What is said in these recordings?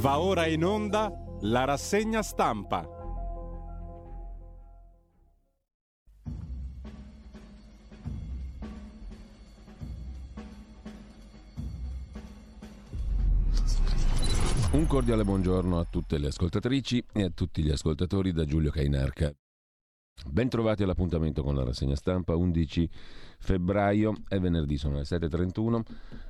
Va ora in onda la rassegna stampa. Un cordiale buongiorno a tutte le ascoltatrici e a tutti gli ascoltatori da Giulio Cainarca. Bentrovati all'appuntamento con la rassegna stampa 11 febbraio, è venerdì, sono le 7.31,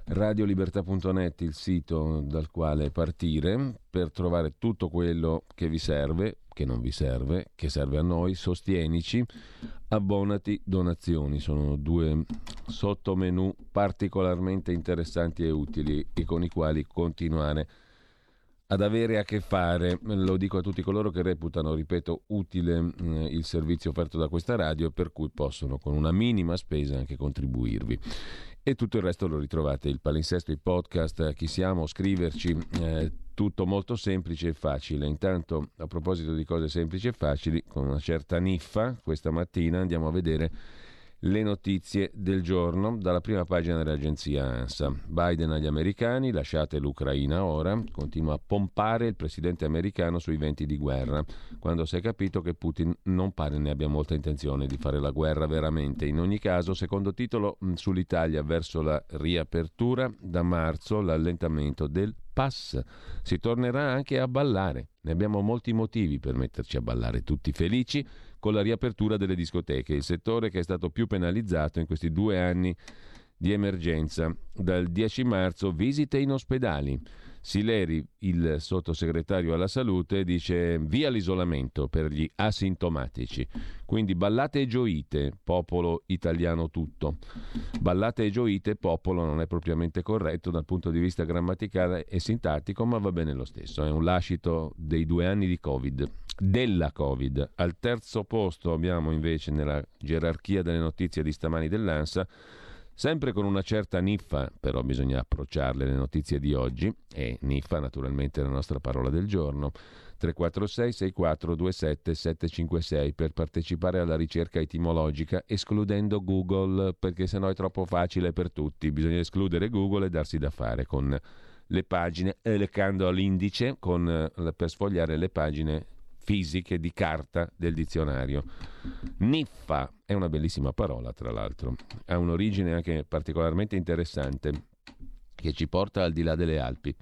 radiolibertà.net il sito dal quale partire per trovare tutto quello che vi serve, che non vi serve, che serve a noi, sostienici, abbonati, donazioni, sono due sottomenu particolarmente interessanti e utili e con i quali continuare a ad avere a che fare, lo dico a tutti coloro che reputano, ripeto, utile mm, il servizio offerto da questa radio e per cui possono con una minima spesa anche contribuirvi. E tutto il resto lo ritrovate, il palinsesto, i podcast, chi siamo, scriverci, eh, tutto molto semplice e facile. Intanto, a proposito di cose semplici e facili, con una certa niffa, questa mattina andiamo a vedere le notizie del giorno dalla prima pagina dell'agenzia ANSA. Biden agli americani, lasciate l'Ucraina ora, continua a pompare il presidente americano sui venti di guerra, quando si è capito che Putin non pare ne abbia molta intenzione di fare la guerra veramente. In ogni caso, secondo titolo sull'Italia verso la riapertura, da marzo l'allentamento del pass. Si tornerà anche a ballare. Ne abbiamo molti motivi per metterci a ballare tutti felici con la riapertura delle discoteche, il settore che è stato più penalizzato in questi due anni di emergenza. Dal 10 marzo visite in ospedali. Sileri, il sottosegretario alla salute, dice via l'isolamento per gli asintomatici. Quindi ballate e gioite, popolo italiano tutto. Ballate e gioite, popolo non è propriamente corretto dal punto di vista grammaticale e sintattico, ma va bene lo stesso. È un lascito dei due anni di Covid, della Covid. Al terzo posto abbiamo invece nella gerarchia delle notizie di stamani dell'ANSA Sempre con una certa niffa, però bisogna approcciarle le notizie di oggi, e niffa naturalmente è la nostra parola del giorno. 346 6427 756 per partecipare alla ricerca etimologica escludendo Google perché sennò è troppo facile per tutti bisogna escludere Google e darsi da fare con le pagine eleccando all'indice con, eh, per sfogliare le pagine fisiche di carta del dizionario. Niffa è una bellissima parola, tra l'altro, ha un'origine anche particolarmente interessante che ci porta al di là delle Alpi.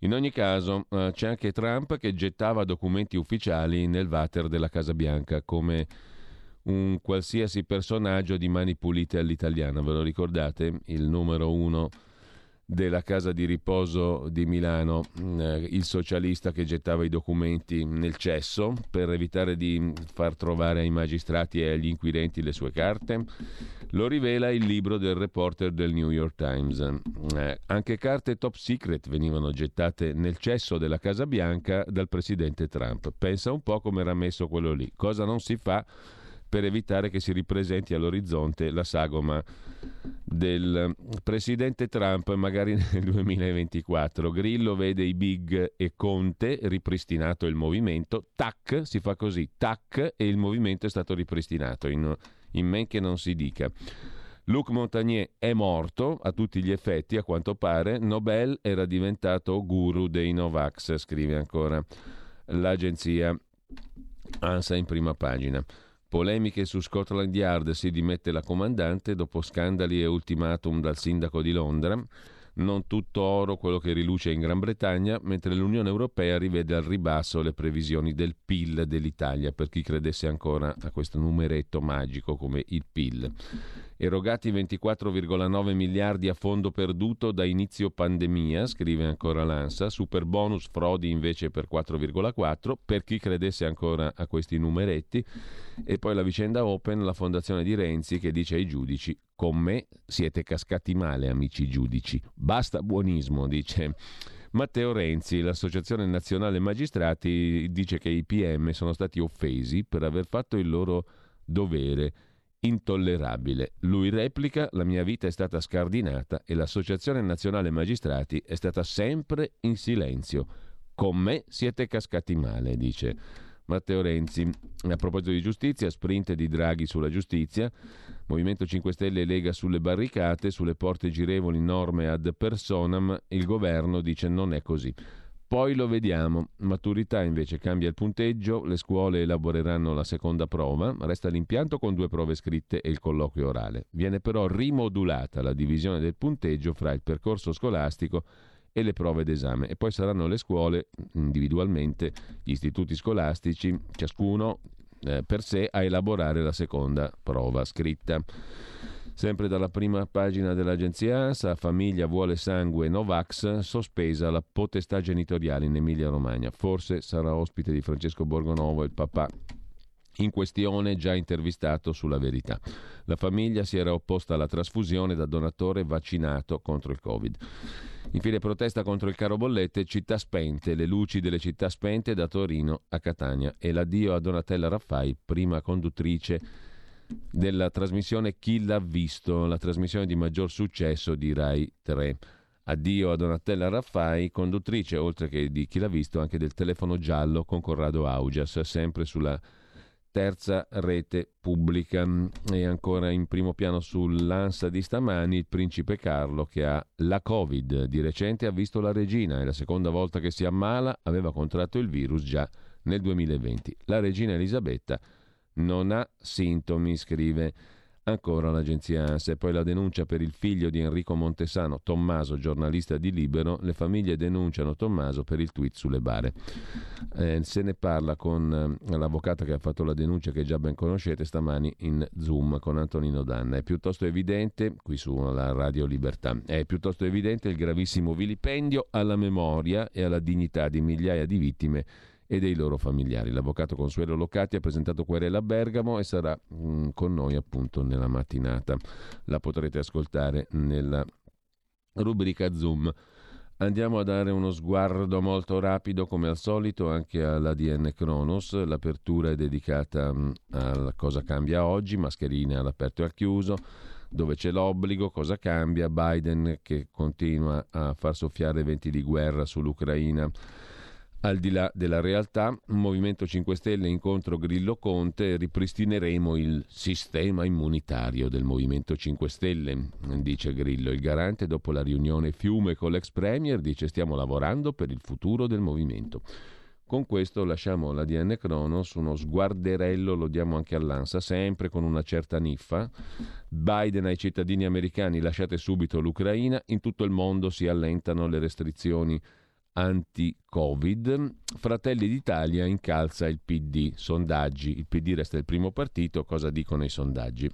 In ogni caso, eh, c'è anche Trump che gettava documenti ufficiali nel water della Casa Bianca come un qualsiasi personaggio di mani pulite all'italiana. Ve lo ricordate? Il numero uno della casa di riposo di Milano, mm, eh, il socialista che gettava i documenti nel cesso per evitare di far trovare ai magistrati e agli inquirenti le sue carte. Lo rivela il libro del reporter del New York Times. Eh, anche carte top secret venivano gettate nel cesso della Casa Bianca dal presidente Trump. Pensa un po' come era messo quello lì. Cosa non si fa per evitare che si ripresenti all'orizzonte la sagoma del presidente Trump magari nel 2024. Grillo vede i big e Conte, ripristinato il movimento, tac, si fa così, tac, e il movimento è stato ripristinato, in, in men che non si dica. Luc Montagnier è morto a tutti gli effetti, a quanto pare. Nobel era diventato guru dei Novax, scrive ancora l'agenzia ANSA in prima pagina. Polemiche su Scotland Yard, si dimette la comandante dopo scandali e ultimatum dal sindaco di Londra. Non tutto oro quello che riluce in Gran Bretagna, mentre l'Unione Europea rivede al ribasso le previsioni del PIL dell'Italia, per chi credesse ancora a questo numeretto magico come il PIL. Erogati 24,9 miliardi a fondo perduto da inizio pandemia, scrive ancora l'ANSA, super bonus frodi invece per 4,4, per chi credesse ancora a questi numeretti, e poi la vicenda Open, la fondazione di Renzi che dice ai giudici, con me siete cascati male amici giudici, basta buonismo, dice. Matteo Renzi, l'Associazione Nazionale Magistrati, dice che i PM sono stati offesi per aver fatto il loro dovere intollerabile. Lui replica: La mia vita è stata scardinata e l'Associazione Nazionale Magistrati è stata sempre in silenzio. Con me siete cascati male, dice Matteo Renzi. A proposito di giustizia, sprint di Draghi sulla giustizia, Movimento 5 Stelle Lega sulle barricate, sulle porte girevoli norme ad personam, il governo dice non è così. Poi lo vediamo. Maturità invece cambia il punteggio, le scuole elaboreranno la seconda prova, resta l'impianto con due prove scritte e il colloquio orale. Viene però rimodulata la divisione del punteggio fra il percorso scolastico e le prove d'esame e poi saranno le scuole individualmente, gli istituti scolastici, ciascuno eh, per sé a elaborare la seconda prova scritta. Sempre dalla prima pagina dell'agenzia ANSA, famiglia vuole sangue Novax, sospesa la potestà genitoriale in Emilia-Romagna. Forse sarà ospite di Francesco Borgonovo il papà in questione già intervistato sulla verità. La famiglia si era opposta alla trasfusione da donatore vaccinato contro il Covid. Infine protesta contro il caro bollette, città spente, le luci delle città spente da Torino a Catania e l'addio a Donatella Raffai, prima conduttrice della trasmissione Chi l'ha visto, la trasmissione di maggior successo di Rai 3. Addio a Donatella Raffai, conduttrice, oltre che di Chi l'ha visto, anche del telefono giallo con Corrado Augias, sempre sulla terza rete pubblica. E ancora in primo piano sull'Ansa di stamani il principe Carlo che ha la Covid. Di recente ha visto la regina, è la seconda volta che si ammala, aveva contratto il virus già nel 2020. La regina Elisabetta non ha sintomi, scrive ancora l'agenzia ANSE. Poi la denuncia per il figlio di Enrico Montesano, Tommaso, giornalista di Libero. Le famiglie denunciano Tommaso per il tweet sulle bare. Eh, se ne parla con eh, l'avvocata che ha fatto la denuncia, che già ben conoscete, stamani in Zoom con Antonino Danna. È piuttosto evidente, qui sulla Radio Libertà, è piuttosto evidente il gravissimo vilipendio alla memoria e alla dignità di migliaia di vittime e dei loro familiari. L'avvocato Consuelo Locati ha presentato querela a Bergamo e sarà mh, mm, con noi appunto nella mattinata. La potrete ascoltare nella rubrica Zoom. Andiamo a dare uno sguardo molto rapido, come al solito, anche all'ADN Kronos. L'apertura è dedicata mm, a cosa cambia oggi, mascherine all'aperto e al chiuso, dove c'è l'obbligo, cosa cambia, Biden che continua a far soffiare venti di guerra sull'Ucraina al di là della realtà, Movimento 5 Stelle incontro Grillo Conte, ripristineremo il sistema immunitario del Movimento 5 Stelle, dice Grillo. Il garante dopo la riunione Fiume con l'ex Premier dice stiamo lavorando per il futuro del movimento. Con questo lasciamo la DN Cronos, uno sguarderello lo diamo anche all'ANSA, sempre con una certa niffa. Biden ai cittadini americani lasciate subito l'Ucraina, in tutto il mondo si allentano le restrizioni anti-Covid. Fratelli d'Italia incalza il PD. Sondaggi. Il PD resta il primo partito. Cosa dicono i sondaggi?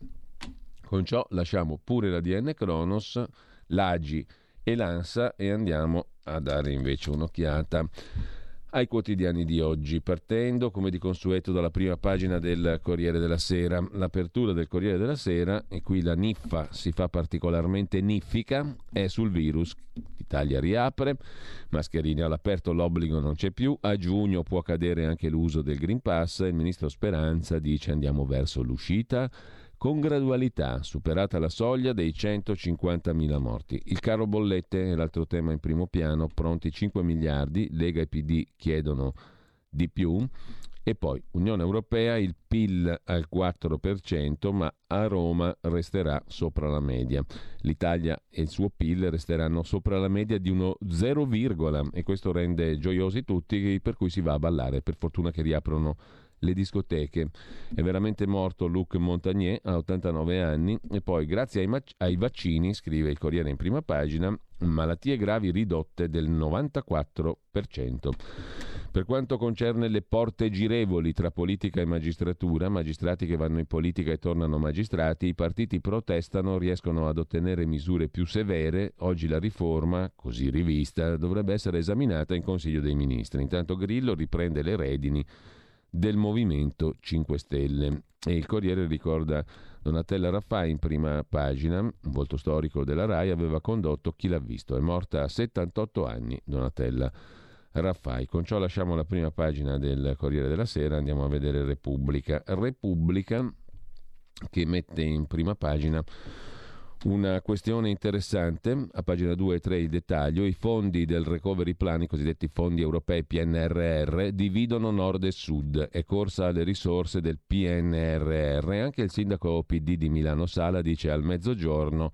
Con ciò lasciamo pure la DN Kronos, l'AGI e l'ANSA e andiamo a dare invece un'occhiata ai quotidiani di oggi, partendo come di consueto dalla prima pagina del Corriere della Sera. L'apertura del Corriere della Sera, e qui la niffa si fa particolarmente niffica, è sul virus. L'Italia riapre, mascherine all'aperto, l'obbligo non c'è più, a giugno può cadere anche l'uso del Green Pass, il ministro Speranza dice andiamo verso l'uscita con gradualità, superata la soglia dei 150.000 morti. Il caro bollette è l'altro tema in primo piano, pronti 5 miliardi, Lega e PD chiedono di più. E poi Unione Europea, il PIL al 4%, ma a Roma resterà sopra la media. L'Italia e il suo PIL resteranno sopra la media di uno 0, e questo rende gioiosi tutti, per cui si va a ballare. Per fortuna che riaprono le discoteche. È veramente morto Luc Montagnier a 89 anni e poi grazie ai, mac- ai vaccini, scrive il Corriere in prima pagina, malattie gravi ridotte del 94%. Per quanto concerne le porte girevoli tra politica e magistratura, magistrati che vanno in politica e tornano magistrati, i partiti protestano, riescono ad ottenere misure più severe. Oggi la riforma, così rivista, dovrebbe essere esaminata in Consiglio dei Ministri. Intanto Grillo riprende le redini del Movimento 5 Stelle. E il Corriere ricorda Donatella Raffai in prima pagina, un volto storico della RAI, aveva condotto Chi l'ha visto. È morta a 78 anni Donatella Raffai. Con ciò lasciamo la prima pagina del Corriere della Sera, andiamo a vedere Repubblica. Repubblica che mette in prima pagina una questione interessante, a pagina 2 e 3 il dettaglio, i fondi del recovery plan, i cosiddetti fondi europei PNRR, dividono nord e sud, è corsa alle risorse del PNRR. Anche il sindaco PD di Milano Sala dice al mezzogiorno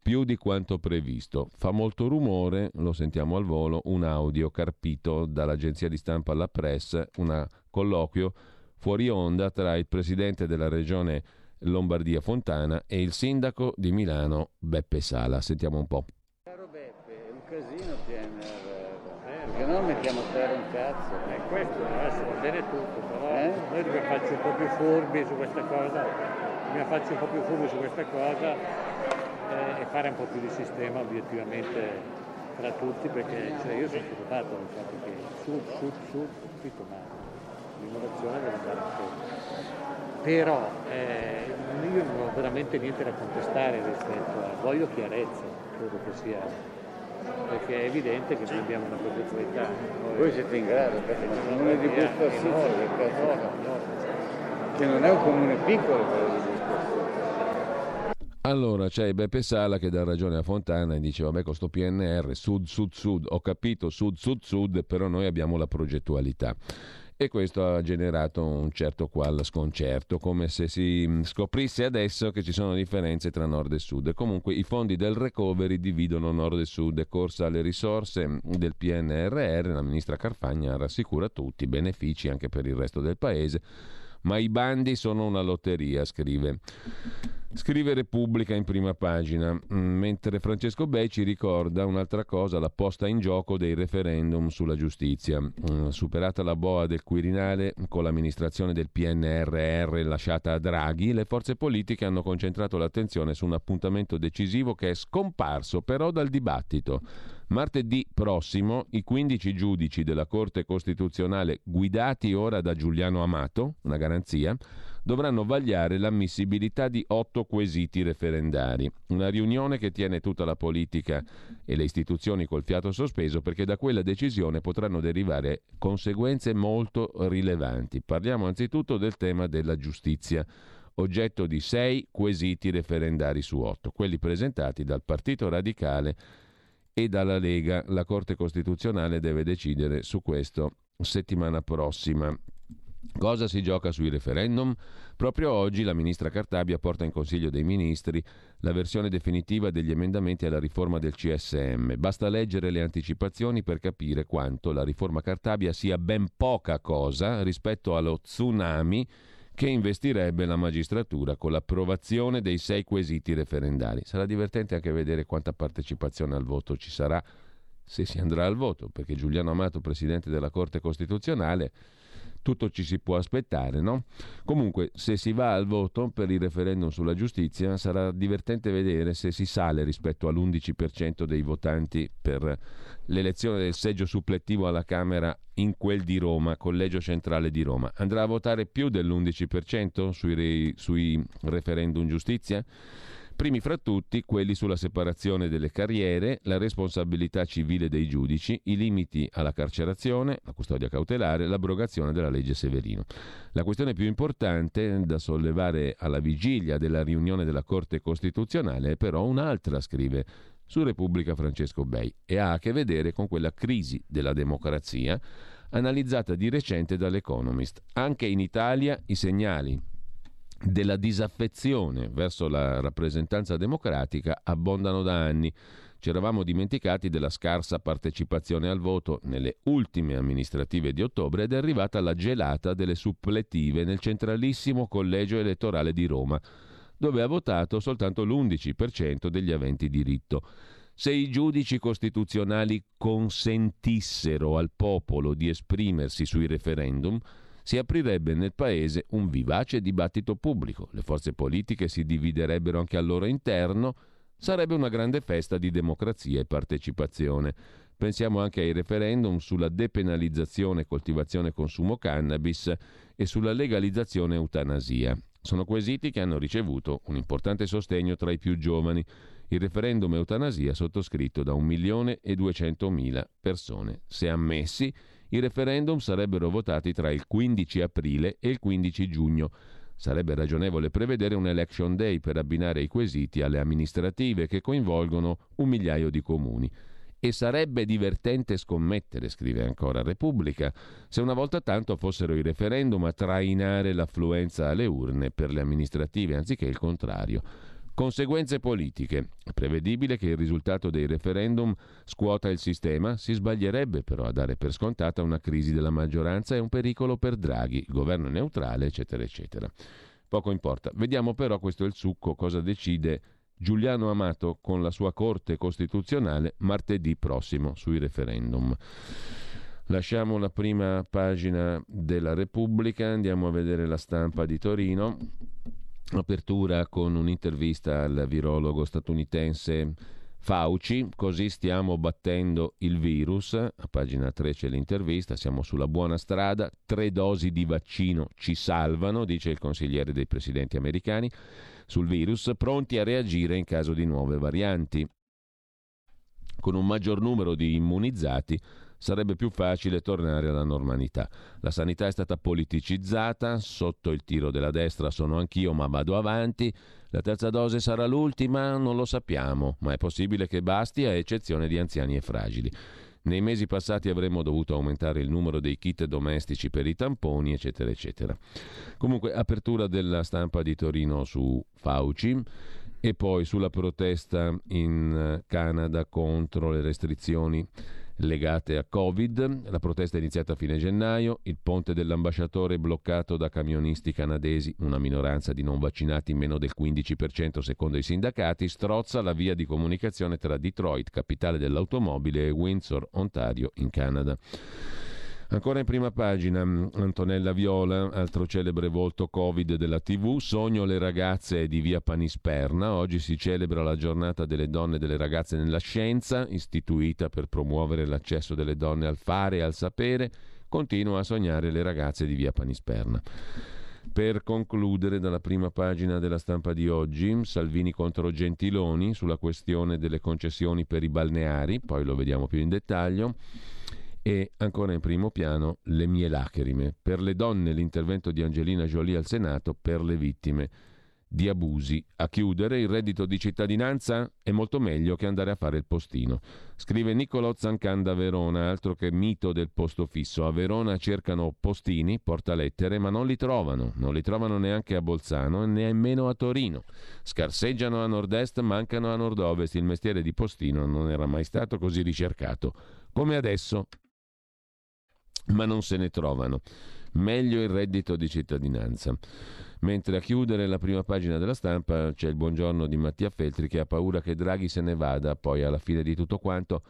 più di quanto previsto. Fa molto rumore, lo sentiamo al volo, un audio carpito dall'agenzia di stampa La Press, un colloquio fuori onda tra il presidente della regione Lombardia Fontana e il sindaco di Milano Beppe Sala. Sentiamo un po'. Caro Beppe, è un casino PNRR, perché non mettiamo a terra un cazzo. E questo adesso va bene tutto, però eh? noi dobbiamo farci un po' più furbi su questa cosa, dobbiamo farci un po' più furbi su questa cosa eh, e fare un po' più di sistema obiettivamente tra tutti, perché cioè, io sono preoccupato dal fatto che sud, sud, sud, tutto male l'innovazione deve andare ancora. Però eh, io non ho veramente niente da contestare rispetto a, voglio chiarezza, credo che sia, perché è evidente che noi abbiamo una progettualità. Voi siete in grado, perché il comune di Busto Assisi, che non è un comune piccolo quello di Busto allora c'è Beppe Sala che dà ragione a Fontana e dice vabbè con sto PNR sud sud sud ho capito sud sud sud però noi abbiamo la progettualità e questo ha generato un certo qual sconcerto, come se si mm, scoprisse adesso che ci sono differenze tra nord e sud. Comunque i fondi del recovery dividono nord e sud, è corsa alle risorse mm, del PNRR, la ministra Carfagna rassicura tutti, benefici anche per il resto del paese ma i bandi sono una lotteria, scrive. Scrive Repubblica in prima pagina, mm, mentre Francesco Bei ci ricorda un'altra cosa, la posta in gioco dei referendum sulla giustizia. Mm, superata la boa del Quirinale con l'amministrazione del PNRR lasciata a Draghi, le forze politiche hanno concentrato l'attenzione su un appuntamento decisivo che è scomparso però dal dibattito Martedì prossimo i 15 giudici della Corte Costituzionale, guidati ora da Giuliano Amato, una garanzia, dovranno vagliare l'ammissibilità di otto quesiti referendari. Una riunione che tiene tutta la politica e le istituzioni col fiato sospeso perché da quella decisione potranno derivare conseguenze molto rilevanti. Parliamo anzitutto del tema della giustizia oggetto di sei quesiti referendari su otto, quelli presentati dal Partito Radicale e dalla Lega. La Corte Costituzionale deve decidere su questo settimana prossima. Cosa si gioca sui referendum? Proprio oggi la ministra Cartabia porta in Consiglio dei Ministri la versione definitiva degli emendamenti alla riforma del CSM. Basta leggere le anticipazioni per capire quanto la riforma Cartabia sia ben poca cosa rispetto allo tsunami che investirebbe la magistratura con l'approvazione dei sei quesiti referendari. Sarà divertente anche vedere quanta partecipazione al voto ci sarà se si andrà al voto, perché Giuliano Amato, presidente della Corte Costituzionale, tutto ci si può aspettare, no? Comunque, se si va al voto per il referendum sulla giustizia, sarà divertente vedere se si sale rispetto all'11% dei votanti per l'elezione del seggio supplettivo alla Camera in quel di Roma, Collegio Centrale di Roma. Andrà a votare più dell'11% sui, re, sui referendum giustizia? Primi fra tutti quelli sulla separazione delle carriere, la responsabilità civile dei giudici, i limiti alla carcerazione, la custodia cautelare, l'abrogazione della legge Severino. La questione più importante da sollevare alla vigilia della riunione della Corte Costituzionale è però un'altra, scrive su Repubblica Francesco Bei, e ha a che vedere con quella crisi della democrazia analizzata di recente dall'Economist. Anche in Italia i segnali della disaffezione verso la rappresentanza democratica abbondano da anni. Ci eravamo dimenticati della scarsa partecipazione al voto nelle ultime amministrative di ottobre ed è arrivata la gelata delle suppletive nel centralissimo collegio elettorale di Roma, dove ha votato soltanto l'11% degli aventi diritto. Se i giudici costituzionali consentissero al popolo di esprimersi sui referendum, si aprirebbe nel paese un vivace dibattito pubblico, le forze politiche si dividerebbero anche al loro interno, sarebbe una grande festa di democrazia e partecipazione. Pensiamo anche ai referendum sulla depenalizzazione, coltivazione e consumo cannabis e sulla legalizzazione eutanasia. Sono quesiti che hanno ricevuto un importante sostegno tra i più giovani. Il referendum eutanasia sottoscritto da 1.200.000 persone. Se ammessi, i referendum sarebbero votati tra il 15 aprile e il 15 giugno. Sarebbe ragionevole prevedere un election day per abbinare i quesiti alle amministrative che coinvolgono un migliaio di comuni. E sarebbe divertente scommettere, scrive ancora Repubblica, se una volta tanto fossero i referendum a trainare l'affluenza alle urne per le amministrative, anziché il contrario. Conseguenze politiche. Prevedibile che il risultato dei referendum scuota il sistema, si sbaglierebbe però a dare per scontata una crisi della maggioranza e un pericolo per Draghi, governo neutrale, eccetera, eccetera. Poco importa. Vediamo però, questo è il succo, cosa decide Giuliano Amato con la sua Corte Costituzionale martedì prossimo sui referendum. Lasciamo la prima pagina della Repubblica, andiamo a vedere la stampa di Torino. Apertura con un'intervista al virologo statunitense Fauci, così stiamo battendo il virus. A pagina 3 c'è l'intervista, siamo sulla buona strada, tre dosi di vaccino ci salvano, dice il consigliere dei presidenti americani sul virus, pronti a reagire in caso di nuove varianti. Con un maggior numero di immunizzati sarebbe più facile tornare alla normalità. La sanità è stata politicizzata, sotto il tiro della destra sono anch'io, ma vado avanti. La terza dose sarà l'ultima? Non lo sappiamo, ma è possibile che basti a eccezione di anziani e fragili. Nei mesi passati avremmo dovuto aumentare il numero dei kit domestici per i tamponi, eccetera, eccetera. Comunque, apertura della stampa di Torino su Fauci e poi sulla protesta in Canada contro le restrizioni legate a Covid. La protesta è iniziata a fine gennaio, il ponte dell'ambasciatore bloccato da camionisti canadesi, una minoranza di non vaccinati meno del 15% secondo i sindacati, strozza la via di comunicazione tra Detroit, capitale dell'automobile, e Windsor, Ontario, in Canada. Ancora in prima pagina, Antonella Viola, altro celebre volto Covid della TV, Sogno le ragazze di via Panisperna. Oggi si celebra la giornata delle donne e delle ragazze nella scienza, istituita per promuovere l'accesso delle donne al fare e al sapere. Continua a sognare le ragazze di via Panisperna. Per concludere, dalla prima pagina della stampa di oggi, Salvini contro Gentiloni sulla questione delle concessioni per i balneari, poi lo vediamo più in dettaglio. E ancora in primo piano le mie lacrime. Per le donne l'intervento di Angelina Jolie al Senato per le vittime di abusi. A chiudere, il reddito di cittadinanza è molto meglio che andare a fare il postino. Scrive Niccolò Zancan da Verona, altro che mito del posto fisso. A Verona cercano postini, portalettere, ma non li trovano. Non li trovano neanche a Bolzano e nemmeno a Torino. Scarseggiano a nord-est, mancano a nord-ovest. Il mestiere di postino non era mai stato così ricercato come adesso ma non se ne trovano. Meglio il reddito di cittadinanza. Mentre a chiudere la prima pagina della stampa c'è il buongiorno di Mattia Feltri che ha paura che Draghi se ne vada poi alla fine di tutto quanto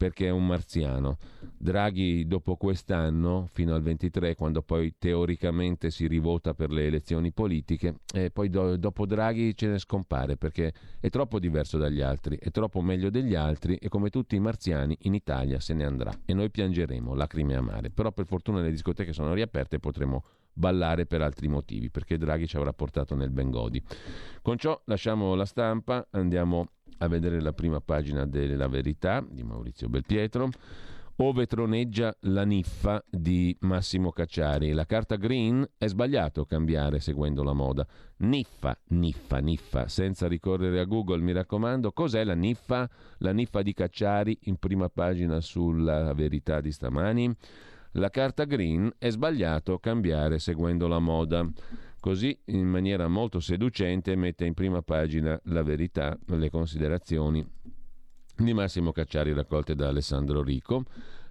perché è un marziano. Draghi dopo quest'anno, fino al 23, quando poi teoricamente si rivota per le elezioni politiche, e poi do, dopo Draghi ce ne scompare perché è troppo diverso dagli altri, è troppo meglio degli altri e come tutti i marziani in Italia se ne andrà e noi piangeremo, lacrime amare. Però per fortuna le discoteche sono riaperte e potremo ballare per altri motivi, perché Draghi ci avrà portato nel Bengodi. Con ciò lasciamo la stampa, andiamo a vedere la prima pagina della Verità di Maurizio Belpietro. Ove troneggia la niffa di Massimo Cacciari. La carta green è sbagliato cambiare seguendo la moda. Niffa, niffa, niffa, senza ricorrere a Google, mi raccomando. Cos'è la niffa? La niffa di Cacciari in prima pagina sulla verità di stamani. La carta green è sbagliato cambiare seguendo la moda. Così, in maniera molto seducente, mette in prima pagina la verità, le considerazioni di Massimo Cacciari raccolte da Alessandro Rico.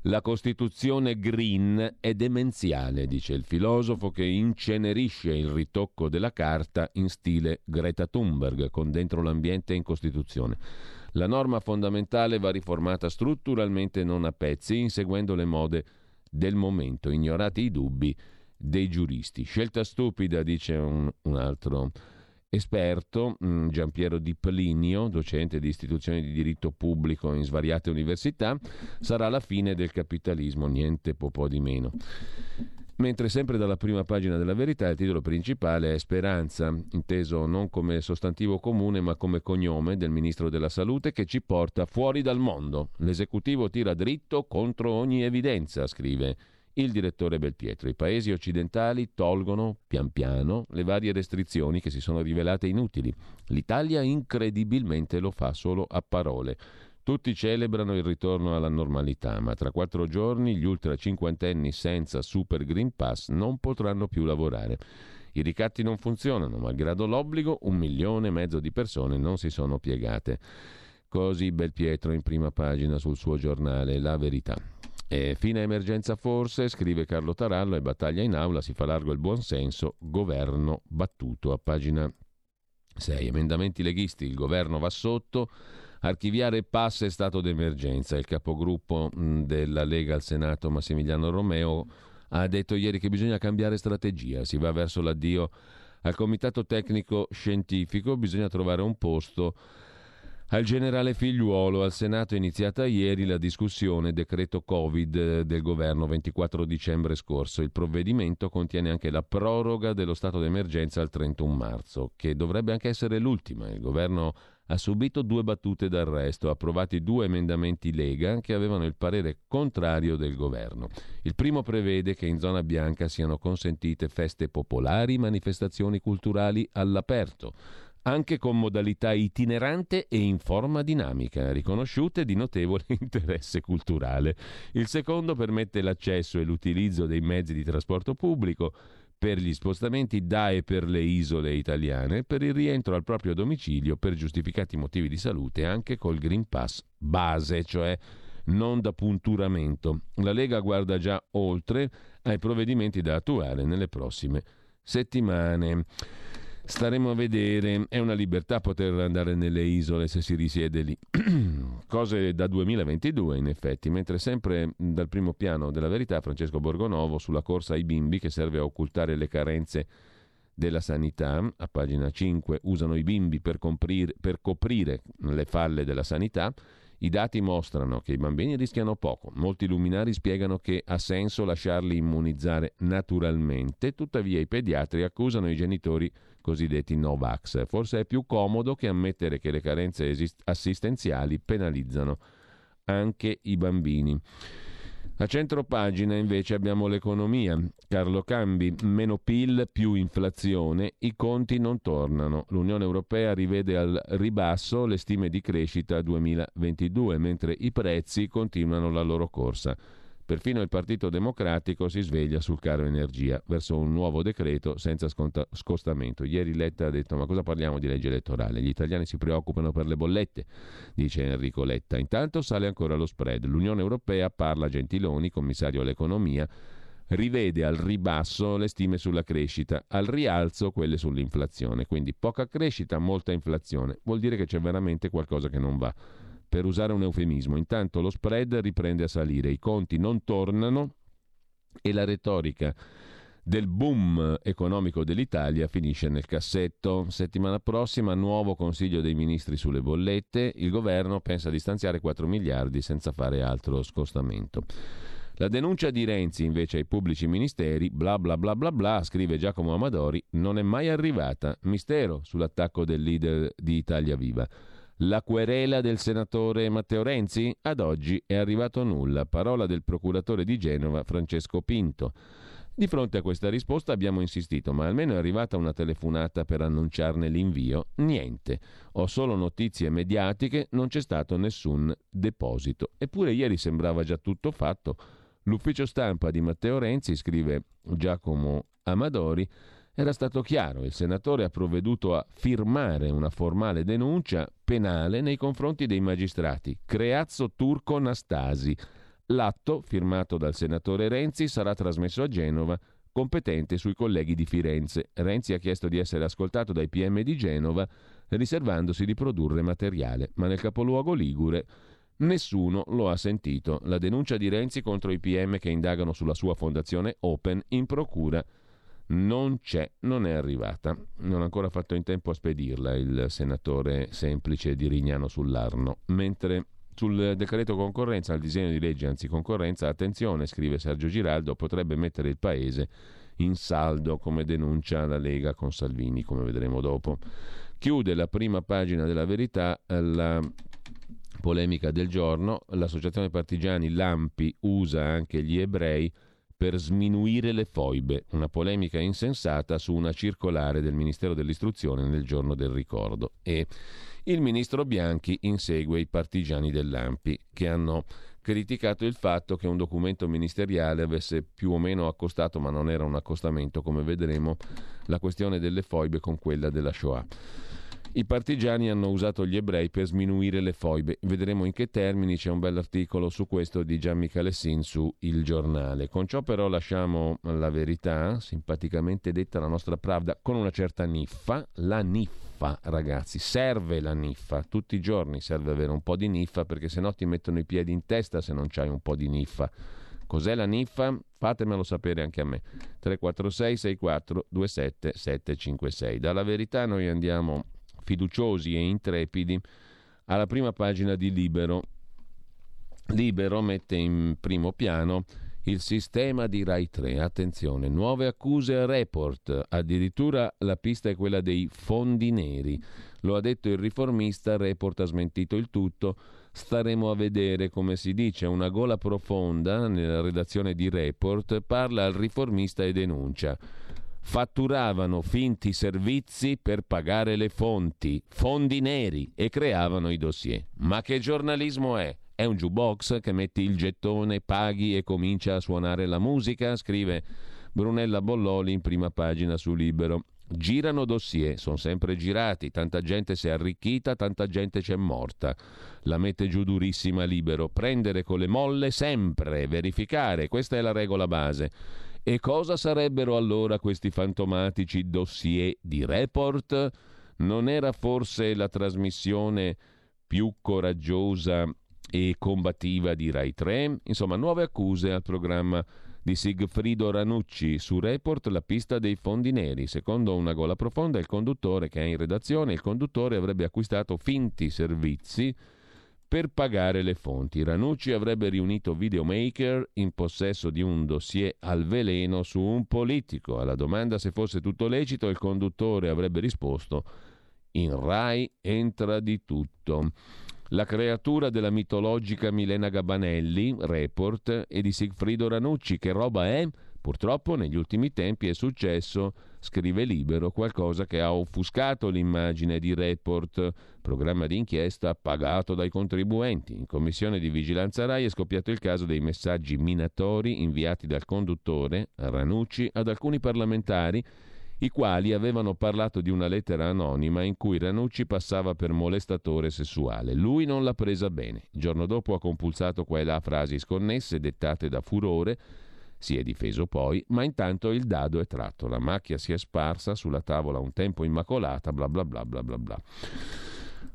La Costituzione green è demenziale, dice il filosofo che incenerisce il ritocco della carta in stile Greta Thunberg, con dentro l'ambiente in Costituzione. La norma fondamentale va riformata strutturalmente, non a pezzi, inseguendo le mode del momento, ignorati i dubbi dei giuristi. Scelta stupida, dice un, un altro esperto, mm, Giampiero Di Plinio, docente di istituzioni di diritto pubblico in svariate università, sarà la fine del capitalismo, niente po di meno. Mentre sempre dalla prima pagina della verità il titolo principale è Speranza, inteso non come sostantivo comune ma come cognome del ministro della Salute che ci porta fuori dal mondo. L'esecutivo tira dritto contro ogni evidenza, scrive il direttore Belpietro. I paesi occidentali tolgono pian piano le varie restrizioni che si sono rivelate inutili. L'Italia incredibilmente lo fa solo a parole. Tutti celebrano il ritorno alla normalità, ma tra quattro giorni gli ultra cinquantenni senza Super Green Pass non potranno più lavorare. I ricatti non funzionano, malgrado l'obbligo, un milione e mezzo di persone non si sono piegate. Così Belpietro in prima pagina sul suo giornale La Verità. E fine emergenza forse, scrive Carlo Tarallo, e battaglia in aula, si fa largo il buonsenso, governo battuto. A pagina 6, emendamenti leghisti, il governo va sotto, archiviare pass è stato d'emergenza. Il capogruppo della Lega al Senato, Massimiliano Romeo, ha detto ieri che bisogna cambiare strategia, si va verso l'addio al comitato tecnico scientifico, bisogna trovare un posto al generale Figliuolo, al Senato è iniziata ieri la discussione decreto Covid eh, del governo 24 dicembre scorso. Il provvedimento contiene anche la proroga dello stato d'emergenza al 31 marzo, che dovrebbe anche essere l'ultima. Il governo ha subito due battute d'arresto, approvati due emendamenti Lega che avevano il parere contrario del governo. Il primo prevede che in zona bianca siano consentite feste popolari, manifestazioni culturali all'aperto anche con modalità itinerante e in forma dinamica, riconosciute di notevole interesse culturale. Il secondo permette l'accesso e l'utilizzo dei mezzi di trasporto pubblico per gli spostamenti da e per le isole italiane, per il rientro al proprio domicilio per giustificati motivi di salute, anche col Green Pass base, cioè non da punturamento. La Lega guarda già oltre ai provvedimenti da attuare nelle prossime settimane. Staremo a vedere, è una libertà poter andare nelle isole se si risiede lì. Cose da 2022 in effetti, mentre sempre dal primo piano della verità Francesco Borgonovo sulla corsa ai bimbi che serve a occultare le carenze della sanità, a pagina 5 usano i bimbi per, comprire, per coprire le falle della sanità, i dati mostrano che i bambini rischiano poco, molti luminari spiegano che ha senso lasciarli immunizzare naturalmente, tuttavia i pediatri accusano i genitori cosiddetti Novax. Forse è più comodo che ammettere che le carenze esist- assistenziali penalizzano anche i bambini. A centro pagina invece abbiamo l'economia. Carlo Cambi, meno PIL, più inflazione, i conti non tornano. L'Unione Europea rivede al ribasso le stime di crescita 2022, mentre i prezzi continuano la loro corsa. Perfino il Partito Democratico si sveglia sul caro energia verso un nuovo decreto senza sconta- scostamento. Ieri Letta ha detto ma cosa parliamo di legge elettorale? Gli italiani si preoccupano per le bollette, dice Enrico Letta. Intanto sale ancora lo spread. L'Unione Europea parla Gentiloni, commissario all'economia, rivede al ribasso le stime sulla crescita, al rialzo quelle sull'inflazione. Quindi poca crescita, molta inflazione. Vuol dire che c'è veramente qualcosa che non va per usare un eufemismo. Intanto lo spread riprende a salire, i conti non tornano e la retorica del boom economico dell'Italia finisce nel cassetto. Settimana prossima nuovo Consiglio dei Ministri sulle bollette, il governo pensa di stanziare 4 miliardi senza fare altro scostamento. La denuncia di Renzi invece ai pubblici ministeri, bla bla bla bla bla, scrive Giacomo Amadori, non è mai arrivata. Mistero sull'attacco del leader di Italia Viva. La querela del senatore Matteo Renzi? Ad oggi è arrivato nulla. Parola del procuratore di Genova Francesco Pinto. Di fronte a questa risposta abbiamo insistito, ma almeno è arrivata una telefonata per annunciarne l'invio. Niente. Ho solo notizie mediatiche, non c'è stato nessun deposito. Eppure ieri sembrava già tutto fatto. L'ufficio stampa di Matteo Renzi, scrive Giacomo Amadori, era stato chiaro, il senatore ha provveduto a firmare una formale denuncia penale nei confronti dei magistrati Creazzo Turco Nastasi. L'atto, firmato dal senatore Renzi, sarà trasmesso a Genova, competente sui colleghi di Firenze. Renzi ha chiesto di essere ascoltato dai PM di Genova, riservandosi di produrre materiale, ma nel capoluogo Ligure nessuno lo ha sentito. La denuncia di Renzi contro i PM che indagano sulla sua fondazione Open in procura non c'è, non è arrivata. Non ha ancora fatto in tempo a spedirla il senatore semplice di Rignano sull'Arno. Mentre sul decreto concorrenza, al disegno di legge anticoncorrenza, attenzione, scrive Sergio Giraldo, potrebbe mettere il paese in saldo, come denuncia la Lega con Salvini, come vedremo dopo. Chiude la prima pagina della verità la polemica del giorno. L'associazione partigiani Lampi usa anche gli ebrei per sminuire le foibe, una polemica insensata su una circolare del Ministero dell'Istruzione nel giorno del ricordo. E il ministro Bianchi insegue i partigiani dell'Ampi che hanno criticato il fatto che un documento ministeriale avesse più o meno accostato, ma non era un accostamento, come vedremo, la questione delle foibe con quella della Shoah. I partigiani hanno usato gli ebrei per sminuire le foibe. Vedremo in che termini, c'è un bell'articolo su questo di Gian Michalessin su Il Giornale. Con ciò però lasciamo la verità, simpaticamente detta la nostra Pravda, con una certa niffa. La niffa, ragazzi, serve la niffa. Tutti i giorni serve avere un po' di niffa perché se no ti mettono i piedi in testa se non c'hai un po' di niffa. Cos'è la niffa? Fatemelo sapere anche a me. 346 64 27 756. Dalla verità noi andiamo fiduciosi e intrepidi alla prima pagina di Libero. Libero mette in primo piano il sistema di Rai 3. Attenzione, nuove accuse a report. Addirittura la pista è quella dei fondi neri. Lo ha detto il riformista, report ha smentito il tutto. Staremo a vedere, come si dice, una gola profonda nella redazione di report parla al riformista e denuncia fatturavano finti servizi per pagare le fonti, fondi neri e creavano i dossier. Ma che giornalismo è? È un jukebox che metti il gettone, paghi e comincia a suonare la musica? Scrive Brunella Bolloli in prima pagina su Libero. Girano dossier, sono sempre girati, tanta gente si è arricchita, tanta gente c'è morta. La mette giù durissima Libero. Prendere con le molle sempre, verificare, questa è la regola base. E cosa sarebbero allora questi fantomatici dossier di report? Non era forse la trasmissione più coraggiosa e combattiva di Rai 3? Insomma, nuove accuse al programma di Sigfrido Ranucci su Report la pista dei fondi neri. Secondo una gola profonda, il conduttore che è in redazione, il conduttore avrebbe acquistato finti servizi per pagare le fonti. Ranucci avrebbe riunito videomaker in possesso di un dossier al veleno su un politico. Alla domanda se fosse tutto lecito, il conduttore avrebbe risposto: In Rai entra di tutto. La creatura della mitologica Milena Gabanelli, report, e di Sigfrido Ranucci, che roba è? Purtroppo negli ultimi tempi è successo, scrive Libero, qualcosa che ha offuscato l'immagine di Report, programma d'inchiesta pagato dai contribuenti. In commissione di vigilanza RAI è scoppiato il caso dei messaggi minatori inviati dal conduttore, Ranucci, ad alcuni parlamentari i quali avevano parlato di una lettera anonima in cui Ranucci passava per molestatore sessuale. Lui non l'ha presa bene. Il giorno dopo ha compulsato qua e là frasi sconnesse dettate da furore si è difeso poi, ma intanto il dado è tratto, la macchia si è sparsa sulla tavola un tempo immacolata, bla bla bla bla bla bla.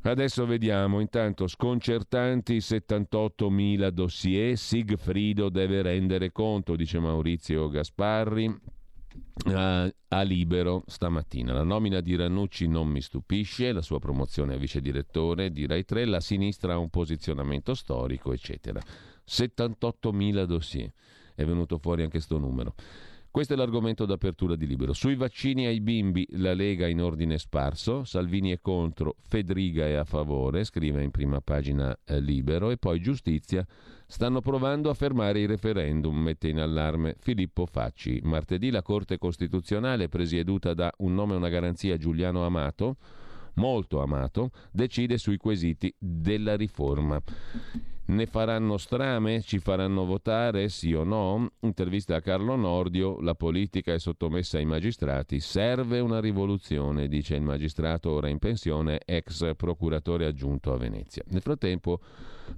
Adesso vediamo, intanto sconcertanti 78.000 dossier, Sigfrido deve rendere conto, dice Maurizio Gasparri, a, a Libero stamattina. La nomina di Ranucci non mi stupisce, la sua promozione a vice direttore di Rai 3, la sinistra ha un posizionamento storico, eccetera. 78.000 dossier è venuto fuori anche questo numero. Questo è l'argomento d'apertura di Libero. Sui vaccini ai bimbi la Lega in ordine sparso, Salvini è contro, Fedriga è a favore, scrive in prima pagina eh, Libero, e poi Giustizia stanno provando a fermare i referendum, mette in allarme Filippo Facci. Martedì la Corte Costituzionale, presieduta da un nome e una garanzia Giuliano Amato, molto amato, decide sui quesiti della riforma. Ne faranno strame? Ci faranno votare? Sì o no? Intervista a Carlo Nordio, la politica è sottomessa ai magistrati, serve una rivoluzione, dice il magistrato ora in pensione, ex procuratore aggiunto a Venezia. Nel frattempo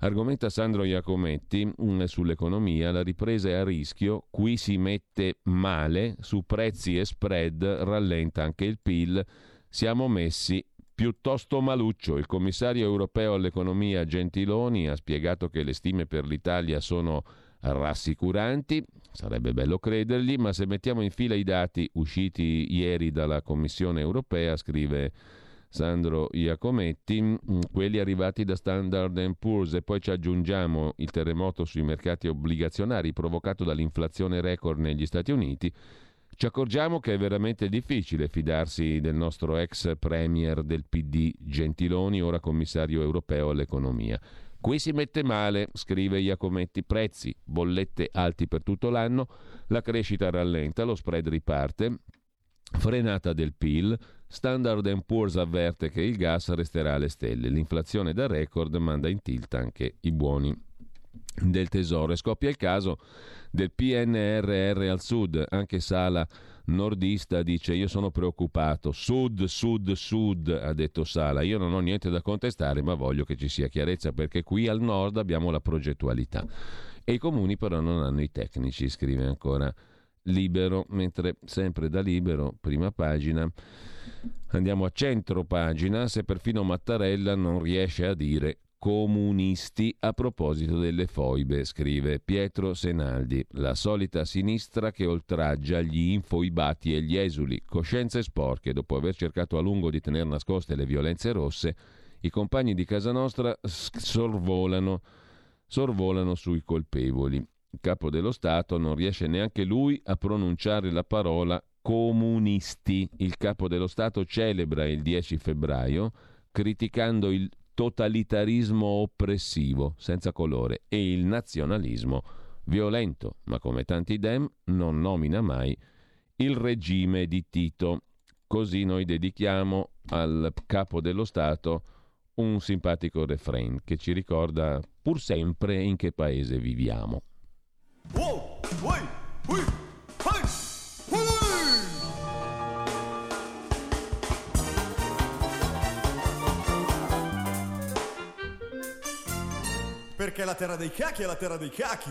argomenta Sandro Iacometti mm, sull'economia, la ripresa è a rischio, qui si mette male, su prezzi e spread rallenta anche il PIL, siamo messi piuttosto maluccio. Il commissario europeo all'economia Gentiloni ha spiegato che le stime per l'Italia sono rassicuranti, sarebbe bello credergli, ma se mettiamo in fila i dati usciti ieri dalla Commissione europea, scrive Sandro Iacometti, mm, quelli arrivati da Standard Poor's. E poi ci aggiungiamo il terremoto sui mercati obbligazionari provocato dall'inflazione record negli Stati Uniti, ci accorgiamo che è veramente difficile fidarsi del nostro ex premier del PD Gentiloni, ora commissario europeo all'economia. Qui si mette male, scrive Iacometti, prezzi, bollette alti per tutto l'anno, la crescita rallenta, lo spread riparte, frenata del PIL, Standard Poor's avverte che il gas resterà alle stelle, l'inflazione da record manda in tilt anche i buoni del Tesoro. E scoppia il caso del PNRR al sud, anche Sala nordista dice io sono preoccupato, sud, sud, sud, ha detto Sala, io non ho niente da contestare ma voglio che ci sia chiarezza perché qui al nord abbiamo la progettualità e i comuni però non hanno i tecnici, scrive ancora Libero, mentre sempre da Libero, prima pagina, andiamo a centro pagina, se perfino Mattarella non riesce a dire comunisti a proposito delle foibe, scrive Pietro Senaldi, la solita sinistra che oltraggia gli infoibati e gli esuli, coscienze sporche, dopo aver cercato a lungo di tenere nascoste le violenze rosse, i compagni di casa nostra sorvolano, sorvolano sui colpevoli. Il capo dello Stato non riesce neanche lui a pronunciare la parola comunisti. Il capo dello Stato celebra il 10 febbraio criticando il totalitarismo oppressivo, senza colore, e il nazionalismo violento, ma come tanti dem non nomina mai il regime di Tito. Così noi dedichiamo al capo dello Stato un simpatico refrain che ci ricorda pur sempre in che paese viviamo. Wow, way, way, Perché la terra dei cachi è la terra dei cachi.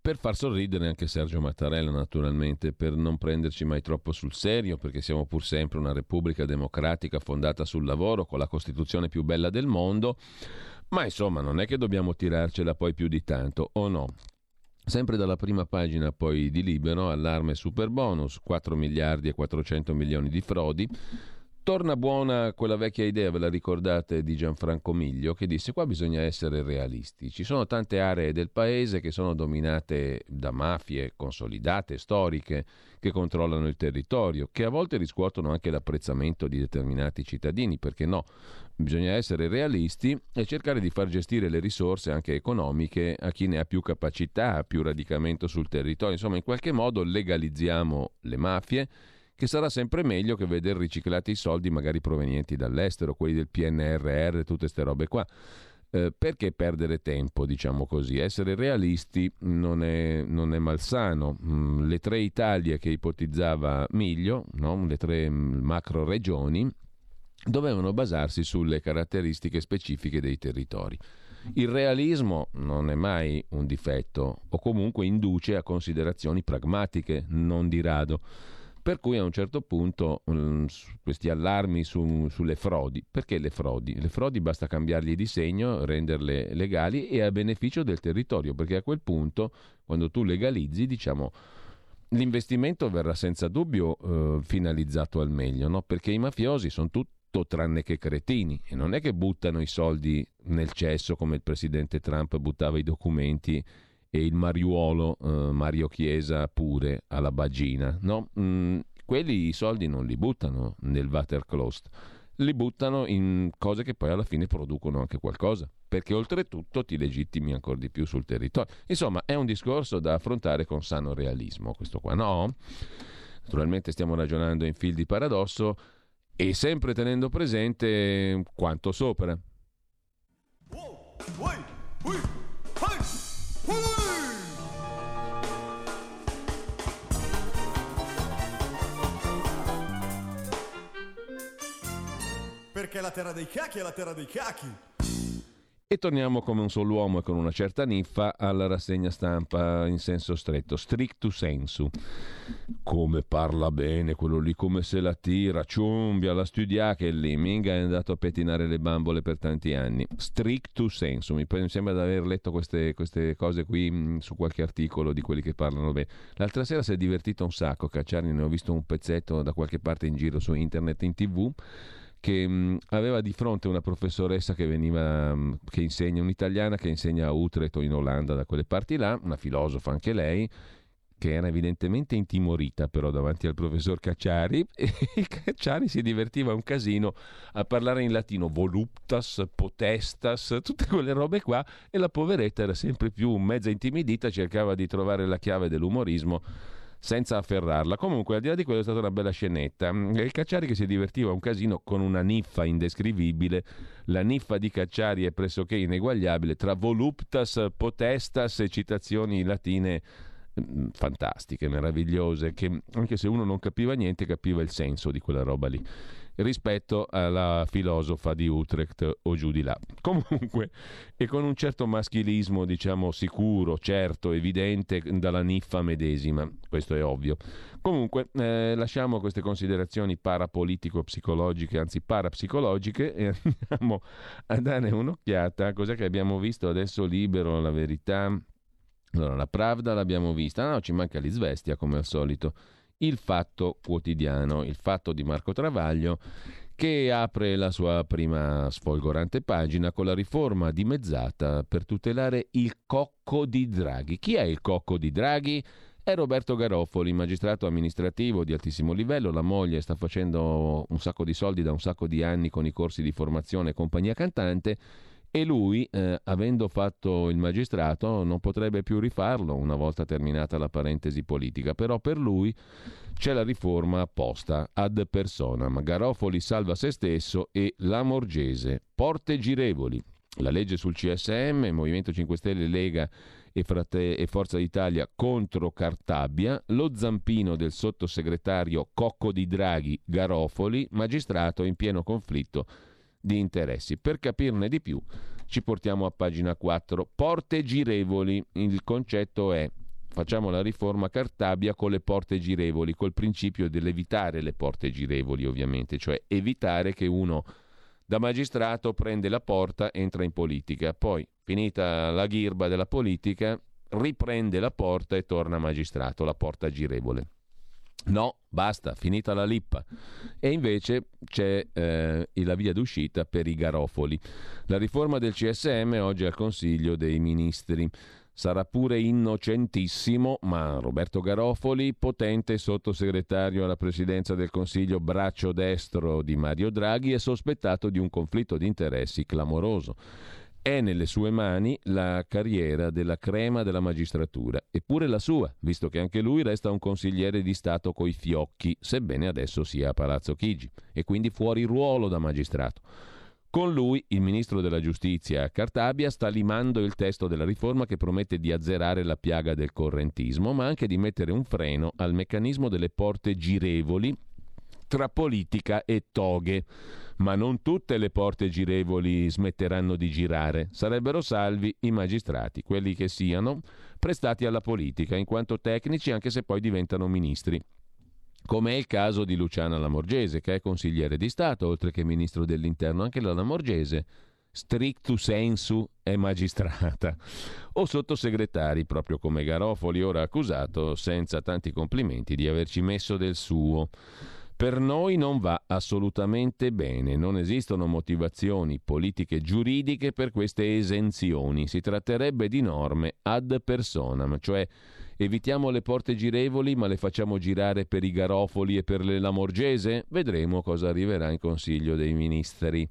Per far sorridere anche Sergio Mattarella, naturalmente, per non prenderci mai troppo sul serio, perché siamo pur sempre una repubblica democratica fondata sul lavoro, con la Costituzione più bella del mondo. Ma insomma, non è che dobbiamo tirarcela poi più di tanto, o no? Sempre dalla prima pagina poi di Libero, allarme super bonus, 4 miliardi e 400 milioni di frodi, Torna buona quella vecchia idea, ve la ricordate, di Gianfranco Miglio, che disse qua bisogna essere realisti. Ci sono tante aree del paese che sono dominate da mafie consolidate, storiche, che controllano il territorio, che a volte riscuotono anche l'apprezzamento di determinati cittadini, perché no? Bisogna essere realisti e cercare di far gestire le risorse anche economiche a chi ne ha più capacità, più radicamento sul territorio. Insomma, in qualche modo legalizziamo le mafie che sarà sempre meglio che vedere riciclati i soldi magari provenienti dall'estero, quelli del PNRR, tutte queste robe qua. Eh, perché perdere tempo, diciamo così? Essere realisti non è, non è malsano. Mm, le tre Italie che ipotizzava Miglio, no? le tre mm, macro regioni, dovevano basarsi sulle caratteristiche specifiche dei territori. Il realismo non è mai un difetto o comunque induce a considerazioni pragmatiche, non di rado. Per cui a un certo punto um, questi allarmi su, sulle frodi, perché le frodi? Le frodi basta cambiargli di segno, renderle legali e a beneficio del territorio, perché a quel punto, quando tu legalizzi, diciamo, l'investimento verrà senza dubbio eh, finalizzato al meglio, no? perché i mafiosi sono tutto tranne che cretini e non è che buttano i soldi nel cesso come il presidente Trump buttava i documenti e il mariuolo eh, Mario Chiesa pure alla bagina, no? Mm, quelli i soldi non li buttano nel watercloset, li buttano in cose che poi alla fine producono anche qualcosa, perché oltretutto ti legittimi ancora di più sul territorio. Insomma, è un discorso da affrontare con sano realismo, questo qua, no? Naturalmente stiamo ragionando in fil di paradosso e sempre tenendo presente quanto sopra. Wow, way, way, Perché la terra dei cachi è la terra dei cachi. E torniamo come un solo uomo e con una certa niffa alla rassegna stampa in senso stretto, stricto sensu. Come parla bene quello lì, come se la tira, ciumbia, la studia che lì, minga è andato a pettinare le bambole per tanti anni. Stricto sensu, mi sembra di aver letto queste, queste cose qui mm, su qualche articolo di quelli che parlano bene. L'altra sera si è divertito un sacco, Cacciarni ne ho visto un pezzetto da qualche parte in giro su internet, in tv che mh, aveva di fronte una professoressa che, veniva, mh, che insegna, un'italiana che insegna a Utrecht o in Olanda, da quelle parti là, una filosofa anche lei, che era evidentemente intimorita però davanti al professor Cacciari. E Cacciari si divertiva un casino a parlare in latino voluptas, potestas, tutte quelle robe qua e la poveretta era sempre più mezza intimidita, cercava di trovare la chiave dell'umorismo senza afferrarla. Comunque, al di là di quello è stata una bella scenetta. Il Cacciari che si divertiva un casino con una niffa indescrivibile. La niffa di Cacciari è pressoché ineguagliabile tra voluptas, potestas e citazioni latine mm, fantastiche, meravigliose, che anche se uno non capiva niente, capiva il senso di quella roba lì rispetto alla filosofa di Utrecht o giù di là. Comunque, e con un certo maschilismo, diciamo, sicuro, certo, evidente dalla niffa medesima, questo è ovvio. Comunque, eh, lasciamo queste considerazioni parapolitico-psicologiche, anzi parapsicologiche, e andiamo a dare un'occhiata a cos'è che abbiamo visto adesso libero, la verità. Allora, la Pravda l'abbiamo vista, no, ci manca l'Isvestia come al solito il Fatto Quotidiano, il fatto di Marco Travaglio che apre la sua prima sfolgorante pagina con la riforma dimezzata per tutelare il cocco di Draghi. Chi è il cocco di Draghi? È Roberto Garofoli, magistrato amministrativo di altissimo livello, la moglie sta facendo un sacco di soldi da un sacco di anni con i corsi di formazione e compagnia cantante e lui, eh, avendo fatto il magistrato, non potrebbe più rifarlo una volta terminata la parentesi politica, però per lui c'è la riforma apposta ad personam. Garofoli salva se stesso e la Morgese. Porte girevoli. La legge sul CSM, Movimento 5 Stelle, Lega e, Frate- e Forza d'Italia contro Cartabia, lo zampino del sottosegretario Cocco di Draghi Garofoli, magistrato in pieno conflitto di interessi. Per capirne di più ci portiamo a pagina 4. Porte girevoli. Il concetto è facciamo la riforma Cartabia con le porte girevoli, col principio dell'evitare le porte girevoli ovviamente, cioè evitare che uno da magistrato prende la porta, entra in politica, poi finita la ghirba della politica riprende la porta e torna magistrato, la porta girevole. No, basta, finita la lippa. E invece c'è eh, la via d'uscita per i garofoli. La riforma del CSM oggi al Consiglio dei Ministri. Sarà pure innocentissimo, ma Roberto Garofoli, potente sottosegretario alla presidenza del Consiglio, braccio destro di Mario Draghi, è sospettato di un conflitto di interessi clamoroso. È nelle sue mani la carriera della crema della magistratura, eppure la sua, visto che anche lui resta un consigliere di Stato coi fiocchi, sebbene adesso sia a Palazzo Chigi, e quindi fuori ruolo da magistrato. Con lui il ministro della giustizia Cartabia sta limando il testo della riforma che promette di azzerare la piaga del correntismo, ma anche di mettere un freno al meccanismo delle porte girevoli tra politica e toghe ma non tutte le porte girevoli smetteranno di girare. Sarebbero salvi i magistrati, quelli che siano prestati alla politica, in quanto tecnici anche se poi diventano ministri. Come è il caso di Luciana Lamorgese, che è consigliere di Stato, oltre che ministro dell'Interno. Anche la Lamorgese, strictu sensu, è magistrata. O sottosegretari, proprio come Garofoli, ora accusato, senza tanti complimenti, di averci messo del suo. Per noi non va assolutamente bene, non esistono motivazioni politiche giuridiche per queste esenzioni, si tratterebbe di norme ad personam, cioè evitiamo le porte girevoli ma le facciamo girare per i garofoli e per le lamorgese? Vedremo cosa arriverà in Consiglio dei Ministri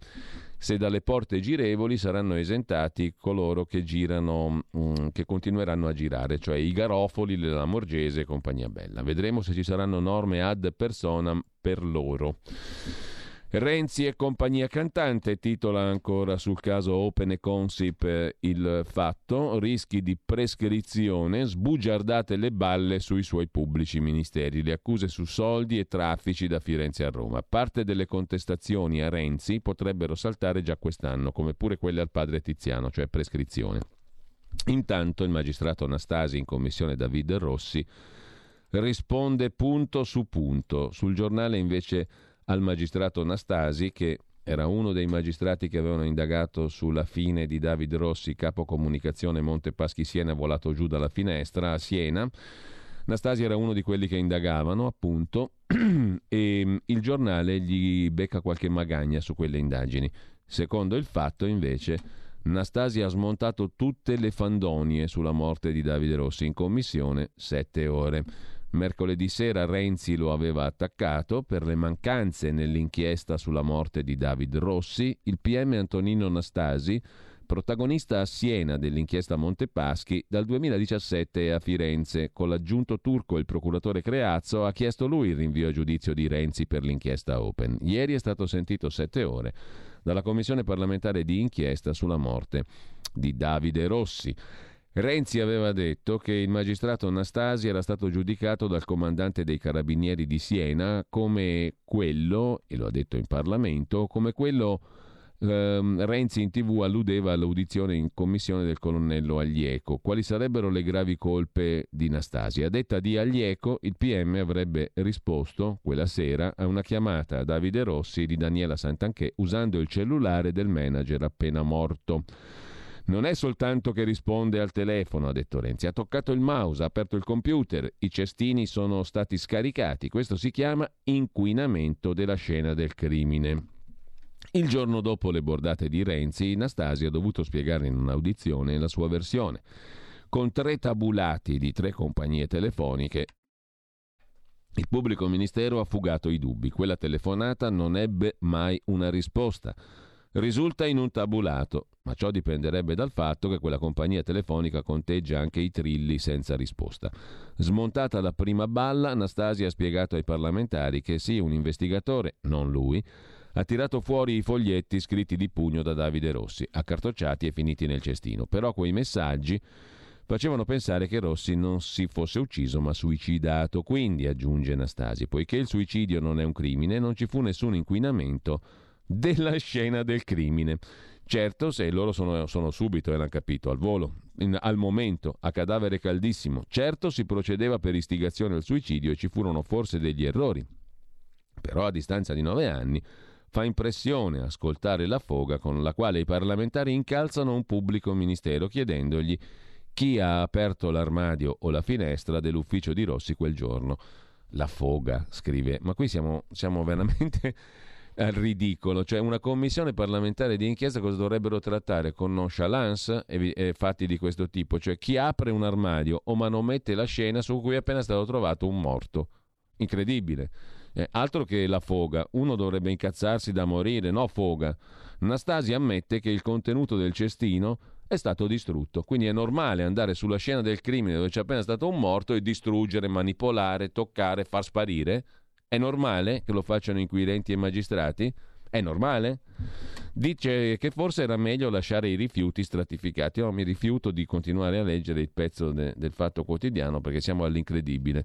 se dalle porte girevoli saranno esentati coloro che girano, mm, che continueranno a girare, cioè i garofoli, le lamorgese e compagnia bella. Vedremo se ci saranno norme ad personam per loro. Renzi e compagnia cantante titola ancora sul caso Open e Consip eh, il fatto, rischi di prescrizione, sbugiardate le balle sui suoi pubblici ministeri, le accuse su soldi e traffici da Firenze a Roma. Parte delle contestazioni a Renzi potrebbero saltare già quest'anno, come pure quelle al padre Tiziano, cioè prescrizione. Intanto il magistrato Anastasi in commissione David Rossi risponde punto su punto. Sul giornale invece al magistrato Nastasi che era uno dei magistrati che avevano indagato sulla fine di David Rossi, capo comunicazione Montepaschi Siena, volato giù dalla finestra a Siena. Nastasi era uno di quelli che indagavano, appunto, e mm, il giornale gli becca qualche magagna su quelle indagini. Secondo il fatto, invece, Nastasi ha smontato tutte le fandonie sulla morte di Davide Rossi in commissione, sette ore. Mercoledì sera Renzi lo aveva attaccato per le mancanze nell'inchiesta sulla morte di David Rossi. Il PM Antonino Nastasi protagonista a Siena dell'inchiesta Montepaschi, dal 2017 a Firenze. Con l'aggiunto turco il procuratore Creazzo ha chiesto lui il rinvio a giudizio di Renzi per l'inchiesta Open. Ieri è stato sentito sette ore dalla Commissione parlamentare di inchiesta sulla morte di Davide Rossi. Renzi aveva detto che il magistrato Anastasi era stato giudicato dal comandante dei carabinieri di Siena come quello, e lo ha detto in Parlamento, come quello ehm, Renzi in tv alludeva all'audizione in commissione del colonnello Aglieco. Quali sarebbero le gravi colpe di Nastasi? A detta di Aglieco, il PM avrebbe risposto quella sera a una chiamata a Davide Rossi di Daniela Santanché usando il cellulare del manager appena morto. Non è soltanto che risponde al telefono, ha detto Renzi, ha toccato il mouse, ha aperto il computer, i cestini sono stati scaricati. Questo si chiama inquinamento della scena del crimine. Il giorno dopo le bordate di Renzi, Nastasi ha dovuto spiegare in un'audizione la sua versione. Con tre tabulati di tre compagnie telefoniche, il pubblico ministero ha fugato i dubbi. Quella telefonata non ebbe mai una risposta risulta in un tabulato, ma ciò dipenderebbe dal fatto che quella compagnia telefonica conteggia anche i trilli senza risposta. Smontata la prima balla, Anastasia ha spiegato ai parlamentari che sì, un investigatore, non lui, ha tirato fuori i foglietti scritti di pugno da Davide Rossi, accartocciati e finiti nel cestino. Però quei messaggi facevano pensare che Rossi non si fosse ucciso ma suicidato. Quindi, aggiunge Anastasi, poiché il suicidio non è un crimine, non ci fu nessun inquinamento della scena del crimine. Certo, se loro sono, sono subito, l'hanno capito, al volo, in, al momento, a cadavere caldissimo. Certo, si procedeva per istigazione al suicidio e ci furono forse degli errori. Però a distanza di nove anni fa impressione ascoltare la foga con la quale i parlamentari incalzano un pubblico ministero chiedendogli chi ha aperto l'armadio o la finestra dell'ufficio di Rossi quel giorno. La foga, scrive, ma qui siamo, siamo veramente al ridicolo. Cioè una commissione parlamentare di inchiesta cosa dovrebbero trattare con nonchalance e, e fatti di questo tipo? Cioè chi apre un armadio o manomette la scena su cui è appena stato trovato un morto. Incredibile. Eh, altro che la foga, uno dovrebbe incazzarsi da morire, no foga. Nastasi ammette che il contenuto del cestino è stato distrutto, quindi è normale andare sulla scena del crimine dove c'è appena stato un morto e distruggere, manipolare, toccare, far sparire? È normale che lo facciano inquirenti e magistrati? È normale? Dice che forse era meglio lasciare i rifiuti stratificati. Io mi rifiuto di continuare a leggere il pezzo de- del Fatto Quotidiano perché siamo all'incredibile.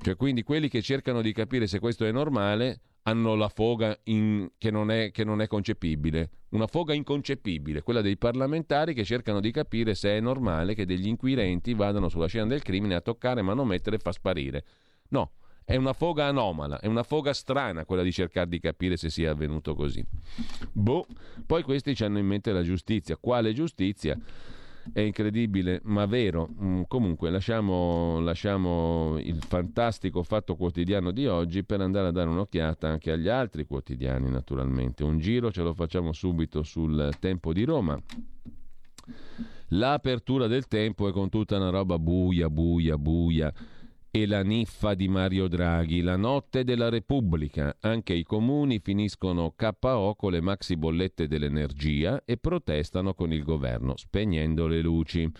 Cioè, quindi quelli che cercano di capire se questo è normale hanno la foga in, che, non è, che non è concepibile, una foga inconcepibile, quella dei parlamentari che cercano di capire se è normale che degli inquirenti vadano sulla scena del crimine a toccare, manomettere e fa sparire. No, è una foga anomala, è una foga strana quella di cercare di capire se sia avvenuto così. Boh, poi questi ci hanno in mente la giustizia. Quale giustizia? È incredibile, ma vero. Mm, comunque lasciamo, lasciamo, il fantastico fatto quotidiano di oggi per andare a dare un'occhiata anche agli altri quotidiani, naturalmente. Un giro ce lo facciamo subito sul Tempo di Roma. L'apertura del tempo è con tutta una roba buia, buia, buia e la niffa di Mario Draghi, la notte della Repubblica. Anche i comuni finiscono KO con le maxi bollette dell'energia e protestano con il governo, spegnendo le luci.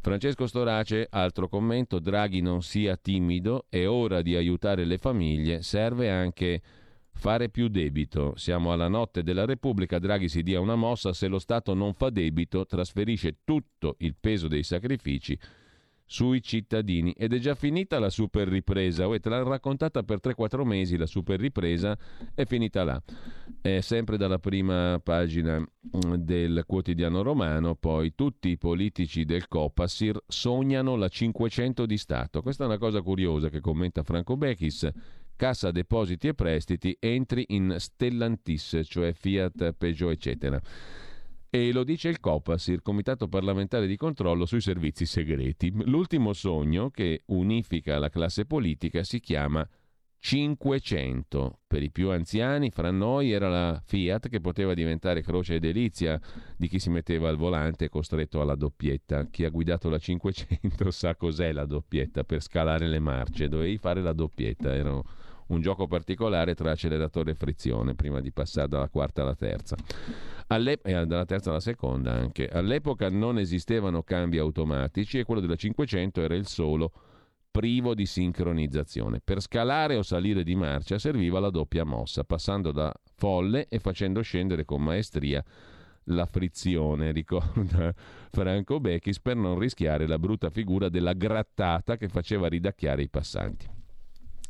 Francesco Storace, altro commento, Draghi non sia timido, è ora di aiutare le famiglie, serve anche fare più debito. Siamo alla notte della Repubblica, Draghi si dia una mossa, se lo Stato non fa debito trasferisce tutto il peso dei sacrifici sui cittadini. Ed è già finita la super ripresa, Uè, te l'hanno raccontata per 3-4 mesi, la super ripresa è finita là. È sempre dalla prima pagina mm, del quotidiano romano, poi tutti i politici del Copasir sognano la 500 di Stato. Questa è una cosa curiosa che commenta Franco Bechis. Cassa depositi e prestiti entri in Stellantis, cioè Fiat, Peugeot, eccetera. E lo dice il COPAS, il Comitato parlamentare di controllo sui servizi segreti. L'ultimo sogno che unifica la classe politica si chiama 500. Per i più anziani, fra noi era la Fiat che poteva diventare croce e delizia di chi si metteva al volante costretto alla doppietta. Chi ha guidato la 500 sa cos'è la doppietta per scalare le marce, dovevi fare la doppietta, era un gioco particolare tra acceleratore e frizione prima di passare dalla quarta alla terza. All'ep- e dalla terza alla seconda anche. All'epoca non esistevano cambi automatici e quello della 500 era il solo privo di sincronizzazione. Per scalare o salire di marcia serviva la doppia mossa, passando da folle e facendo scendere con maestria la frizione, ricorda Franco Bechis, per non rischiare la brutta figura della grattata che faceva ridacchiare i passanti.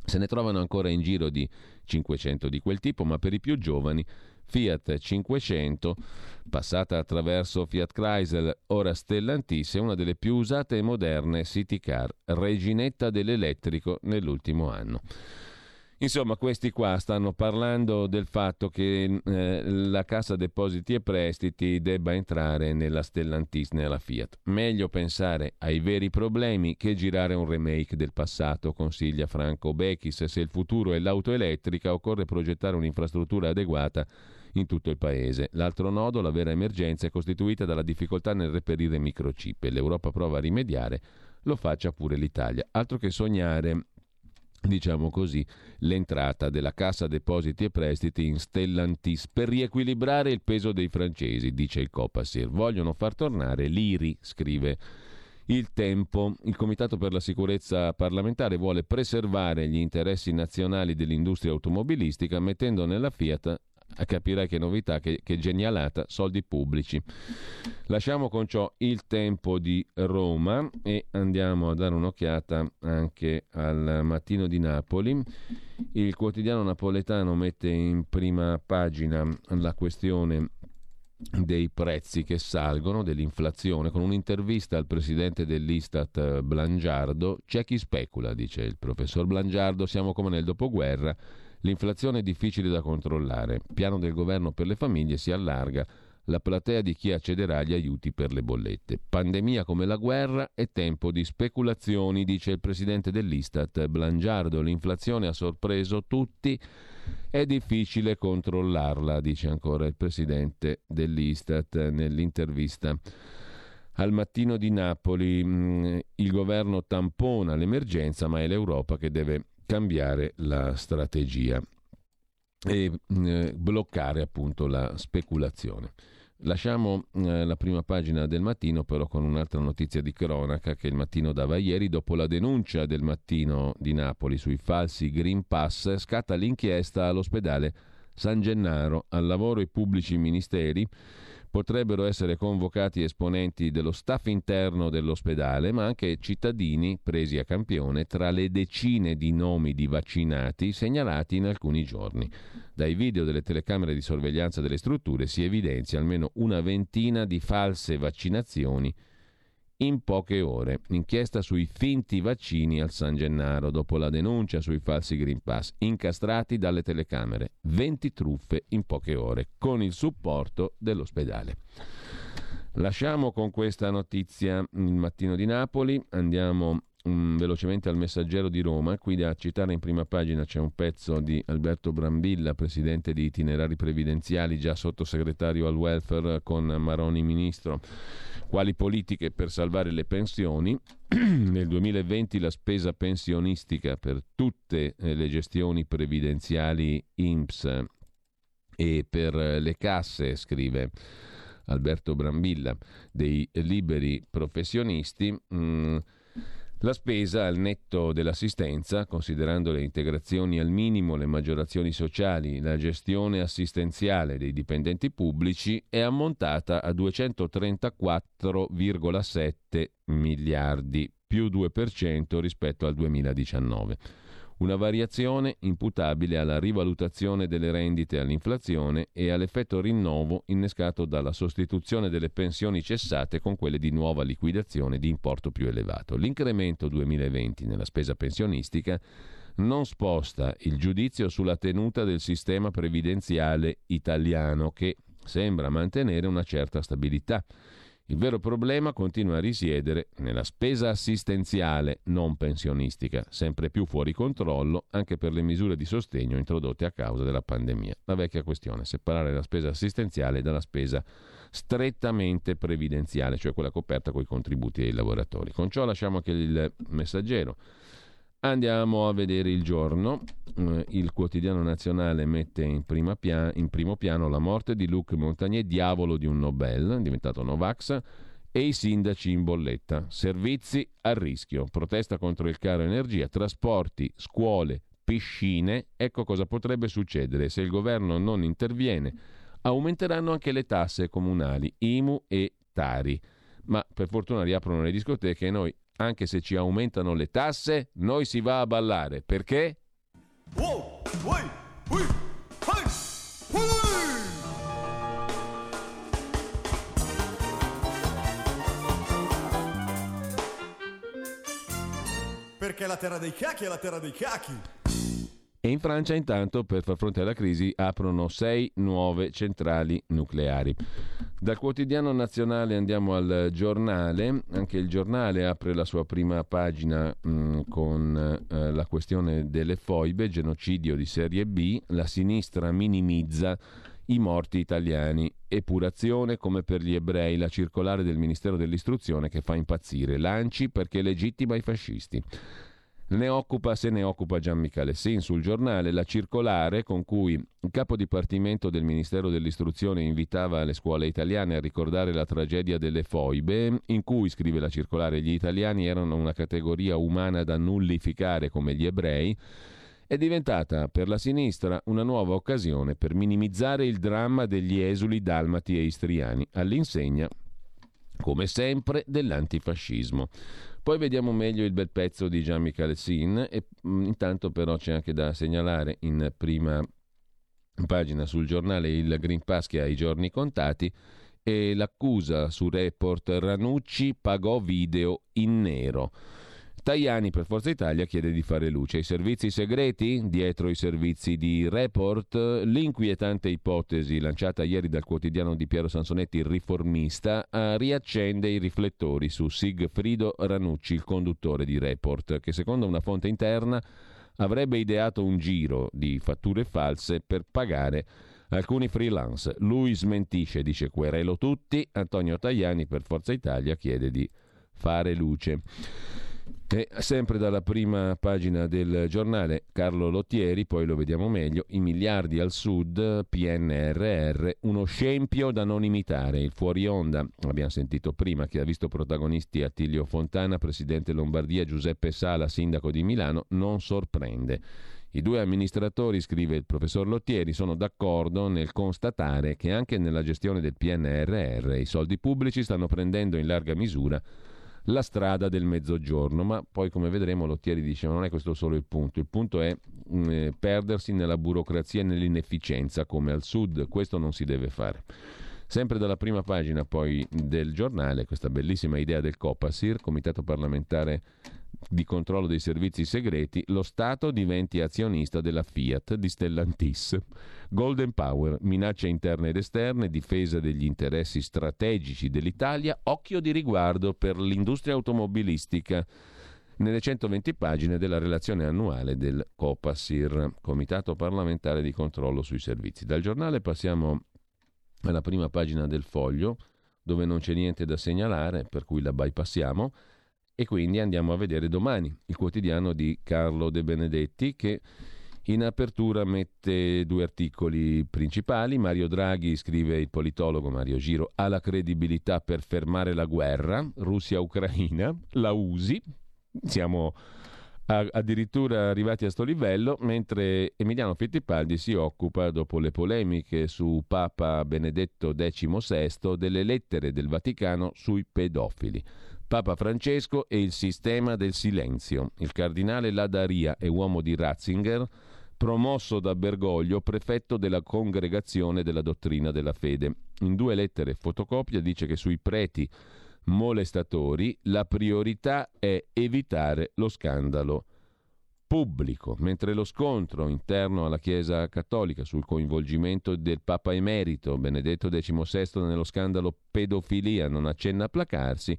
Se ne trovano ancora in giro di 500 di quel tipo, ma per i più giovani Fiat 500, passata attraverso Fiat Chrysler, ora Stellantis, è una delle più usate e moderne city car, reginetta dell'elettrico nell'ultimo anno. Insomma, questi qua stanno parlando del fatto che eh, la Cassa Depositi e Prestiti debba entrare nella Stellantis, nella Fiat. Meglio pensare ai veri problemi che girare un remake del passato, consiglia Franco Bechis. Se il futuro è l'auto elettrica, occorre progettare un'infrastruttura adeguata in tutto il paese. L'altro nodo, la vera emergenza, è costituita dalla difficoltà nel reperire microchip l'Europa prova a rimediare, lo faccia pure l'Italia. Altro che sognare diciamo così, l'entrata della Cassa Depositi e Prestiti in Stellantis per riequilibrare il peso dei francesi, dice il Copasir. Vogliono far tornare l'IRI, scrive il tempo. Il Comitato per la sicurezza parlamentare vuole preservare gli interessi nazionali dell'industria automobilistica mettendo nella Fiat capirai che novità, che, che genialata, soldi pubblici. Lasciamo con ciò il tempo di Roma e andiamo a dare un'occhiata anche al mattino di Napoli. Il quotidiano napoletano mette in prima pagina la questione dei prezzi che salgono, dell'inflazione, con un'intervista al presidente dell'Istat Blangiardo. C'è chi specula, dice il professor Blangiardo, siamo come nel dopoguerra L'inflazione è difficile da controllare. Piano del governo per le famiglie si allarga la platea di chi accederà agli aiuti per le bollette. Pandemia come la guerra è tempo di speculazioni, dice il presidente dell'Istat Blangiardo. L'inflazione ha sorpreso tutti. È difficile controllarla, dice ancora il presidente dell'Istat nell'intervista. Al mattino di Napoli mm, il governo tampona l'emergenza, ma è l'Europa che deve cambiare la strategia e eh, bloccare appunto la speculazione. Lasciamo eh, la prima pagina del mattino però con un'altra notizia di cronaca che il mattino dava ieri dopo la denuncia del mattino di Napoli sui falsi Green Pass scatta l'inchiesta all'ospedale San Gennaro al lavoro i pubblici ministeri potrebbero essere convocati esponenti dello staff interno dell'ospedale, ma anche cittadini presi a campione tra le decine di nomi di vaccinati segnalati in alcuni giorni. Dai video delle telecamere di sorveglianza delle strutture si evidenzia almeno una ventina di false vaccinazioni in poche ore. Inchiesta sui finti vaccini al San Gennaro dopo la denuncia sui falsi Green Pass, incastrati dalle telecamere. 20 truffe in poche ore, con il supporto dell'ospedale. Lasciamo con questa notizia il mattino di Napoli, andiamo um, velocemente al messaggero di Roma. Qui da citare in prima pagina c'è un pezzo di Alberto Brambilla, presidente di itinerari previdenziali, già sottosegretario al welfare con Maroni ministro quali politiche per salvare le pensioni. Nel 2020 la spesa pensionistica per tutte eh, le gestioni previdenziali INPS e per le casse, scrive Alberto Brambilla, dei liberi professionisti. Mh, mm, la spesa al netto dell'assistenza, considerando le integrazioni al minimo, le maggiorazioni sociali, la gestione assistenziale dei dipendenti pubblici, è ammontata a 234,7 miliardi, più 2% rispetto al 2019 una variazione imputabile alla rivalutazione delle rendite all'inflazione e all'effetto rinnovo innescato dalla sostituzione delle pensioni cessate con quelle di nuova liquidazione di importo più elevato. L'incremento 2020 nella spesa pensionistica non sposta il giudizio sulla tenuta del sistema previdenziale italiano che sembra mantenere una certa stabilità il vero problema continua a risiedere nella spesa assistenziale non pensionistica, sempre più fuori controllo anche per le misure di sostegno introdotte a causa della pandemia. La vecchia questione, separare la spesa assistenziale dalla spesa strettamente previdenziale, cioè quella coperta con i contributi dei lavoratori. Con ciò lasciamo anche il messaggero Andiamo a vedere il giorno. Eh, il quotidiano nazionale mette in, pia- in, primo piano la morte di Luc Montagnier, diavolo di un Nobel, diventato Novax, e i sindaci in bolletta. Servizi a rischio, protesta contro il caro energia, trasporti, scuole, piscine. Ecco cosa potrebbe succedere se il governo non interviene. Aumenteranno anche le tasse comunali, IMU e Tari. Ma per fortuna riaprono le discoteche e noi, anche se ci aumentano le tasse, noi si va a ballare. Perché? Wow, uy, hey, Perché la terra dei cachi è la terra dei cachi. E in Francia intanto per far fronte alla crisi aprono sei nuove centrali nucleari. Dal quotidiano nazionale andiamo al giornale, anche il giornale apre la sua prima pagina mh, mm, con eh, la questione delle foibe, genocidio di serie B, la sinistra minimizza i morti italiani, epurazione come per gli ebrei, la circolare del Ministero dell'Istruzione che fa impazzire, lanci perché legittima i fascisti. Ne occupa, se ne occupa Gian Michele Sin sul giornale, la circolare con cui il capo dipartimento del Ministero dell'Istruzione invitava le scuole italiane a ricordare la tragedia delle foibe, in cui, scrive la circolare, gli italiani erano una categoria umana da nullificare come gli ebrei, è diventata per la sinistra una nuova occasione per minimizzare il dramma degli esuli dalmati e istriani, all'insegna, come sempre, dell'antifascismo. Poi vediamo meglio il bel pezzo di Jean-Michel Sin e mh, mm, intanto però c'è anche da segnalare in prima pagina sul giornale il Green Pass che ha i giorni contati e l'accusa su report Ranucci pagò video in nero. Tajani per Forza Italia chiede di fare luce. I servizi segreti dietro i servizi di report, l'inquietante ipotesi lanciata ieri dal quotidiano di Piero Sansonetti, il riformista, riaccende i riflettori su Sigfrido Ranucci, il conduttore di report, che secondo una fonte interna avrebbe ideato un giro di fatture false per pagare alcuni freelance. Lui smentisce, dice querelo tutti, Antonio Tajani per Forza Italia chiede di fare luce. E sempre dalla prima pagina del giornale Carlo Lottieri, poi lo vediamo meglio, i miliardi al sud, PNRR, uno scempio da non imitare, il fuori onda, abbiamo sentito prima che ha visto protagonisti Attilio Fontana, presidente Lombardia, Giuseppe Sala, sindaco di Milano, non sorprende. I due amministratori, scrive il professor Lottieri, sono d'accordo nel constatare che anche nella gestione del PNRR i soldi pubblici stanno prendendo in larga misura la strada del mezzogiorno, ma poi come vedremo Lottieri dice non è questo solo il punto, il punto è mh, mm, eh, perdersi nella burocrazia e nell'inefficienza come al sud, questo non si deve fare. Sempre dalla prima pagina poi del giornale, questa bellissima idea del Copasir, Comitato parlamentare di controllo dei servizi segreti, lo Stato diventi azionista della Fiat di Stellantis. Golden Power, minacce interne ed esterne, difesa degli interessi strategici dell'Italia, occhio di riguardo per l'industria automobilistica nelle 120 pagine della relazione annuale del Copasir, Comitato parlamentare di controllo sui servizi. Dal giornale passiamo alla prima pagina del foglio, dove non c'è niente da segnalare, per cui la bypassiamo. E quindi andiamo a vedere domani il quotidiano di Carlo De Benedetti che in apertura mette due articoli principali. Mario Draghi, scrive il politologo Mario Giro, ha la credibilità per fermare la guerra, Russia-Ucraina, la usi. Siamo addirittura arrivati a sto livello, mentre Emiliano Fittipaldi si occupa, dopo le polemiche su Papa Benedetto XVI, delle lettere del Vaticano sui pedofili. Papa Francesco e il sistema del silenzio. Il cardinale Ladaria è uomo di Ratzinger, promosso da Bergoglio prefetto della congregazione della dottrina della fede. In due lettere fotocopia dice che sui preti molestatori la priorità è evitare lo scandalo pubblico, mentre lo scontro interno alla Chiesa Cattolica sul coinvolgimento del Papa Emerito Benedetto XVI nello scandalo pedofilia non accenna a placarsi,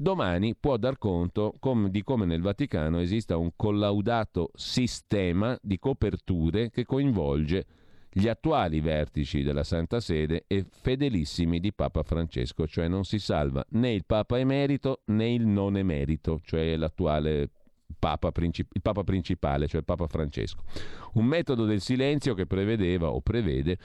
domani può dar conto com- di come nel Vaticano esista un collaudato sistema di coperture che coinvolge gli attuali vertici della Santa Sede e fedelissimi di Papa Francesco, cioè non si salva né il Papa emerito né il non emerito, cioè l'attuale Papa princip- il Papa principale, cioè Papa Francesco. Un metodo del silenzio che prevedeva o prevede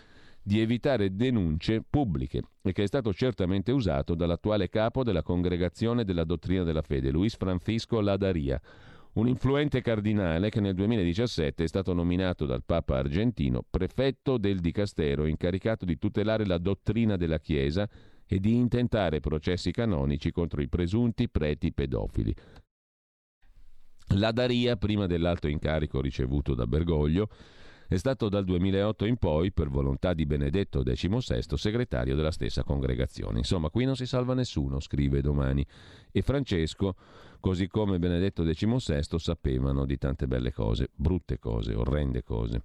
di evitare denunce pubbliche e che è stato certamente usato dall'attuale capo della Congregazione della Dottrina della Fede, Luis Francisco Ladaria, un influente cardinale che nel 2017 è stato nominato dal Papa argentino prefetto del Dicastero incaricato di tutelare la dottrina della Chiesa e di intentare processi canonici contro i presunti preti pedofili. Ladaria, prima dell'alto incarico ricevuto da Bergoglio, è stato dal 2008 in poi, per volontà di Benedetto XVI, segretario della stessa congregazione. Insomma, qui non si salva nessuno, scrive domani. E Francesco, così come Benedetto XVI, sapevano di tante belle cose, brutte cose, orrende cose.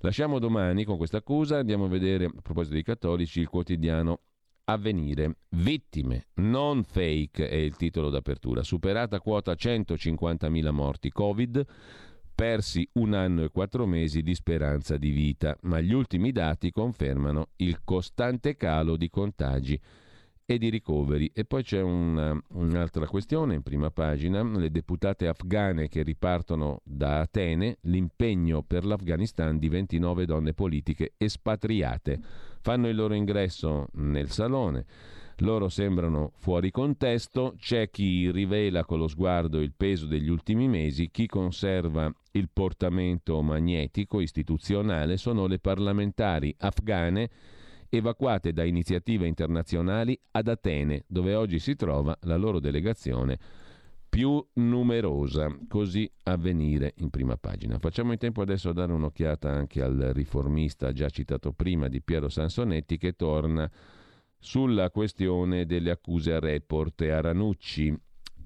Lasciamo domani con questa accusa, andiamo a vedere, a proposito dei cattolici, il quotidiano Avvenire. Vittime, non fake è il titolo d'apertura. Superata quota 150.000 morti Covid, persi un anno e quattro mesi di speranza di vita, ma gli ultimi dati confermano il costante calo di contagi e di ricoveri. E poi c'è una, un'altra questione in prima pagina, le deputate afghane che ripartono da Atene, l'impegno per l'Afghanistan di 29 donne politiche espatriate. Fanno il loro ingresso nel salone loro sembrano fuori contesto, c'è chi rivela con lo sguardo il peso degli ultimi mesi, chi conserva il portamento magnetico istituzionale sono le parlamentari afghane evacuate da iniziative internazionali ad Atene, dove oggi si trova la loro delegazione più numerosa. Così avvenire in prima pagina. Facciamo in tempo adesso a dare un'occhiata anche al riformista già citato prima di Piero Sansonetti che torna sulla questione delle accuse a report e a Ranucci.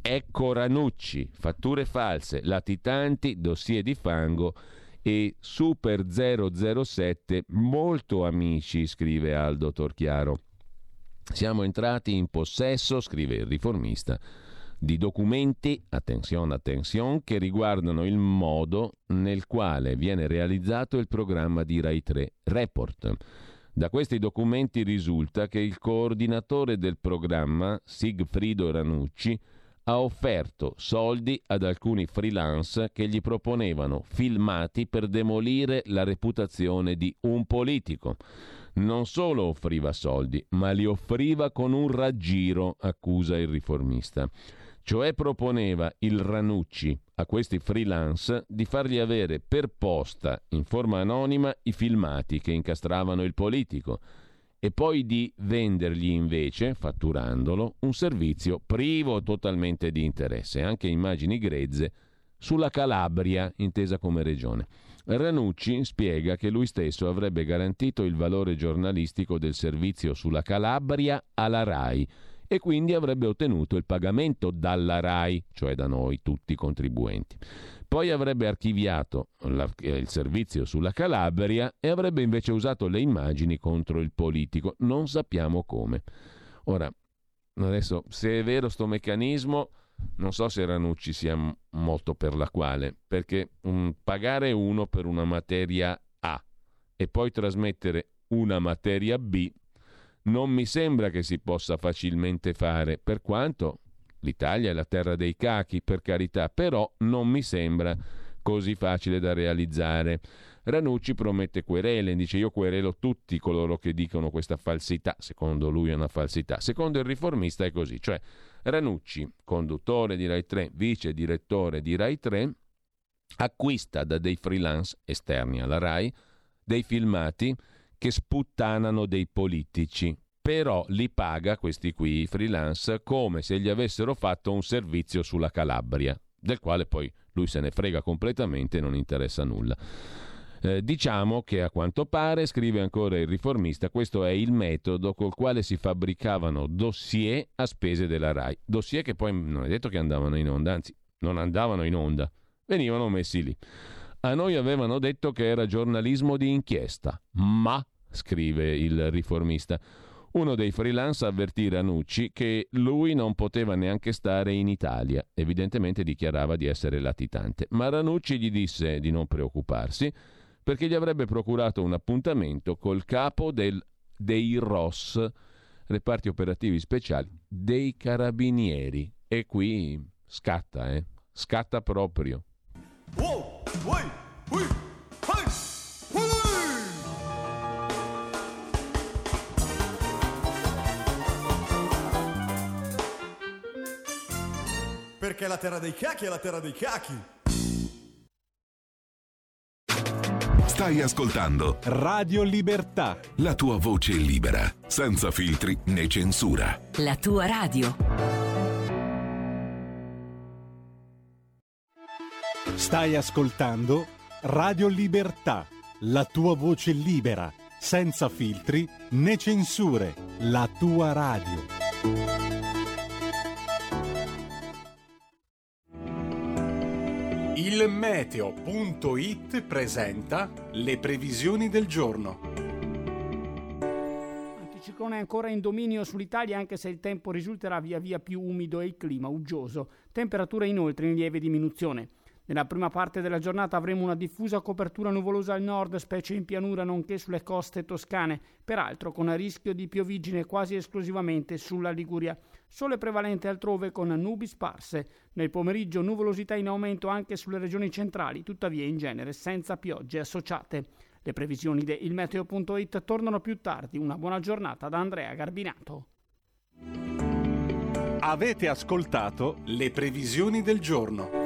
Ecco Ranucci, fatture false, latitanti, dossier di fango e Super 007 molto amici, scrive Aldo Torchiaro. Siamo entrati in possesso, scrive il riformista, di documenti, attenzione, attenzione, che riguardano il modo nel quale viene realizzato il programma di Rai 3 Report da questi documenti risulta che il coordinatore del programma, Sigfrido Ranucci, ha offerto soldi ad alcuni freelance che gli proponevano filmati per demolire la reputazione di un politico. Non solo offriva soldi, ma li offriva con un raggiro, accusa il riformista. Cioè proponeva il Ranucci a questi freelance di fargli avere per posta, in forma anonima, i filmati che incastravano il politico e poi di vendergli invece, fatturandolo, un servizio privo totalmente di interesse, anche immagini grezze, sulla Calabria, intesa come regione. Ranucci spiega che lui stesso avrebbe garantito il valore giornalistico del servizio sulla Calabria alla RAI e quindi avrebbe ottenuto il pagamento dalla RAI, cioè da noi tutti i contribuenti. Poi avrebbe archiviato la, il servizio sulla Calabria e avrebbe invece usato le immagini contro il politico. Non sappiamo come. Ora, adesso, se è vero sto meccanismo, non so se Ranucci sia molto per la quale, perché um, pagare uno per una materia A e poi trasmettere una materia B non mi sembra che si possa facilmente fare, per quanto l'Italia è la terra dei cachi, per carità, però non mi sembra così facile da realizzare. Ranucci promette querele, dice io querelo tutti coloro che dicono questa falsità, secondo lui è una falsità. Secondo il riformista è così, cioè Ranucci, conduttore di Rai 3, vice direttore di Rai 3, acquista da dei freelance esterni alla Rai dei filmati che sputtanano dei politici, però li paga questi qui freelance come se gli avessero fatto un servizio sulla Calabria, del quale poi lui se ne frega completamente e non interessa nulla. Eh, diciamo che a quanto pare, scrive ancora il riformista, questo è il metodo col quale si fabbricavano dossier a spese della RAI. Dossier che poi non è detto che andavano in onda, anzi non andavano in onda, venivano messi lì. A noi avevano detto che era giornalismo di inchiesta, ma, scrive il riformista, uno dei freelance avvertì Ranucci che lui non poteva neanche stare in Italia, evidentemente dichiarava di essere latitante, ma Ranucci gli disse di non preoccuparsi perché gli avrebbe procurato un appuntamento col capo del, dei ROS, reparti operativi speciali, dei carabinieri. E qui scatta, eh? Scatta proprio. Perché la terra dei cachi è la terra dei cachi. Stai ascoltando Radio Libertà. la tua voce libera, senza filtri né censura. La tua radio. Stai ascoltando Radio Libertà. La tua voce libera, senza filtri né censure. La tua radio. Il meteo.it presenta le previsioni del giorno. Anticiclone ancora in dominio sull'Italia anche se il tempo risulterà via via più umido e il clima uggioso. Temperature inoltre in lieve diminuzione. Nella prima parte della giornata avremo una diffusa copertura nuvolosa al nord, specie in pianura nonché sulle coste toscane, peraltro con rischio di piovigine quasi esclusivamente sulla Liguria. Sole prevalente altrove con nubi sparse. Nel pomeriggio nuvolosità in aumento anche sulle regioni centrali, tuttavia in genere senza piogge associate. Le previsioni di ilmeteo.it tornano più tardi. Una buona giornata da Andrea Garbinato. Avete ascoltato le previsioni del giorno.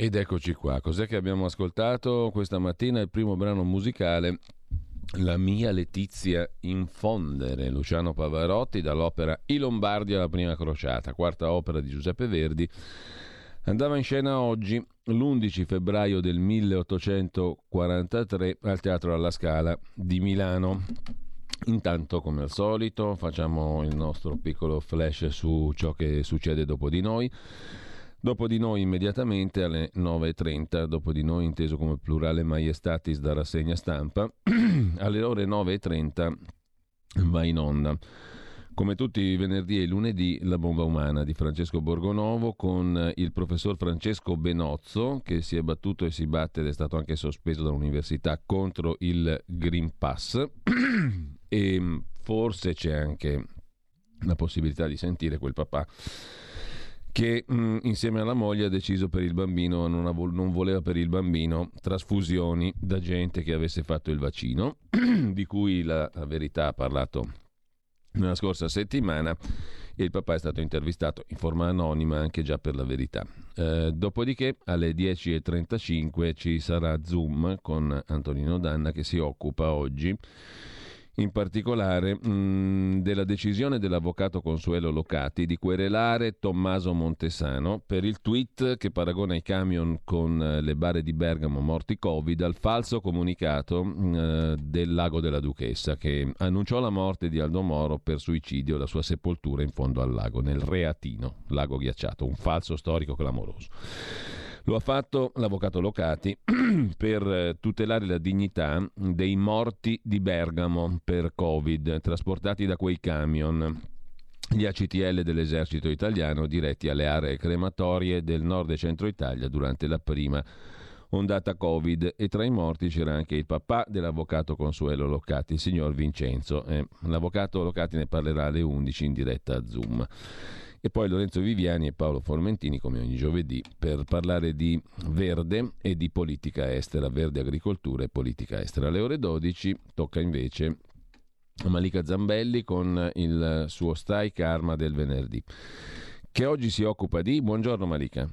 Ed eccoci qua, cos'è che abbiamo ascoltato questa mattina? Il primo brano musicale, La mia Letizia infondere, Luciano Pavarotti dall'opera I Lombardi alla prima crociata, quarta opera di Giuseppe Verdi. Andava in scena oggi, l'11 febbraio del 1843, al Teatro alla Scala di Milano. Intanto, come al solito, facciamo il nostro piccolo flash su ciò che succede dopo di noi. Dopo di noi immediatamente alle 9.30, dopo di noi inteso come plurale maiestatis da rassegna stampa, alle ore 9.30 va in onda. Come tutti i venerdì e lunedì, La bomba umana di Francesco Borgonovo con il professor Francesco Benozzo che si è battuto e si batte ed è stato anche sospeso dall'università contro il Green Pass. E forse c'è anche la possibilità di sentire quel papà che mh, insieme alla moglie ha deciso per il bambino, non, av- non, voleva per il bambino trasfusioni da gente che avesse fatto il vaccino, di cui la, la verità ha parlato nella scorsa settimana e il papà è stato intervistato in forma anonima anche già per la verità. Eh, dopodiché alle 10.35 ci sarà Zoom con Antonino Danna che si occupa oggi in particolare mh, della decisione dell'avvocato Consuelo Locati di querelare Tommaso Montesano per il tweet che paragona i camion con eh, le bare di Bergamo morti Covid al falso comunicato mh, del lago della Duchessa che annunciò la morte di Aldo Moro per suicidio e la sua sepoltura in fondo al lago, nel Reatino, lago ghiacciato, un falso storico clamoroso. Lo ha fatto l'avvocato Locati per eh, tutelare la dignità dei morti di Bergamo per Covid, trasportati da quei camion. Gli ACTL dell'esercito italiano diretti alle aree crematorie del nord e centro Italia durante la prima ondata Covid. E tra i morti c'era anche il papà dell'avvocato Consuelo Locati, il signor Vincenzo. Eh, l'avvocato Locati ne parlerà alle 11 in diretta a Zoom e poi Lorenzo Viviani e Paolo Formentini come ogni giovedì per parlare di verde e di politica estera, verde agricoltura e politica estera. Alle ore 12 tocca invece a Malika Zambelli con il suo Stai Karma del venerdì che oggi si occupa di... Buongiorno Malika.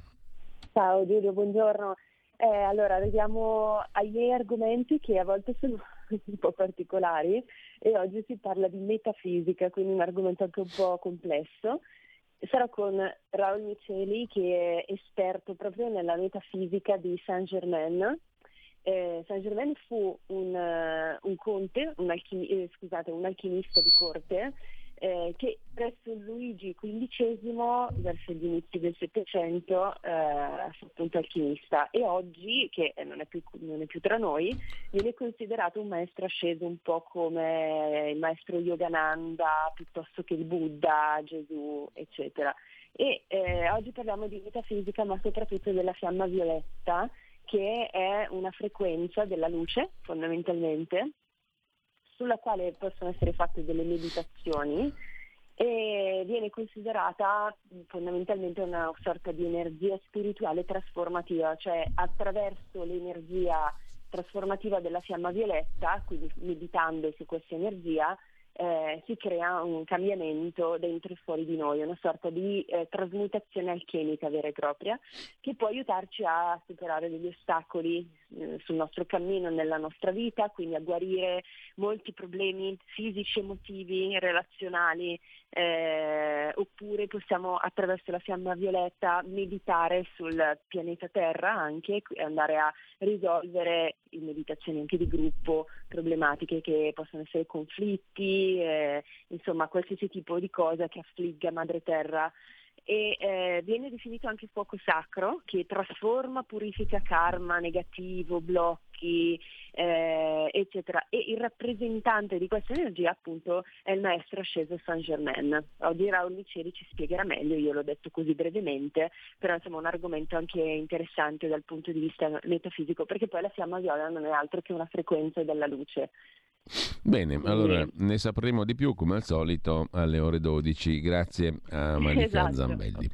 Ciao Giulio, buongiorno. Eh, allora, arriviamo miei argomenti che a volte sono un po' particolari e oggi si parla di metafisica, quindi un argomento anche un po' complesso. Sarò con Raul Miceli che è esperto proprio nella metafisica di Saint Germain. Eh, Saint Germain fu un, uh, un conte, un, alchimi- eh, scusate, un alchimista di corte eh, che presso Luigi XV verso gli inizi del Settecento eh, fu appunto alchimista e oggi, che non è, più, non è, più, tra noi, viene considerato un maestro asceso un po' come il maestro Yogananda piuttosto che il Buddha, Gesù, eccetera. E eh, oggi parliamo di metafisica ma soprattutto della fiamma violetta che è una frequenza della luce fondamentalmente sulla quale possono essere fatte delle meditazioni e viene considerata fondamentalmente una sorta di energia spirituale trasformativa, cioè attraverso l'energia trasformativa della fiamma violetta, quindi meditando su questa energia, eh, si crea un cambiamento dentro e fuori di noi, una sorta di eh, trasmutazione alchemica vera e propria che può aiutarci a superare degli ostacoli eh, sul nostro cammino, nella nostra vita, quindi a guarire molti problemi fisici, emotivi, relazionali, eh, oppure possiamo attraverso la fiamma violetta meditare sul pianeta Terra anche e andare a risolvere in meditazioni anche di gruppo problematiche che possono essere conflitti, eh, insomma qualsiasi tipo di cosa che affligga Madre Terra e eh, viene definito anche fuoco sacro che trasforma, purifica karma negativo, blocchi, eh, eccetera. E il rappresentante di questa energia appunto è il maestro asceso Saint Germain. Oggi Raul Liceri ci spiegherà meglio, io l'ho detto così brevemente, però insomma un argomento anche interessante dal punto di vista metafisico, perché poi la fiamma viola non è altro che una frequenza della luce. Bene, allora ne sapremo di più come al solito alle ore 12. Grazie a Malika esatto. Zambelli.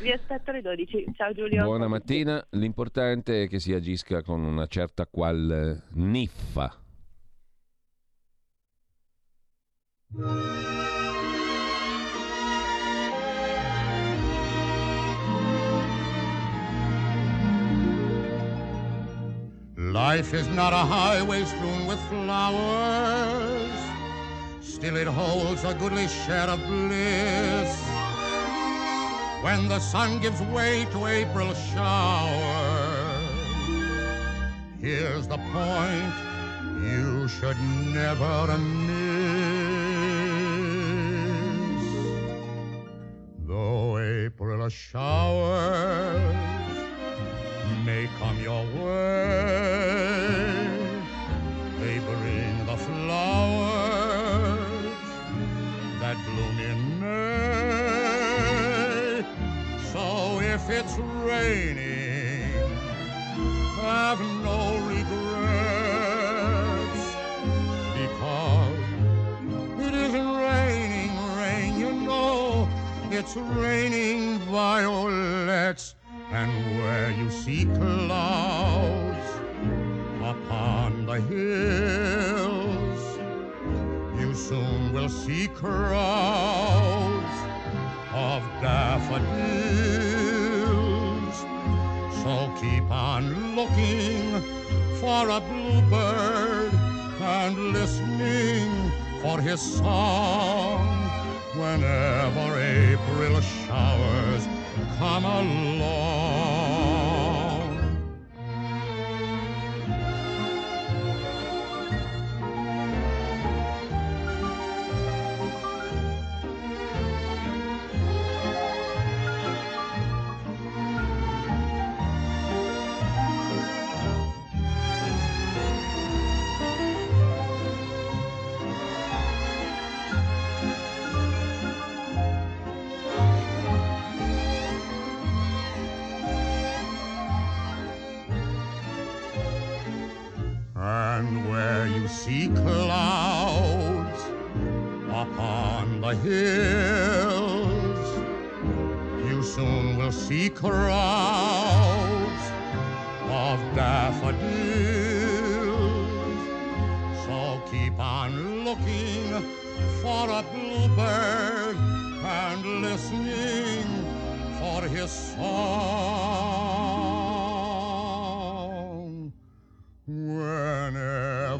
Vi aspetto alle 12. Ciao Giulio. Buona mattina. L'importante è che si agisca con una certa qual niffa. Life is not a highway strewn with flowers, still it holds a goodly share of bliss. When the sun gives way to April showers, here's the point you should never miss. Though April showers may come your way. They bring the flowers that bloom in May. So if it's raining, have no regrets because it isn't raining rain. You know it's raining violets and where you see clouds upon the hills, you soon will see crowds of daffodils. So keep on looking for a bluebird and listening for his song whenever April showers come along. And where you see clouds upon the hills, you soon will see crowds of daffodils. So keep on looking for a bluebird and listening for his song. Whenever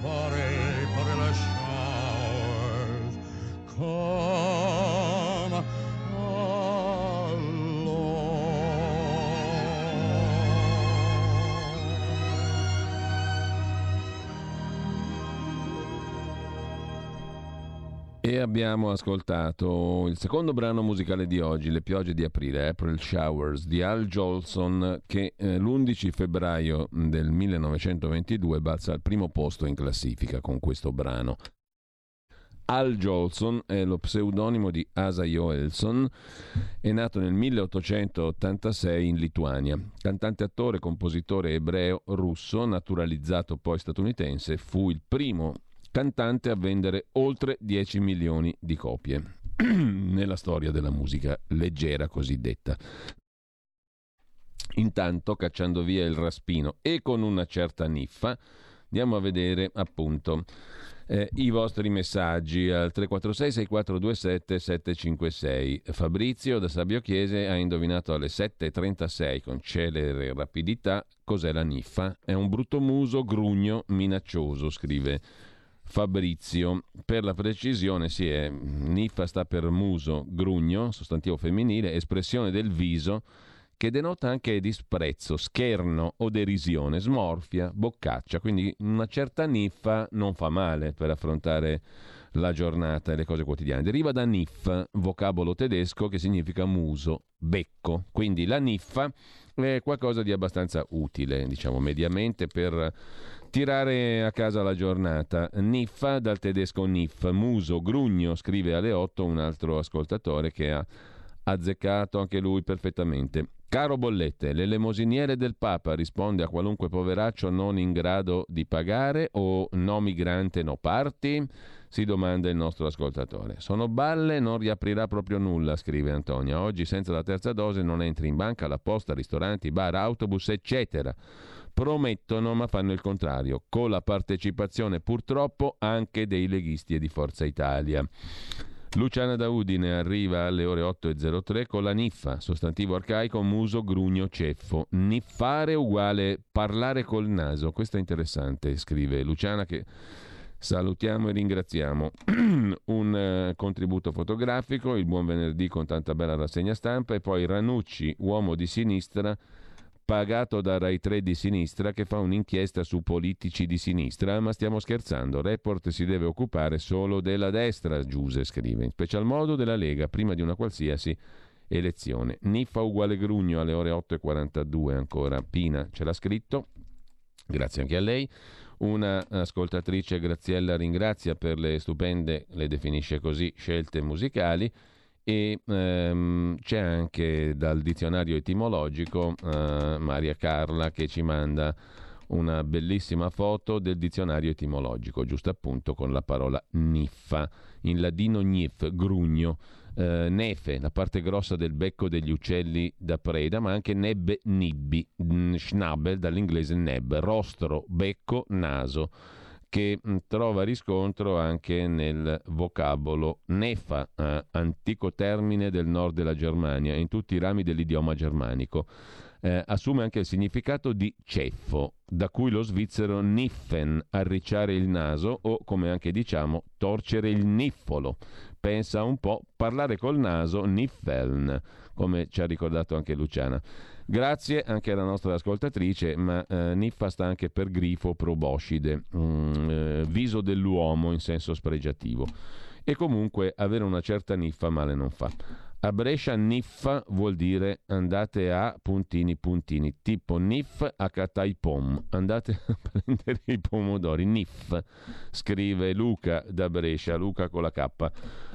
E abbiamo ascoltato il secondo brano musicale di oggi, Le piogge di aprile, April Showers, di Al Jolson, che eh, l'11 febbraio del 1922 balza al primo posto in classifica con questo brano. Al Jolson è lo pseudonimo di Asa Joelson, è nato nel 1886 in Lituania. Cantante, attore, compositore ebreo russo, naturalizzato poi statunitense, fu il primo cantante a vendere oltre 10 milioni di copie nella storia della musica leggera cosiddetta. Intanto, cacciando via il raspino e con una certa niffa, andiamo a vedere appunto eh, i vostri messaggi al 346 6427 756. Fabrizio da Sabio Chiese ha indovinato alle 7.36 con celere rapidità cos'è la niffa. È un brutto muso grugno minaccioso, scrive Fabrizio. Per la precisione, sì, è, niffa sta per muso, grugno, sostantivo femminile, espressione del viso che denota anche disprezzo, scherno o derisione, smorfia, boccaccia. Quindi una certa niffa non fa male per affrontare la giornata e le cose quotidiane. Deriva da nif, vocabolo tedesco che significa muso, becco. Quindi la niffa è qualcosa di abbastanza utile, diciamo, mediamente per tirare a casa la giornata. Niffa dal tedesco nif, muso, grugno, scrive alle 8 un altro ascoltatore che ha azzeccato anche lui perfettamente. Caro Bollette, l'elemosiniere del Papa risponde a qualunque poveraccio non in grado di pagare o no migrante no parti? Si domanda il nostro ascoltatore. Sono balle, non riaprirà proprio nulla, scrive Antonia. Oggi senza la terza dose non entri in banca, la posta, ristoranti, bar, autobus, eccetera. Promettono ma fanno il contrario, con la partecipazione purtroppo anche dei leghisti e di Forza Italia. Luciana da Udine arriva alle ore 8.03 con la niffa, sostantivo arcaico muso, grugno, ceffo. Niffare uguale parlare col naso. Questo è interessante, scrive Luciana che salutiamo e ringraziamo. Un eh, contributo fotografico, il buon venerdì con tanta bella rassegna stampa e poi Ranucci, uomo di sinistra, pagato da Rai 3 di sinistra che fa un'inchiesta su politici di sinistra, ma stiamo scherzando, Report si deve occupare solo della destra, Giuse scrive, in special modo della Lega, prima di una qualsiasi elezione. Niffa uguale Grugno alle ore 8.42 ancora, Pina ce l'ha scritto, grazie anche a lei. Una ascoltatrice Graziella ringrazia per le stupende, le definisce così, scelte musicali. E ehm, c'è anche dal dizionario etimologico eh, Maria Carla che ci manda una bellissima foto del dizionario etimologico, giusto appunto con la parola niffa, in ladino nif, grugno, eh, nefe, la parte grossa del becco degli uccelli da preda, ma anche nebbe nibbi, schnabel dall'inglese neb, rostro, becco, naso che mm, trova riscontro anche nel vocabolo nefa, eh, antico termine del nord della Germania, in tutti i rami dell'idioma germanico. Eh, assume anche il significato di ceffo, da cui lo svizzero niffen, arricciare il naso o, come anche diciamo, torcere il niffolo. Pensa un po', parlare col naso, niffeln, come ci ha ricordato anche Luciana. Grazie anche alla nostra ascoltatrice, ma eh, Niffa sta anche per grifo proboscide, mm, eh, viso dell'uomo in senso spregiativo. E comunque avere una certa niffa male non fa. A Brescia niffa vuol dire andate a puntini puntini, tipo nif a Cataipom, andate a prendere i pomodori, nif, scrive Luca da Brescia, Luca con la K.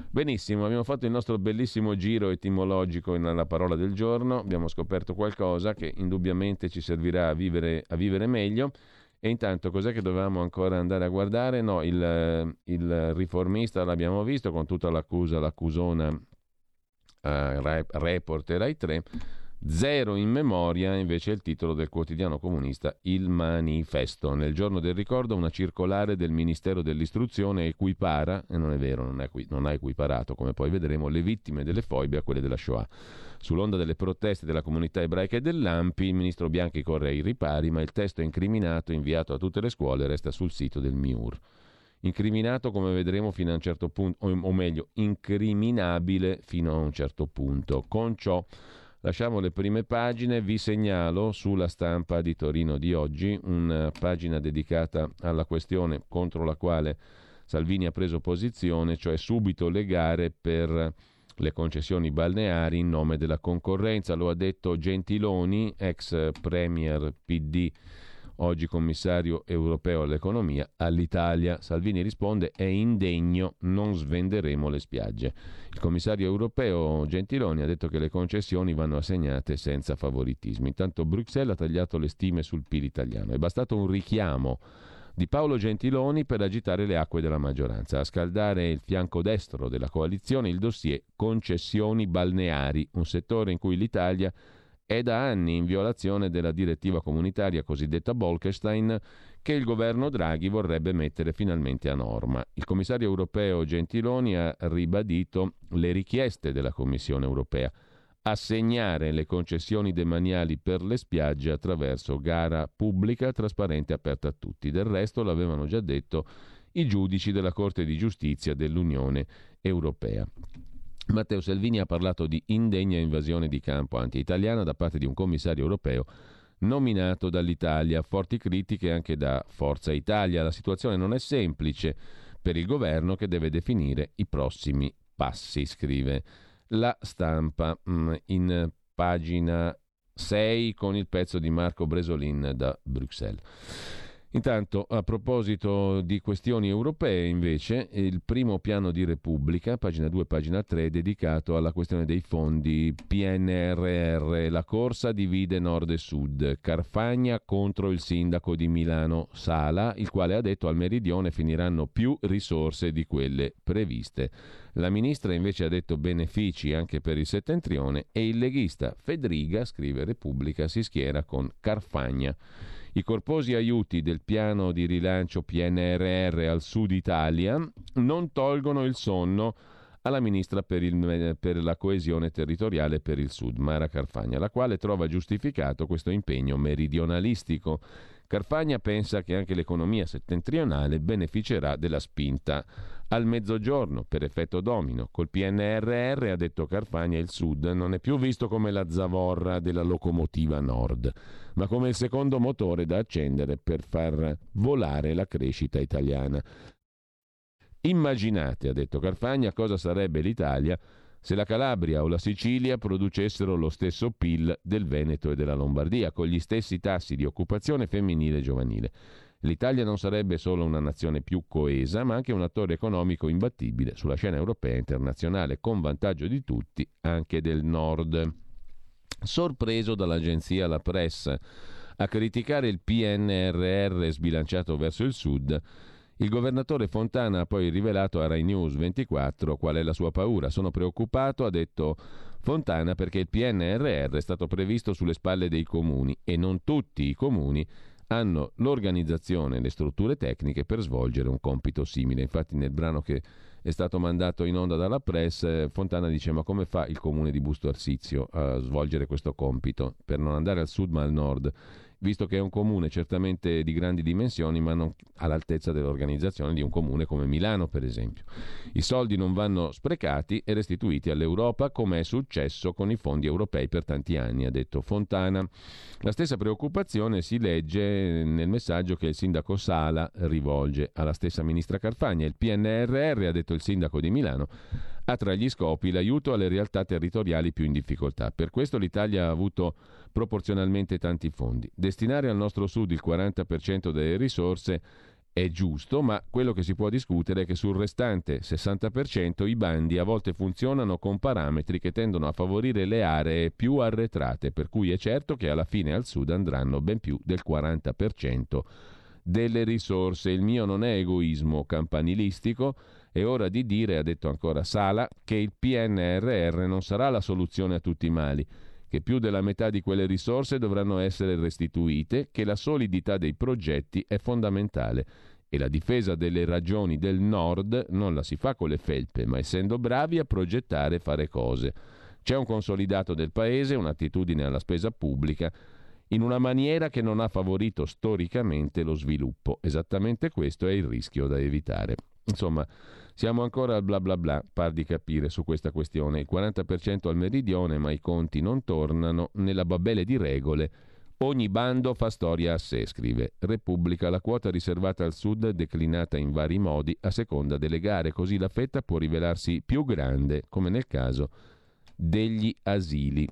Benissimo, abbiamo fatto il nostro bellissimo giro etimologico nella parola del giorno, abbiamo scoperto qualcosa che indubbiamente ci servirà a vivere, a vivere meglio. E intanto cos'è che dovevamo ancora andare a guardare? No, il, il riformista l'abbiamo visto con tutta l'accusa, l'accusona uh, Report e Rai 3. Zero in memoria invece è il titolo del quotidiano comunista Il Manifesto. Nel giorno del ricordo una circolare del Ministero dell'Istruzione equipara, e non è vero, non, è, non ha equiparato, come poi vedremo, le vittime delle foibe a quelle della Shoah. Sull'onda delle proteste della comunità ebraica e dell'AMPI, il ministro Bianchi corre ai ripari, ma il testo incriminato inviato a tutte le scuole resta sul sito del MIUR incriminato come vedremo fino a un certo punto, o, meglio, incriminabile fino a un certo punto. Con ciò lasciamo le prime pagine, vi segnalo sulla stampa di Torino di oggi una pagina dedicata alla questione contro la quale Salvini ha preso posizione, cioè subito le gare per le concessioni balneari in nome della concorrenza. Lo ha detto Gentiloni, ex premier PD oggi commissario europeo all'economia, all'Italia. Salvini risponde è indegno, non svenderemo le spiagge. Il commissario europeo Gentiloni ha detto che le concessioni vanno assegnate senza favoritismi. Intanto Bruxelles ha tagliato le stime sul PIL italiano. È bastato un richiamo di Paolo Gentiloni per agitare le acque della maggioranza, a scaldare il fianco destro della coalizione il dossier concessioni balneari, un settore in cui l'Italia è da anni in violazione della direttiva comunitaria cosiddetta Bolkestein che il governo Draghi vorrebbe mettere finalmente a norma. Il commissario europeo Gentiloni ha ribadito le richieste della Commissione europea assegnare le concessioni demaniali per le spiagge attraverso gara pubblica, trasparente e aperta a tutti. Del resto l'avevano già detto i giudici della Corte di giustizia dell'Unione europea. Matteo Salvini ha parlato di indegna invasione di campo anti-italiana da parte di un commissario europeo nominato dall'Italia. Forti critiche anche da Forza Italia. La situazione non è semplice per il governo che deve definire i prossimi passi, scrive la stampa mm, in pagina 6 con il pezzo di Marco Bresolin da Bruxelles. Intanto, a proposito di questioni europee, invece, il primo piano di Repubblica, pagina 2, pagina 3, dedicato alla questione dei fondi PNRR. La corsa divide nord e sud. Carfagna contro il sindaco di Milano Sala, il quale ha detto al meridione finiranno più risorse di quelle previste. La ministra invece ha detto benefici anche per il settentrione e il leghista Fedriga, scrive Repubblica, si schiera con Carfagna. I corposi aiuti del piano di rilancio PNRR al sud Italia non tolgono il sonno alla ministra per, il, per, la coesione territoriale per il Sud, Mara Carfagna, la quale trova giustificato questo impegno meridionalistico. Carfagna pensa che anche l'economia settentrionale beneficerà della spinta al mezzogiorno per effetto domino. Col PNRR, ha detto Carfagna, il Sud non è più visto come la zavorra della locomotiva Nord ma come il secondo motore da accendere per far volare la crescita italiana. Immaginate, ha detto Carfagna, cosa sarebbe l'Italia se la Calabria o la Sicilia producessero lo stesso PIL del Veneto e della Lombardia, con gli stessi tassi di occupazione femminile e giovanile. L'Italia non sarebbe solo una nazione più coesa, ma anche un attore economico imbattibile sulla scena europea e internazionale, con vantaggio di tutti, anche del Nord sorpreso dall'agenzia La Press a criticare il PNRR sbilanciato verso il sud Il governatore Fontana ha poi rivelato a Rai News 24 qual è la sua paura. Sono preoccupato, ha detto Fontana, perché il PNRR è stato previsto sulle spalle dei comuni e non tutti i comuni hanno l'organizzazione e le strutture tecniche per svolgere un compito simile. Infatti nel brano che è stato mandato in onda dalla press, Fontana dice ma come fa il comune di Busto Arsizio a svolgere questo compito per non andare al sud ma al nord? Visto che è un comune certamente di grandi dimensioni, ma non all'altezza dell'organizzazione di un comune come Milano, per esempio. I soldi non vanno sprecati e restituiti all'Europa, come è successo con i fondi europei per tanti anni, ha detto Fontana. La stessa preoccupazione si legge nel messaggio che il sindaco Sala rivolge alla stessa ministra Carfagna. Il PNRR, ha detto il sindaco di Milano, ha tra gli scopi l'aiuto alle realtà territoriali più in difficoltà. Per questo l'Italia ha avuto proporzionalmente tanti fondi. Destinare al nostro sud il 40% delle risorse è giusto, ma quello che si può discutere è che sul restante 60% i bandi a volte funzionano con parametri che tendono a favorire le aree più arretrate, per cui è certo che alla fine al sud andranno ben più del 40% delle risorse. Il mio non è egoismo campanilistico, è ora di dire, ha detto ancora Sala, che il PNRR non sarà la soluzione a tutti i mali che più della metà di quelle risorse dovranno essere restituite, che la solidità dei progetti è fondamentale e la difesa delle ragioni del Nord non la si fa con le felpe, ma essendo bravi a progettare e fare cose. C'è un consolidato del Paese, un'attitudine alla spesa pubblica, in una maniera che non ha favorito storicamente lo sviluppo. Esattamente questo è il rischio da evitare. Insomma, siamo ancora al bla bla bla, par di capire su questa questione. Il 40% al meridione, ma i conti non tornano. Nella babele di regole, ogni bando fa storia a sé, scrive Repubblica. La quota riservata al sud è declinata in vari modi a seconda delle gare, così la fetta può rivelarsi più grande, come nel caso degli asili.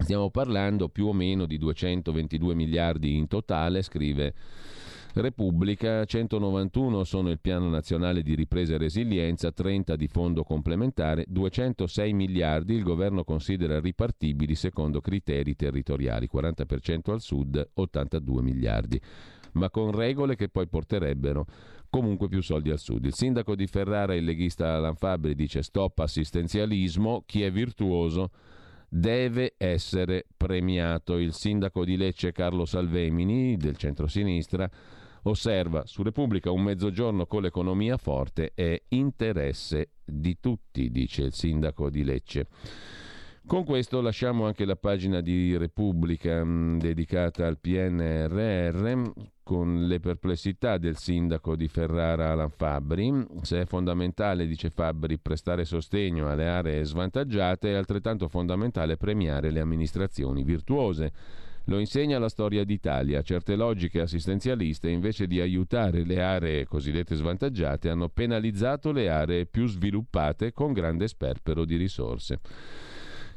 Stiamo parlando più o meno di 222 miliardi in totale, scrive Repubblica, 191 sono il Piano Nazionale di Ripresa e Resilienza, 30 di fondo complementare, 206 miliardi il governo considera ripartibili secondo criteri territoriali, 40% al sud, 82 miliardi, ma con regole che poi porterebbero comunque più soldi al sud. Il sindaco di Ferrara, il leghista Alan Fabri, dice stop assistenzialismo, chi è virtuoso deve essere premiato. Il sindaco di Lecce Carlo Salvemini del centro-sinistra osserva su Repubblica un mezzogiorno con l'economia forte è interesse di tutti, dice il sindaco di Lecce. Con questo lasciamo anche la pagina di Repubblica mm, dedicata al PNRR con le perplessità del sindaco di Ferrara Alan Fabbri. Se è fondamentale, dice Fabbri, prestare sostegno alle aree svantaggiate, è altrettanto fondamentale premiare le amministrazioni virtuose. Lo insegna la storia d'Italia. Certe logiche assistenzialiste, invece di aiutare le aree cosiddette svantaggiate, hanno penalizzato le aree più sviluppate con grande sperpero di risorse.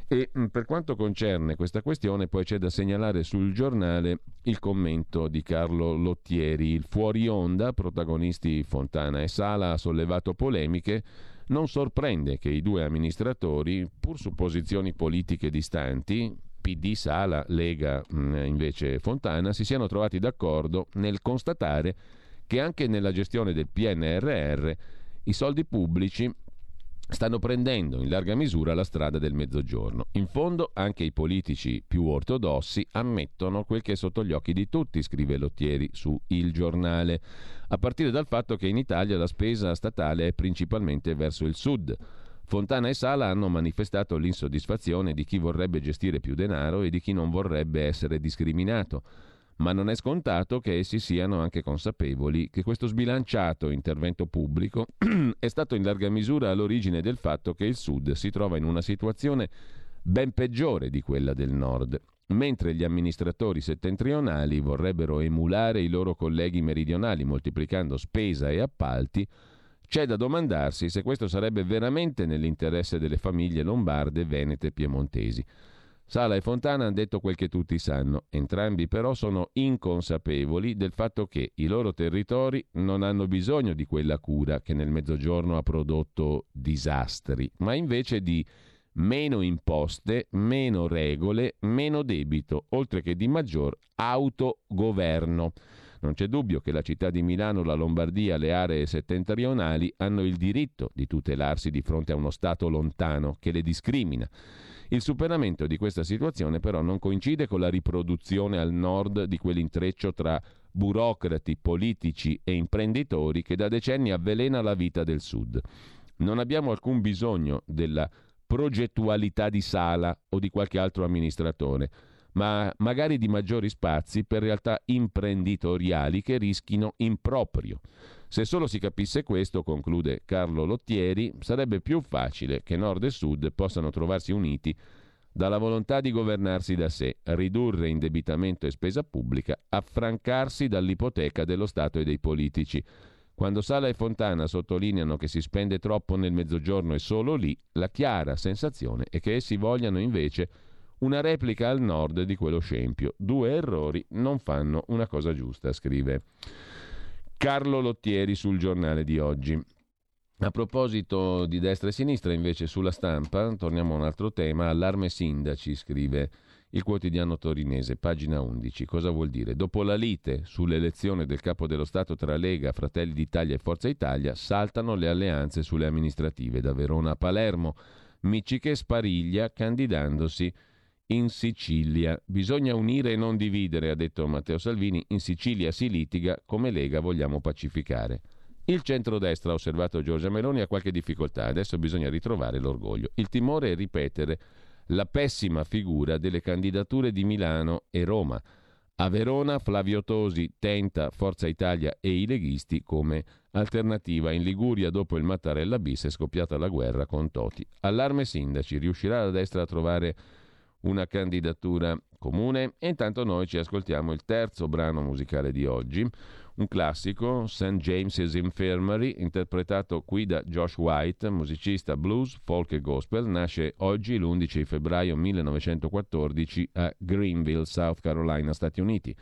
E mm, per quanto concerne questa questione, poi c'è da segnalare sul giornale il commento di Carlo Lottieri. Il fuori onda, protagonisti Fontana e Sala, ha sollevato polemiche. Non sorprende che i due amministratori, pur su posizioni politiche distanti, PD Sala, Lega mm, invece Fontana, si siano trovati d'accordo nel constatare che anche nella gestione del PNRR i soldi pubblici stanno prendendo in larga misura la strada del mezzogiorno. In fondo anche i politici più ortodossi ammettono quel che è sotto gli occhi di tutti, scrive Lottieri su Il Giornale, a partire dal fatto che in Italia la spesa statale è principalmente verso il sud. Fontana e Sala hanno manifestato l'insoddisfazione di chi vorrebbe gestire più denaro e di chi non vorrebbe essere discriminato ma non è scontato che essi siano anche consapevoli che questo sbilanciato intervento pubblico è stato in larga misura all'origine del fatto che il Sud si trova in una situazione ben peggiore di quella del Nord. Mentre gli amministratori settentrionali vorrebbero emulare i loro colleghi meridionali moltiplicando spesa e appalti, c'è da domandarsi se questo sarebbe veramente nell'interesse delle famiglie lombarde, venete e piemontesi. Sala e Fontana hanno detto quel che tutti sanno, entrambi però sono inconsapevoli del fatto che i loro territori non hanno bisogno di quella cura che nel Mezzogiorno ha prodotto disastri, ma invece di meno imposte, meno regole, meno debito, oltre che di maggior autogoverno. Non c'è dubbio che la città di Milano, la Lombardia, le aree settentrionali hanno il diritto di tutelarsi di fronte a uno Stato lontano che le discrimina. Il superamento di questa situazione però non coincide con la riproduzione al nord di quell'intreccio tra burocrati, politici e imprenditori che da decenni avvelena la vita del Sud. Non abbiamo alcun bisogno della progettualità di Sala o di qualche altro amministratore, ma magari di maggiori spazi per realtà imprenditoriali che rischino improprio. Se solo si capisse questo, conclude Carlo Lottieri, sarebbe più facile che Nord e Sud possano trovarsi uniti dalla volontà di governarsi da sé, ridurre indebitamento e spesa pubblica, affrancarsi dall'ipoteca dello Stato e dei politici. Quando Sala e Fontana sottolineano che si spende troppo nel mezzogiorno e solo lì, la chiara sensazione è che essi vogliano invece una replica al nord di quello scempio. Due errori non fanno una cosa giusta, scrive Carlo Lottieri sul giornale di oggi. A proposito di destra e sinistra, invece, sulla stampa, torniamo a un altro tema, allarme sindaci, scrive il quotidiano torinese, pagina 11. Cosa vuol dire? Dopo la lite sull'elezione del capo dello Stato tra Lega, Fratelli d'Italia e Forza Italia, saltano le alleanze sulle amministrative da Verona a Palermo. Micciche spariglia candidandosi in Sicilia. Bisogna unire e non dividere, ha detto Matteo Salvini. In Sicilia si litiga, come Lega vogliamo pacificare. Il centrodestra, ha osservato Giorgia Meloni, ha qualche difficoltà. Adesso bisogna ritrovare l'orgoglio. Il timore è ripetere la pessima figura delle candidature di Milano e Roma. A Verona Flavio Tosi tenta Forza Italia e i leghisti come alternativa. In Liguria, dopo il Mattarella bis, è scoppiata la guerra con Toti. Allarme sindaci, riuscirà la destra a trovare una candidatura comune? E intanto noi ci ascoltiamo il terzo brano musicale di oggi un classico, St. James's Infirmary, interpretato qui da Josh White, musicista blues, folk e gospel, nasce oggi l'11 febbraio 1914 a Greenville, South Carolina, Stati Uniti.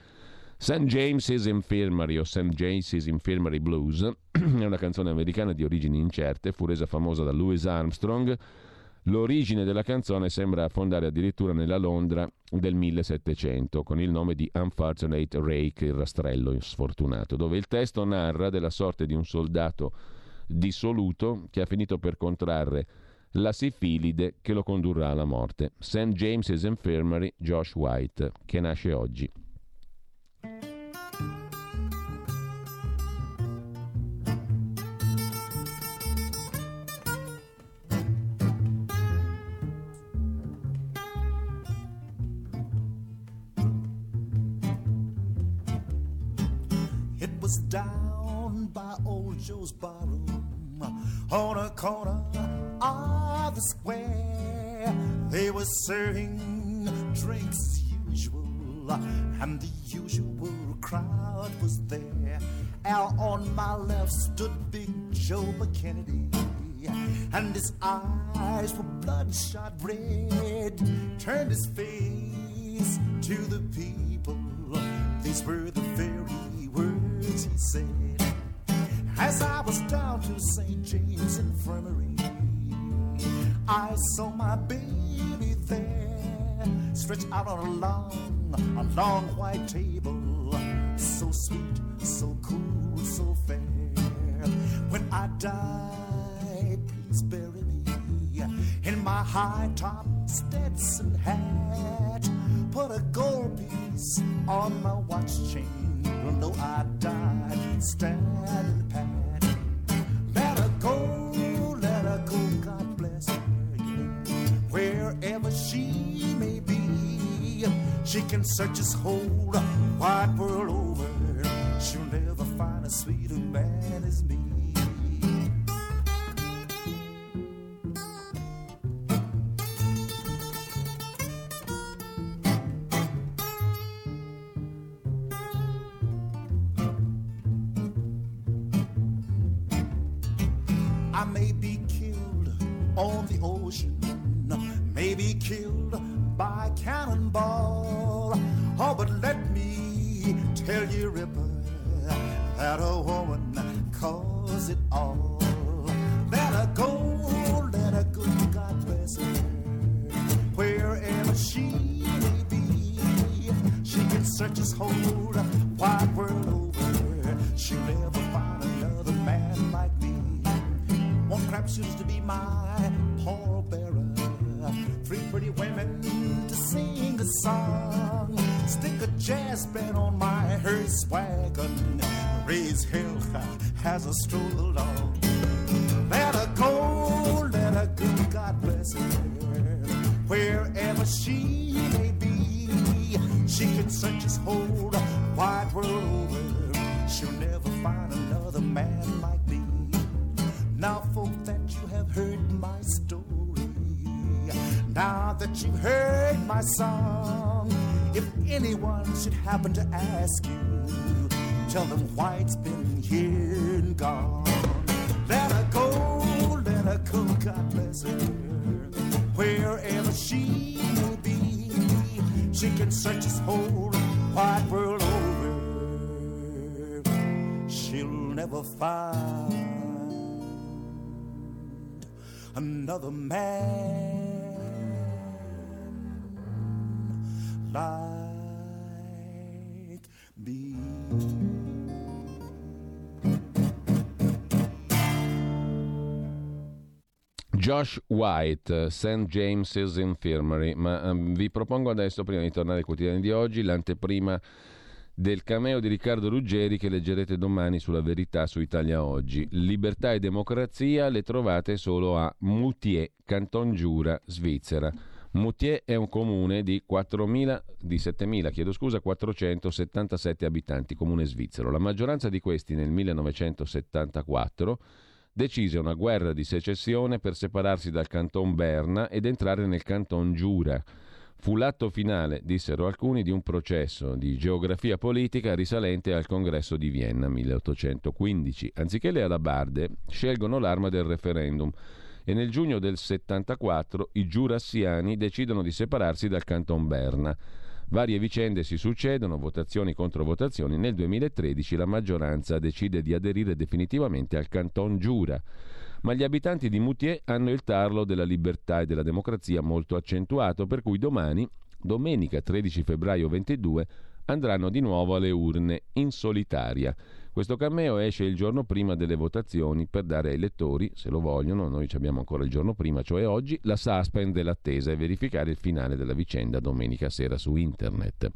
St. James's Infirmary o St. James's Infirmary Blues è una canzone americana di origini incerte, fu resa famosa da Louis Armstrong, L'origine della canzone sembra affondare addirittura nella Londra del 1700 con il nome di Unfortunate Rake, il rastrello sfortunato, dove il testo narra della sorte di un soldato dissoluto che ha finito per contrarre la sifilide che lo condurrà alla morte. St. James's Infirmary, Josh White, che nasce oggi. Corner of the square. They were serving drinks as usual, and the usual crowd was there. Out on my left stood Big Joe McKennedy, and his eyes were bloodshot red. Turned his face to the people. These were the very words he said. As I was down to St. James Infirmary, I saw my baby there, stretched out on a long, a long white table. So sweet, so cool, so fair. When I die, please bury me in my high top Stetson hat. Put a gold piece on my watch chain. You'll I died standing pat. Let her go, let her go, God bless her. yeah. Wherever she may be, she can search this whole wide world over. She'll never find a sweeter man as me. As a stroll along. Let her go, let her go, God bless her. Wherever she may be, she can search his whole wide world over. She'll never find another man like me. Now, folk, that you have heard my story, now that you've heard my song, if anyone should happen to ask you, tell them why it's been here gone. Let her go, let her go, God bless her. Wherever she may be, she can search this whole wide world over. She'll never find another man like Josh White, St. James's Infirmary, ma um, vi propongo adesso, prima di tornare ai quotidiani di oggi, l'anteprima del cameo di Riccardo Ruggeri che leggerete domani sulla verità su Italia Oggi. Libertà e democrazia le trovate solo a Moutier, Canton Giura, Svizzera. Moutier è un comune di, 4.000, di 7.000, chiedo scusa, 477 abitanti, comune svizzero. La maggioranza di questi nel 1974 decise una guerra di secessione per separarsi dal canton Berna ed entrare nel canton Giura. Fu l'atto finale, dissero alcuni, di un processo di geografia politica risalente al congresso di Vienna 1815. Anziché le alabarde, scelgono l'arma del referendum e nel giugno del 74 i giurassiani decidono di separarsi dal canton Berna. Varie vicende si succedono, votazioni contro votazioni. Nel 2013 la maggioranza decide di aderire definitivamente al Canton Giura. Ma gli abitanti di Moutier hanno il tarlo della libertà e della democrazia molto accentuato, per cui domani, domenica 13 febbraio 22, andranno di nuovo alle urne in solitaria. Questo cameo esce il giorno prima delle votazioni per dare ai lettori, se lo vogliono, noi ci abbiamo ancora il giorno prima, cioè oggi, la suspend dell'attesa e verificare il finale della vicenda domenica sera su internet.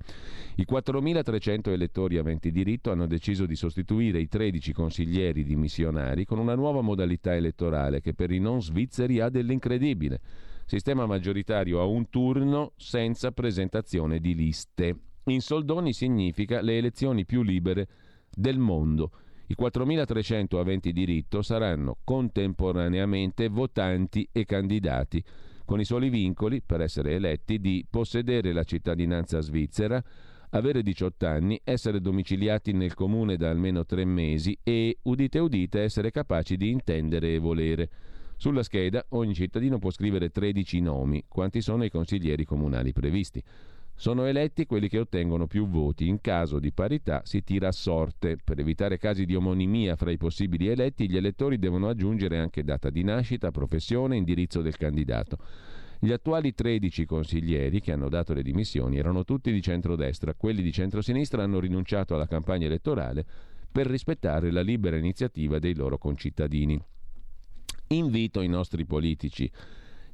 I 4.300 elettori aventi diritto hanno deciso di sostituire i 13 consiglieri dimissionari con una nuova modalità elettorale che per i non svizzeri ha dell'incredibile. Sistema maggioritario a un turno senza presentazione di liste. In soldoni significa le elezioni più libere del mondo. I 4.300 aventi diritto saranno contemporaneamente votanti e candidati, con i soli vincoli, per essere eletti, di possedere la cittadinanza svizzera, avere 18 anni, essere domiciliati nel comune da almeno tre mesi e, udite udite, essere capaci di intendere e volere. Sulla scheda ogni cittadino può scrivere 13 nomi, quanti sono i consiglieri comunali previsti. Sono eletti quelli che ottengono più voti. In caso di parità si tira a sorte. Per evitare casi di omonimia fra i possibili eletti, gli elettori devono aggiungere anche data di nascita, professione e indirizzo del candidato. Gli attuali 13 consiglieri che hanno dato le dimissioni erano tutti di centrodestra, quelli di centrosinistra hanno rinunciato alla campagna elettorale per rispettare la libera iniziativa dei loro concittadini. Invito i nostri politici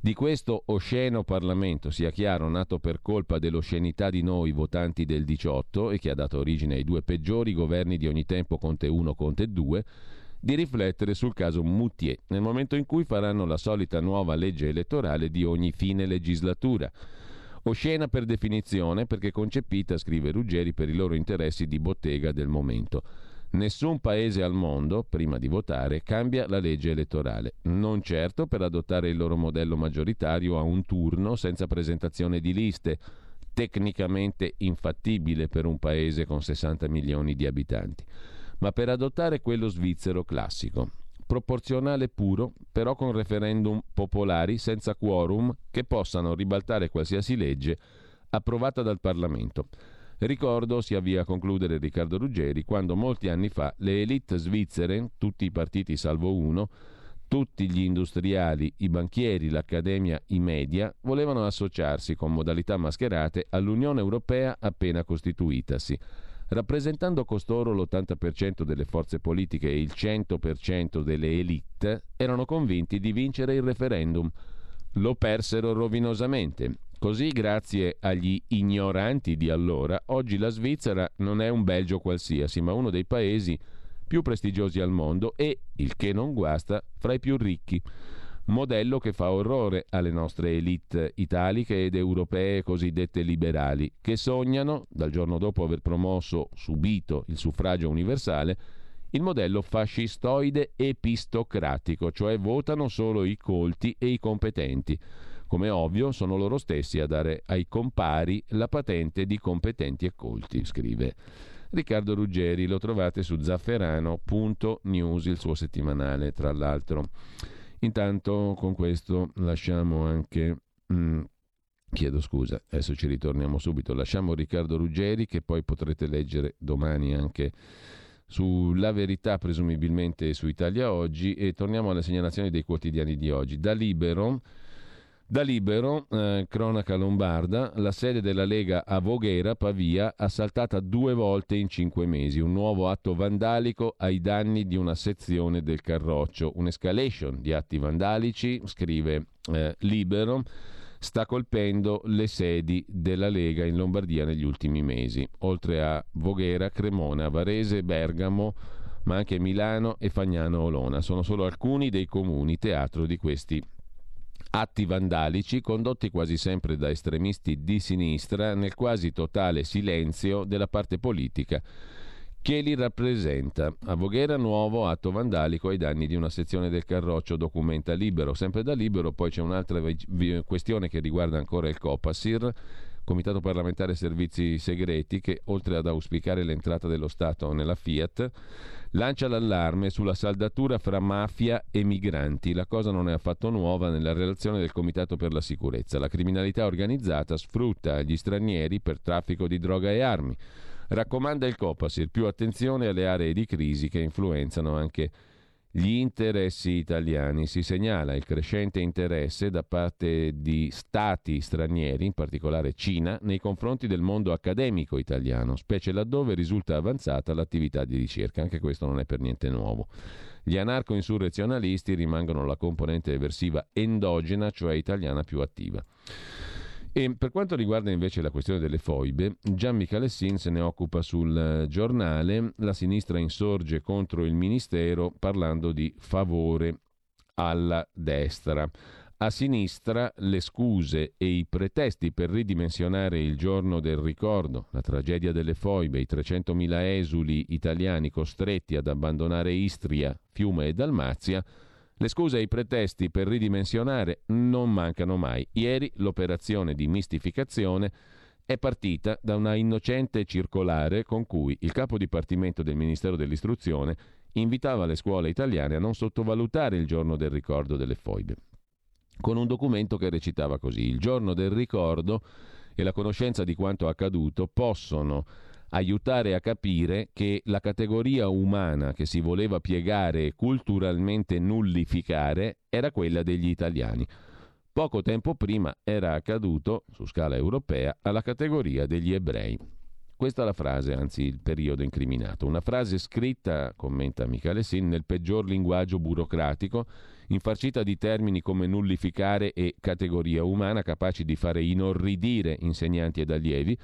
di questo osceno Parlamento, sia chiaro, nato per colpa dell'oscenità di noi votanti del 18 e che ha dato origine ai due peggiori governi di ogni tempo Conte 1, Conte 2, di riflettere sul caso Moutier nel momento in cui faranno la solita nuova legge elettorale di ogni fine legislatura. Oscena per definizione perché concepita, scrive Ruggeri, per i loro interessi di bottega del momento. Nessun paese al mondo, prima di votare, cambia la legge elettorale. Non certo per adottare il loro modello maggioritario a un turno senza presentazione di liste, tecnicamente infattibile per un paese con 60 milioni di abitanti, ma per adottare quello svizzero classico. Proporzionale puro, però con referendum popolari senza quorum che possano ribaltare qualsiasi legge approvata dal Parlamento. Ricordo, si avvia a concludere Riccardo Ruggeri, quando molti anni fa le elite svizzere, tutti i partiti salvo uno, tutti gli industriali, i banchieri, l'accademia, i media, volevano associarsi con modalità mascherate all'Unione Europea appena costituitasi. rappresentando costoro l'80% delle forze politiche e il 100% delle elite, erano convinti di vincere il referendum. Lo persero rovinosamente. Così, grazie agli ignoranti di allora, oggi la Svizzera non è un Belgio qualsiasi, ma uno dei paesi più prestigiosi al mondo e, il che non guasta, fra i più ricchi modello che fa orrore alle nostre elite italiche ed europee cosiddette liberali, che sognano, dal giorno dopo aver promosso, subito il suffragio universale, il modello fascistoide epistocratico, cioè votano solo i colti e i competenti. Come ovvio, sono loro stessi a dare ai compari la patente di competenti e colti, scrive Riccardo Ruggeri. Lo trovate su zafferano.news, il suo settimanale, tra l'altro. Intanto con questo lasciamo anche... Mm, chiedo scusa, adesso ci ritorniamo subito. Lasciamo Riccardo Ruggeri che poi potrete leggere domani anche sulla verità presumibilmente su Italia Oggi e torniamo alle segnalazioni dei quotidiani di oggi. Da Libero da Libero, eh, cronaca lombarda, la sede della Lega a Voghera, Pavia, assaltata due volte in cinque mesi. Un nuovo atto vandalico ai danni di una sezione del Carroccio. Un'escalation di atti vandalici, scrive eh, Libero, sta colpendo le sedi della Lega in Lombardia negli ultimi mesi. Oltre a Voghera, Cremona, Varese, Bergamo, ma anche Milano e Fagnano Olona. Sono solo alcuni dei comuni teatro di questi atti vandalici condotti quasi sempre da estremisti di sinistra nel quasi totale silenzio della parte politica che li rappresenta. A Voghera nuovo atto vandalico ai danni di una sezione del Carroccio documenta libero. Sempre da libero poi c'è un'altra questione che riguarda ancora il Copasir Comitato parlamentare servizi segreti che, oltre ad auspicare l'entrata dello Stato nella Fiat, lancia l'allarme sulla saldatura fra mafia e migranti. La cosa non è affatto nuova nella relazione del Comitato per la sicurezza. La criminalità organizzata sfrutta gli stranieri per traffico di droga e armi. Raccomanda il Copasir più attenzione alle aree di crisi che influenzano anche gli interessi italiani. Si segnala il crescente interesse da parte di stati stranieri, in particolare Cina, nei confronti del mondo accademico italiano, specie laddove risulta avanzata l'attività di ricerca. Anche questo non è per niente nuovo. Gli anarco-insurrezionalisti rimangono la componente eversiva endogena, cioè italiana più attiva. E per quanto riguarda invece la questione delle foibe, Gian Michalessin se ne occupa sul giornale, la sinistra insorge contro il ministero parlando di favore alla destra. A sinistra le scuse e i pretesti per ridimensionare il giorno del ricordo, la tragedia delle foibe, i 300.000 esuli italiani costretti ad abbandonare Istria, Fiume e Dalmazia, le scuse e i pretesti per ridimensionare non mancano mai. Ieri l'operazione di mistificazione è partita da una innocente circolare con cui il capo dipartimento del Ministero dell'Istruzione invitava le scuole italiane a non sottovalutare il giorno del ricordo delle foibe. Con un documento che recitava così: Il giorno del ricordo e la conoscenza di quanto accaduto possono aiutare a capire che la categoria umana che si voleva piegare e culturalmente nullificare era quella degli italiani. Poco tempo prima era accaduto, su scala europea, alla categoria degli ebrei. Questa è la frase, anzi il periodo incriminato. Una frase scritta, commenta Michele Sin, nel peggior linguaggio burocratico, infarcita di termini come nullificare e categoria umana, capaci di fare inorridire insegnanti ed allievi,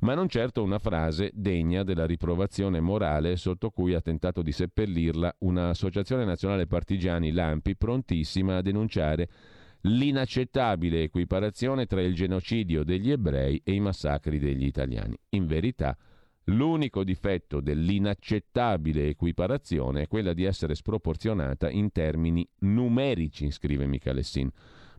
ma non certo una frase degna della riprovazione morale sotto cui ha tentato di seppellirla un'associazione nazionale partigiani, l'AMPI, prontissima a denunciare l'inaccettabile equiparazione tra il genocidio degli ebrei e i massacri degli italiani. In verità, l'unico difetto dell'inaccettabile equiparazione è quella di essere sproporzionata in termini numerici, scrive Michalessin.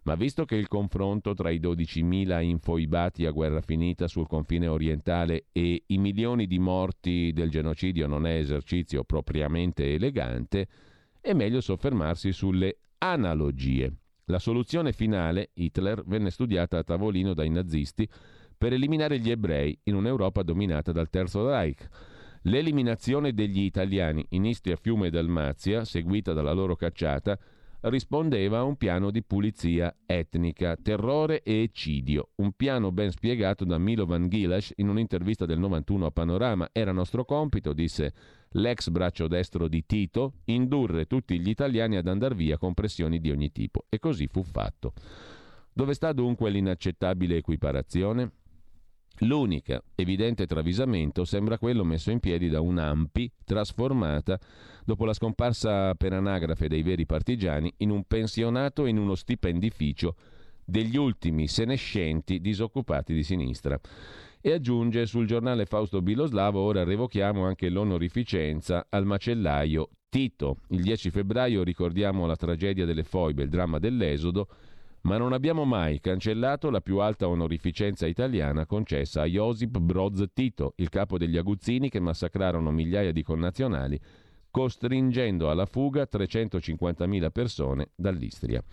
Ma visto che il confronto tra i 12.000 infoibati a guerra finita sul confine orientale e i milioni di morti del genocidio non è esercizio propriamente elegante, è meglio soffermarsi sulle analogie. La soluzione finale, Hitler, venne studiata a tavolino dai nazisti per eliminare gli ebrei in un'Europa dominata dal Terzo Reich. L'eliminazione degli italiani in Istria, Fiume e Dalmazia, seguita dalla loro cacciata, rispondeva a un piano di pulizia etnica, terrore e eccidio. Un piano ben spiegato da Milovan Gilash in un'intervista del 91 a Panorama. Era nostro compito, disse l'ex braccio destro di Tito, indurre tutti gli italiani ad andar via con pressioni di ogni tipo. E così fu fatto. Dove sta dunque l'inaccettabile equiparazione? L'unica evidente travisamento sembra quello messo in piedi da un'AMPI trasformata, dopo la scomparsa per anagrafe dei veri partigiani, in un pensionato e in uno stipendificio degli ultimi senescenti disoccupati di sinistra. E aggiunge sul giornale Fausto Biloslavo, ora revochiamo anche l'onorificenza al macellaio Tito. Il 10 febbraio ricordiamo la tragedia delle foibe, il dramma dell'esodo, ma non abbiamo mai cancellato la più alta onorificenza italiana concessa a Josip Broz Tito, il capo degli aguzzini che massacrarono migliaia di connazionali, costringendo alla fuga 350.000 persone dall'Istria.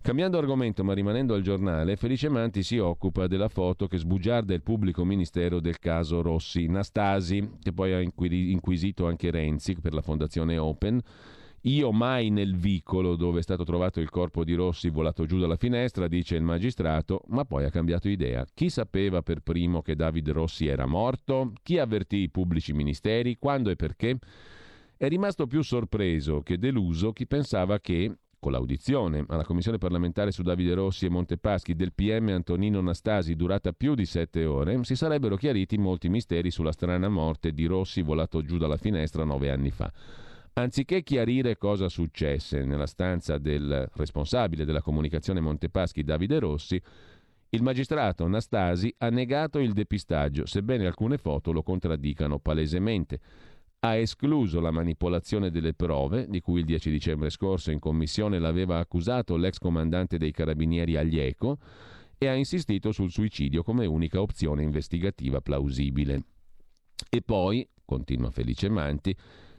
Cambiando argomento ma rimanendo al giornale, Felice Manti si occupa della foto che sbugiarda il pubblico ministero del caso Rossi. Nastasi, che poi ha inquisito anche Renzi per la fondazione Open, io mai nel vicolo dove è stato trovato il corpo di Rossi volato giù dalla finestra, dice il magistrato, ma poi ha cambiato idea. Chi sapeva per primo che David Rossi era morto? Chi avvertì i pubblici ministeri? Quando e perché? È rimasto più sorpreso che deluso chi pensava che, con l'audizione alla Commissione parlamentare su Davide Rossi e Montepaschi del PM Antonino Nastasi durata più di sette ore, si sarebbero chiariti molti misteri sulla strana morte di Rossi volato giù dalla finestra nove anni fa. Anziché chiarire cosa successe nella stanza del responsabile della comunicazione Montepaschi Davide Rossi, il magistrato Nastasi ha negato il depistaggio, sebbene alcune foto lo contraddicano palesemente. Ha escluso la manipolazione delle prove, di cui il 10 dicembre scorso in commissione l'aveva accusato l'ex comandante dei carabinieri Aglieco, e ha insistito sul suicidio come unica opzione investigativa plausibile. E poi, continua Felice Manti,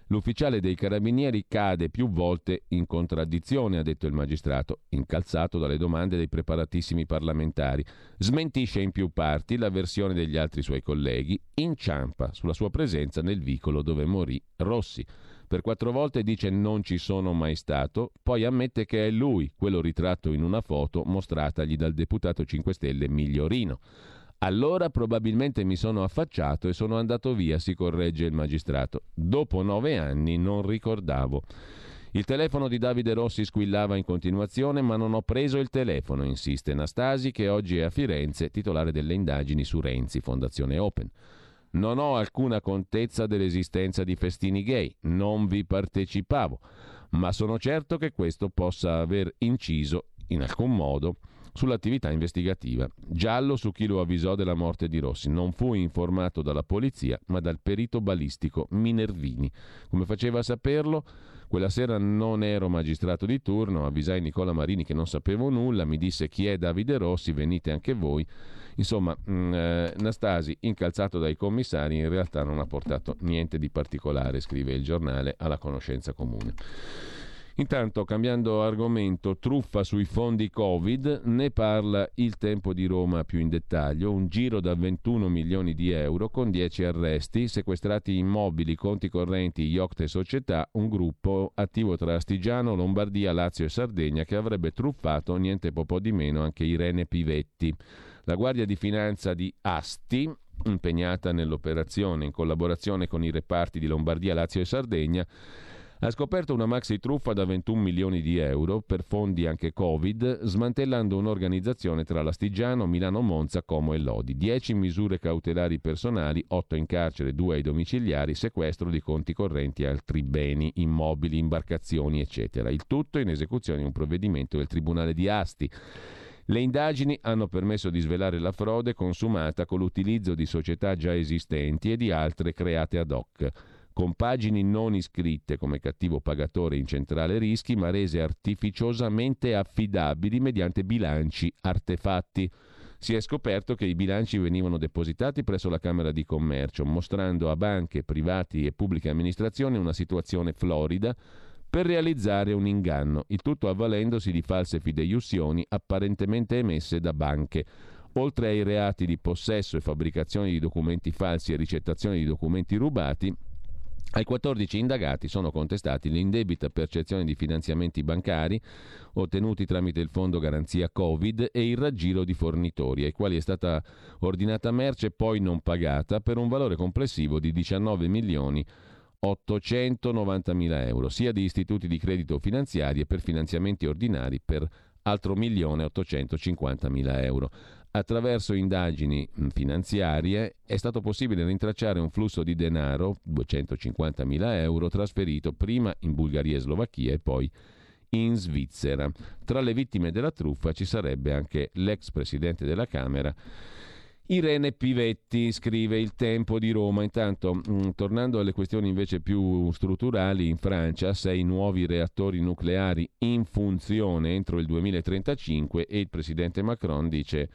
L'ufficiale dei carabinieri cade più volte in contraddizione, ha detto il magistrato, incalzato dalle domande dei preparatissimi parlamentari. Smentisce in più parti la versione degli altri suoi colleghi, inciampa sulla sua presenza nel vicolo dove morì Rossi. Per quattro volte dice non ci sono mai stato, poi ammette che è lui quello ritratto in una foto mostratagli dal deputato 5 Stelle Migliorino. Allora probabilmente mi sono affacciato e sono andato via, si corregge il magistrato. Dopo nove anni non ricordavo. Il telefono di Davide Rossi squillava in continuazione, ma non ho preso il telefono, insiste Nastasi, che oggi è a Firenze, titolare delle indagini su Renzi, Fondazione Open. Non ho alcuna contezza dell'esistenza di festini gay, non vi partecipavo, ma sono certo che questo possa aver inciso in alcun modo sull'attività investigativa. Giallo su chi lo avvisò della morte di Rossi. Non fu informato dalla polizia, ma dal perito balistico Minervini. Come faceva a saperlo? Quella sera non ero magistrato di turno, avvisai Nicola Marini che non sapevo nulla, mi disse chi è Davide Rossi, venite anche voi. Insomma, mm, eh, Nastasi, incalzato dai commissari, in realtà non ha portato niente di particolare, scrive il giornale, alla conoscenza comune. Intanto, cambiando argomento, truffa sui fondi Covid, ne parla il tempo di Roma più in dettaglio, un giro da 21 milioni di euro con 10 arresti, sequestrati immobili, conti correnti, yacht e società, un gruppo attivo tra Astigiano, Lombardia, Lazio e Sardegna che avrebbe truffato niente po' di meno anche Irene Pivetti. La Guardia di Finanza di Asti, impegnata nell'operazione in collaborazione con i reparti di Lombardia, Lazio e Sardegna, ha scoperto una maxi truffa da 21 milioni di euro per fondi anche Covid, smantellando un'organizzazione tra l'Astigiano, Milano Monza, Como e Lodi. 10 misure cautelari personali, 8 in carcere, 2 ai domiciliari, sequestro di conti correnti e altri beni, immobili, imbarcazioni, eccetera. Il tutto in esecuzione di un provvedimento del Tribunale di Asti. Le indagini hanno permesso di svelare la frode consumata con l'utilizzo di società già esistenti e di altre create ad hoc compagini non iscritte come cattivo pagatore in centrale rischi, ma rese artificiosamente affidabili mediante bilanci artefatti. Si è scoperto che i bilanci venivano depositati presso la Camera di Commercio, mostrando a banche, privati e pubbliche amministrazioni una situazione florida per realizzare un inganno, il tutto avvalendosi di false fideiussioni apparentemente emesse da banche. Oltre ai reati di possesso e fabbricazione di documenti falsi e ricettazione di documenti rubati, Ai 14 indagati sono contestati l'indebita percezione di finanziamenti bancari ottenuti tramite il Fondo Garanzia Covid e il raggiro di fornitori, ai quali è stata ordinata merce poi non pagata per un valore complessivo di 19 milioni 890 mila euro, sia di istituti di credito finanziari e per finanziamenti ordinari per altro milione 850 mila euro. Attraverso indagini finanziarie è stato possibile rintracciare un flusso di denaro, 250 mila euro, trasferito prima in Bulgaria e Slovacchia e poi in Svizzera. Tra le vittime della truffa ci sarebbe anche l'ex presidente della Camera Irene Pivetti scrive Il Tempo di Roma. Intanto, mm, tornando alle questioni invece più strutturali, in Francia sei nuovi reattori nucleari in funzione entro il 2035 e il presidente Macron dice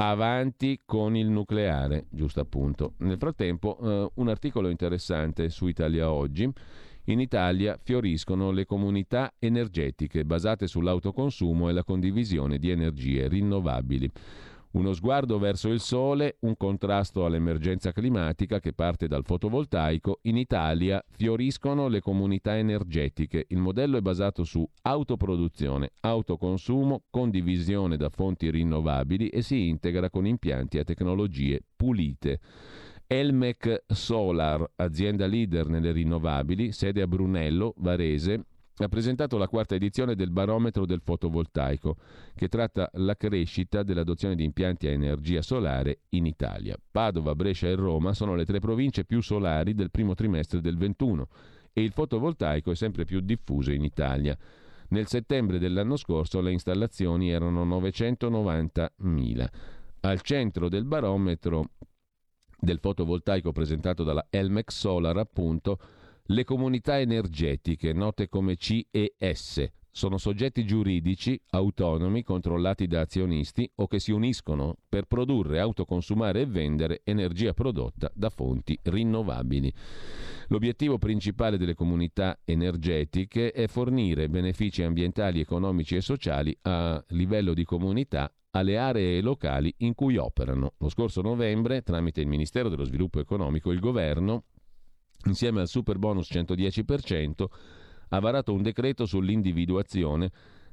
avanti con il nucleare, giusto appunto. Nel frattempo, eh, un articolo interessante su Italia Oggi. In Italia fioriscono le comunità energetiche basate sull'autoconsumo e la condivisione di energie rinnovabili. Uno sguardo verso il sole, un contrasto all'emergenza climatica che parte dal fotovoltaico. In Italia fioriscono le comunità energetiche. Il modello è basato su autoproduzione, autoconsumo, condivisione da fonti rinnovabili e si integra con impianti a tecnologie pulite. Elmec Solar, azienda leader nelle rinnovabili, sede a Brunello, Varese, ha presentato la quarta edizione del barometro del fotovoltaico, che tratta la crescita dell'adozione di impianti a energia solare in Italia. Padova, Brescia e Roma sono le tre province più solari del primo trimestre del 21 e il fotovoltaico è sempre più diffuso in Italia. Nel settembre dell'anno scorso le installazioni erano 990.000. Al centro del barometro del fotovoltaico presentato dalla Elmex Solar, appunto, le comunità energetiche, note come CES, sono soggetti giuridici autonomi controllati da azionisti o che si uniscono per produrre, autoconsumare e vendere energia prodotta da fonti rinnovabili. L'obiettivo principale delle comunità energetiche è fornire benefici ambientali, economici e sociali a livello di comunità alle aree locali in cui operano. Lo scorso novembre, tramite il Ministero dello Sviluppo Economico, il governo insieme al super bonus 110%, ha varato un decreto sull'individuazione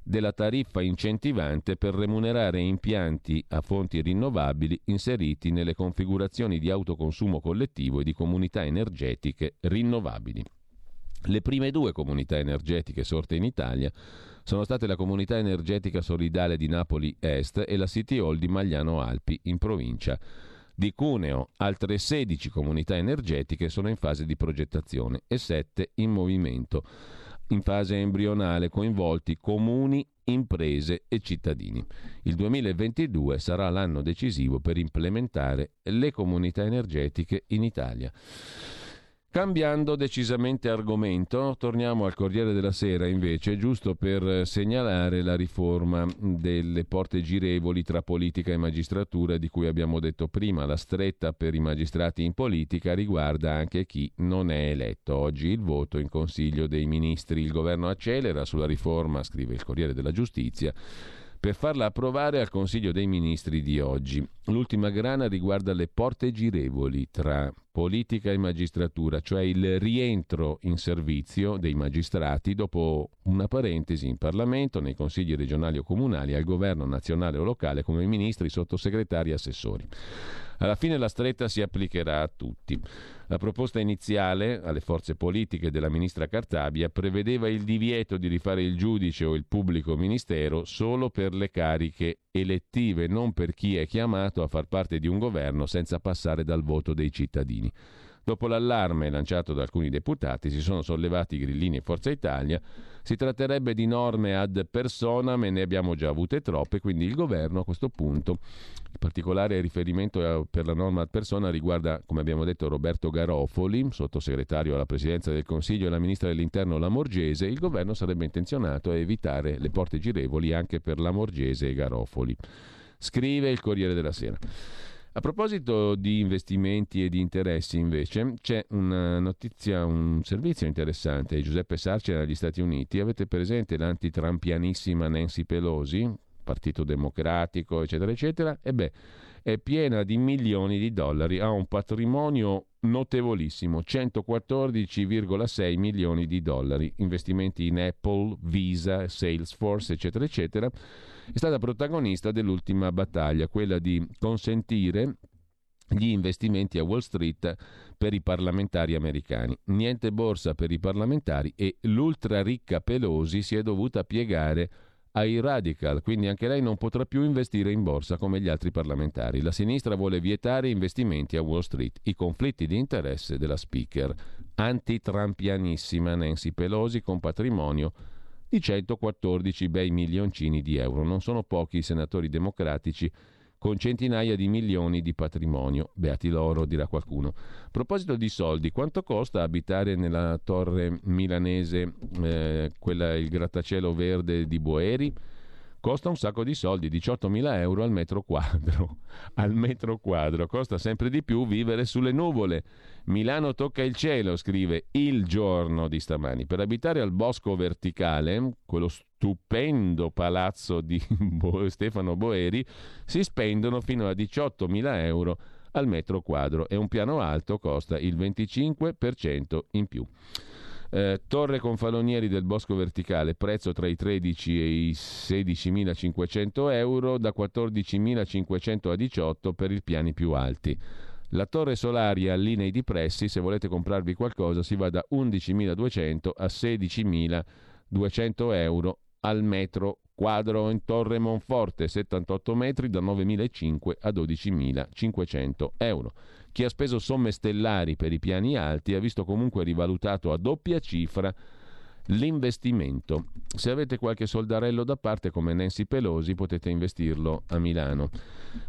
della tariffa incentivante per remunerare impianti a fonti rinnovabili inseriti nelle configurazioni di autoconsumo collettivo e di comunità energetiche rinnovabili. Le prime due comunità energetiche sorte in Italia sono state la Comunità Energetica Solidale di Napoli Est e la City Hall di Magliano Alpi in provincia di Cuneo. Altre 16 comunità energetiche sono in fase di progettazione e 7 in movimento. In fase embrionale coinvolti comuni, imprese e cittadini. Il 2022 sarà l'anno decisivo per implementare le comunità energetiche in Italia. Cambiando decisamente argomento, torniamo al Corriere della Sera invece, giusto per segnalare la riforma delle porte girevoli tra politica e magistratura di cui abbiamo detto prima. La stretta per i magistrati in politica riguarda anche chi non è eletto. Oggi il voto in Consiglio dei Ministri. Il governo accelera sulla riforma, scrive il Corriere della Giustizia per farla approvare al Consiglio dei Ministri di oggi. L'ultima grana riguarda le porte girevoli tra politica e magistratura, cioè il rientro in servizio dei magistrati dopo una parentesi in Parlamento, nei consigli regionali o comunali, al governo nazionale o locale come ministri, sottosegretari e assessori. Alla fine la stretta si applicherà a tutti. La proposta iniziale alle forze politiche della ministra Cartabia prevedeva il divieto di rifare il giudice o il pubblico ministero solo per le cariche elettive, non per chi è chiamato a far parte di un governo senza passare dal voto dei cittadini. Dopo l'allarme lanciato da alcuni deputati si sono sollevati grillini e Forza Italia. Si tratterebbe di norme ad personam e ne abbiamo già avute troppe, quindi il governo a questo punto, il particolare riferimento per la norma ad persona riguarda, come abbiamo detto, Roberto Garofoli, sottosegretario alla Presidenza del Consiglio e la Ministra dell'Interno Lamorgese, il governo sarebbe intenzionato a evitare le porte girevoli anche per Lamorgese e Garofoli. Scrive il Corriere della Sera. A proposito di investimenti e di interessi, invece, c'è una notizia, un servizio interessante. Giuseppe Sarci negli Stati Uniti. Avete presente l'antitrampianissima Nancy Pelosi, Partito Democratico, eccetera, eccetera? E beh, è piena di milioni di dollari, ha un patrimonio notevolissimo, 114,6 milioni di dollari, investimenti in Apple, Visa, Salesforce, eccetera, eccetera. È stata protagonista dell'ultima battaglia, quella di consentire gli investimenti a Wall Street per i parlamentari americani. Niente borsa per i parlamentari e l'ultra ricca Pelosi si è dovuta piegare ai radical, quindi anche lei non potrà più investire in borsa come gli altri parlamentari. La sinistra vuole vietare investimenti a Wall Street, i conflitti di interesse della speaker antitrampianissima Nancy Pelosi con patrimonio di 114 bei milioncini di euro. Non sono pochi i senatori democratici con centinaia di milioni di patrimonio. Beati loro, dirà qualcuno. A proposito di soldi, quanto costa abitare nella torre milanese, eh, quella il grattacielo verde di Boeri? Costa un sacco di soldi, 18.000 euro al metro quadro. al metro quadro. Costa sempre di più vivere sulle nuvole. Milano tocca il cielo, scrive Il Giorno di stamani. Per abitare al Bosco Verticale, quello stupendo palazzo di Stefano Boeri, si spendono fino a 18.000 euro al metro quadro e un piano alto costa il 25% in più. Eh, torre con falonieri del Bosco Verticale, prezzo tra i 13 e i 16.500 euro, da 14.500 a 18 per i piani più alti. La torre solare a linei di pressi, se volete comprarvi qualcosa, si va da 11.200 a 16.200 euro al metro quadro in Torre Monforte, 78 metri da 9.500 a 12.500 euro. Chi ha speso somme stellari per i piani alti ha visto comunque rivalutato a doppia cifra l'investimento. Se avete qualche soldarello da parte come Nancy Pelosi potete investirlo a Milano.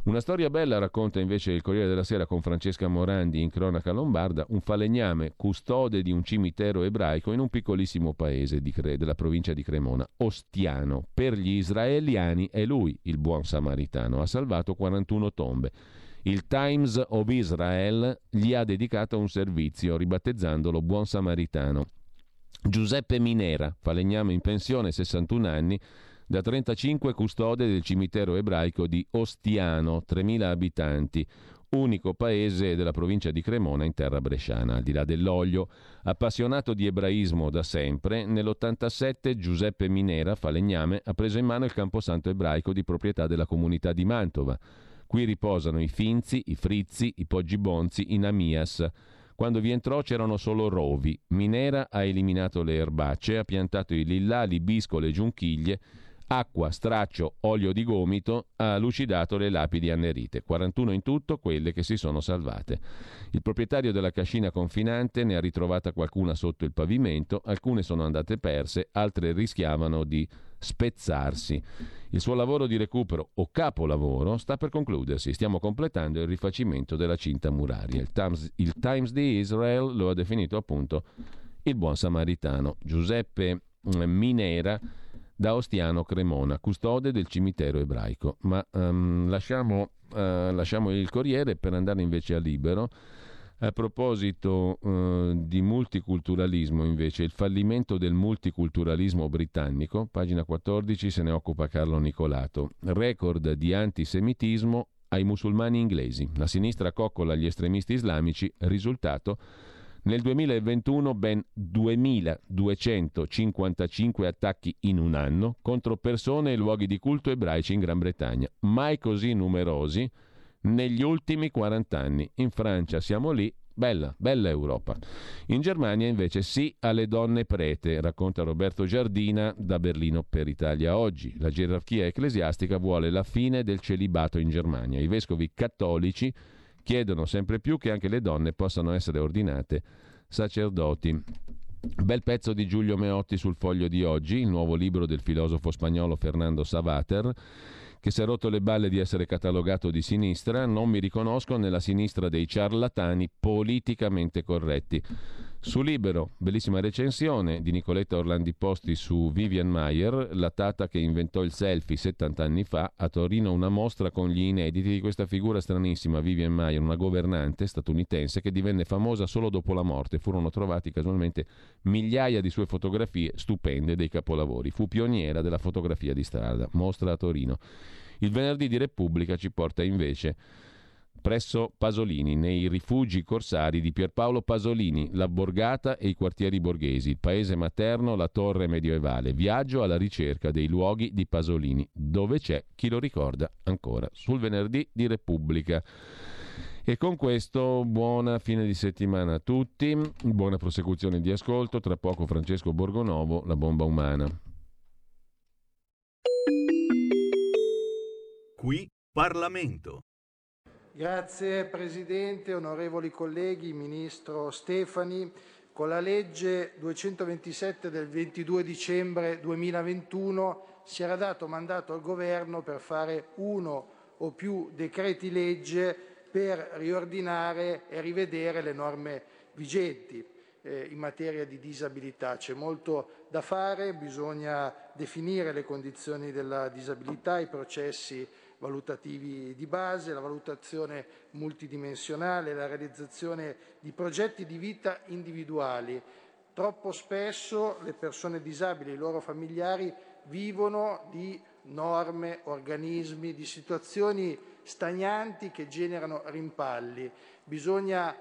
Una storia bella racconta invece il Corriere della Sera con Francesca Morandi in cronaca lombarda, un falegname custode di un cimitero ebraico in un piccolissimo paese Cre- della provincia di Cremona, Ostiano. Per gli israeliani è lui il buon samaritano, ha salvato 41 tombe. Il Times of Israel gli ha dedicato un servizio ribattezzandolo Buon Samaritano Giuseppe Minera, falegname in pensione, 61 anni, da 35 custode del cimitero ebraico di Ostiano, 3.000 abitanti, unico paese della provincia di Cremona in terra bresciana. Al di là dell'olio, appassionato di ebraismo da sempre, nell'87 Giuseppe Minera, falegname, ha preso in mano il camposanto ebraico di proprietà della comunità di Mantova. Qui riposano i Finzi, i Frizzi, i Poggibonzi, i Namias. Quando vi entrò c'erano solo rovi. Minera ha eliminato le erbacce, ha piantato i lillali, bisco, le giunchiglie, acqua, straccio, olio di gomito, ha lucidato le lapidi annerite. 41 in tutto quelle che si sono salvate. Il proprietario della cascina confinante ne ha ritrovata qualcuna sotto il pavimento, alcune sono andate perse, altre rischiavano di spezzarsi. Il suo lavoro di recupero o capolavoro sta per concludersi. Stiamo completando il rifacimento della cinta muraria. Il Times, il Times di Israel lo ha definito appunto il buon samaritano. Giuseppe mm, Minera da Ostiano Cremona, custode del cimitero ebraico. Ma um, lasciamo, uh, lasciamo il Corriere per andare invece a Libero a proposito eh, di multiculturalismo, invece, il fallimento del multiculturalismo britannico, pagina 14 se ne occupa Carlo Nicolato. Record di antisemitismo ai musulmani inglesi. La sinistra coccola gli estremisti islamici, risultato nel 2021 ben 2255 attacchi in un anno contro persone e luoghi di culto ebraici in Gran Bretagna, mai così numerosi negli ultimi 40 anni. In Francia siamo lì, bella, bella Europa. In Germania invece sì alle donne prete, racconta Roberto Giardina da Berlino per Italia oggi. La gerarchia ecclesiastica vuole la fine del celibato in Germania. I vescovi cattolici chiedono sempre più che anche le donne possano essere ordinate sacerdoti. Bel pezzo di Giulio Meotti sul foglio di oggi, il nuovo libro del filosofo spagnolo Fernando Savater che si è rotto le balle di essere catalogato di sinistra, non mi riconosco nella sinistra dei ciarlatani politicamente corretti. Su Libero, bellissima recensione di Nicoletta Orlandi Posti su Vivian Mayer, la tata che inventò il selfie 70 anni fa, a Torino una mostra con gli inediti di questa figura stranissima, Vivian Mayer, una governante statunitense che divenne famosa solo dopo la morte. Furono trovati casualmente migliaia di sue fotografie stupende dei capolavori. Fu pioniera della fotografia di strada, mostra a Torino. Il venerdì di Repubblica ci porta invece presso Pasolini, nei rifugi corsari di Pierpaolo Pasolini, la borgata e i quartieri borghesi, il paese materno, la torre medievale. Viaggio alla ricerca dei luoghi di Pasolini, dove c'è chi lo ricorda ancora, sul venerdì di Repubblica. E con questo buona fine di settimana a tutti, buona prosecuzione di ascolto, tra poco Francesco Borgonovo, la bomba umana. Qui Parlamento. Grazie Presidente, onorevoli colleghi, Ministro Stefani. Con la legge 227 del 22 dicembre 2021 si era dato mandato al Governo per fare uno o più decreti legge per riordinare e rivedere le norme vigenti eh, in materia di disabilità. C'è molto da fare, bisogna definire le condizioni della disabilità, i processi valutativi di base, la valutazione multidimensionale, la realizzazione di progetti di vita individuali. Troppo spesso le persone disabili e i loro familiari vivono di norme, organismi, di situazioni stagnanti che generano rimpalli. Bisogna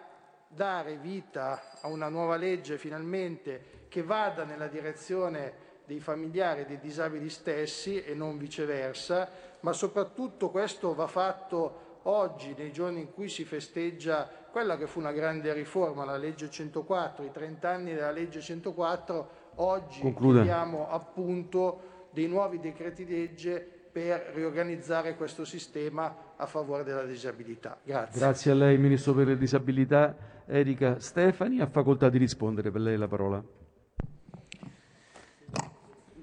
dare vita a una nuova legge finalmente che vada nella direzione dei familiari dei disabili stessi e non viceversa, ma soprattutto questo va fatto oggi, nei giorni in cui si festeggia quella che fu una grande riforma, la legge 104, i 30 anni della legge 104, oggi Conclude. chiediamo appunto dei nuovi decreti legge per riorganizzare questo sistema a favore della disabilità. Grazie. Grazie a lei, Ministro per le Disabilità, Erika Stefani. Ha facoltà di rispondere. Per lei la parola.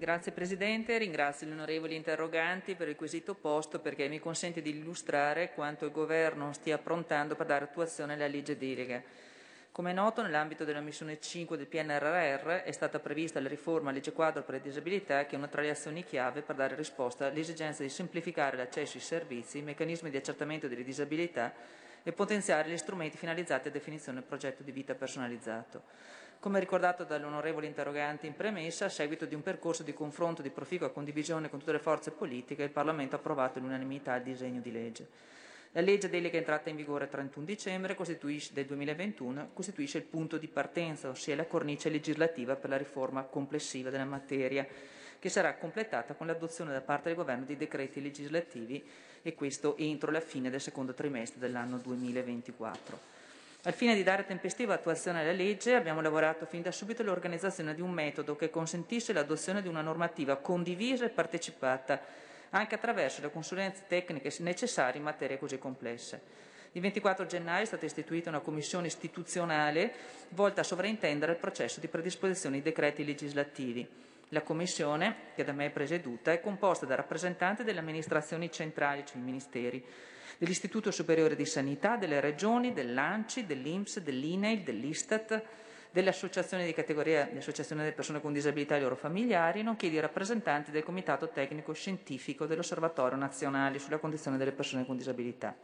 Grazie Presidente, ringrazio gli onorevoli interroganti per il quesito posto perché mi consente di illustrare quanto il Governo stia approntando per dare attuazione alla legge delega. Come è noto, nell'ambito della missione 5 del PNRR è stata prevista la riforma legge quadro per le disabilità che è una tra le azioni chiave per dare risposta all'esigenza di semplificare l'accesso ai servizi, i meccanismi di accertamento delle disabilità e potenziare gli strumenti finalizzati a definizione del progetto di vita personalizzato. Come ricordato dall'onorevole interrogante in premessa, a seguito di un percorso di confronto di proficua condivisione con tutte le forze politiche, il Parlamento ha approvato all'unanimità il disegno di legge. La legge delega entrata in vigore il 31 dicembre del 2021 costituisce il punto di partenza, ossia la cornice legislativa per la riforma complessiva della materia, che sarà completata con l'adozione da parte del Governo di decreti legislativi e questo entro la fine del secondo trimestre dell'anno 2024. Al fine di dare tempestiva attuazione alla legge, abbiamo lavorato fin da subito all'organizzazione di un metodo che consentisse l'adozione di una normativa condivisa e partecipata, anche attraverso le consulenze tecniche necessarie in materie così complesse. Il 24 gennaio è stata istituita una commissione istituzionale volta a sovrintendere il processo di predisposizione dei decreti legislativi. La commissione, che da me è presieduta, è composta da rappresentanti delle amministrazioni centrali, cioè i ministeri, dell'Istituto Superiore di Sanità, delle Regioni, dell'ANCI, dell'INPS, dell'INEIL, dell'ISTAT, delle associazioni di categoria, le associazioni delle persone con disabilità e i loro familiari, nonché di rappresentanti del Comitato Tecnico Scientifico dell'Osservatorio Nazionale sulla condizione delle persone con disabilità.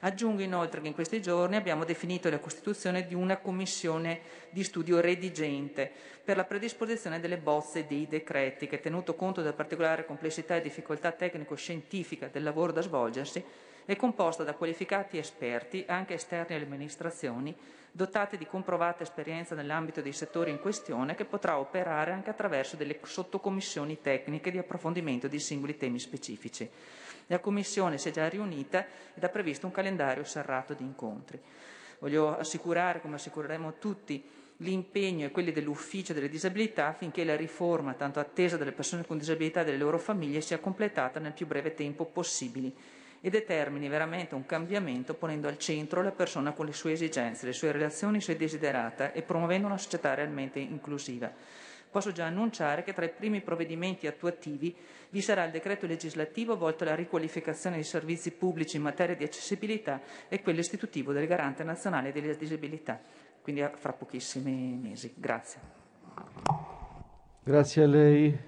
Aggiungo inoltre che in questi giorni abbiamo definito la costituzione di una commissione di studio redigente per la predisposizione delle bozze dei decreti che, tenuto conto della particolare complessità e difficoltà tecnico-scientifica del lavoro da svolgersi, è composta da qualificati esperti, anche esterni alle amministrazioni, dotati di comprovata esperienza nell'ambito dei settori in questione, che potrà operare anche attraverso delle sottocommissioni tecniche di approfondimento di singoli temi specifici. La Commissione si è già riunita ed ha previsto un calendario serrato di incontri. Voglio assicurare, come assicureremo tutti, l'impegno e quelli dell'Ufficio delle disabilità affinché la riforma, tanto attesa dalle persone con disabilità e delle loro famiglie, sia completata nel più breve tempo possibile e determini veramente un cambiamento ponendo al centro la persona con le sue esigenze, le sue relazioni, i suoi desiderata e promuovendo una società realmente inclusiva. Posso già annunciare che tra i primi provvedimenti attuativi vi sarà il decreto legislativo volto alla riqualificazione dei servizi pubblici in materia di accessibilità e quello istitutivo del Garante nazionale delle disabilità, quindi fra pochissimi mesi. Grazie. Grazie a lei,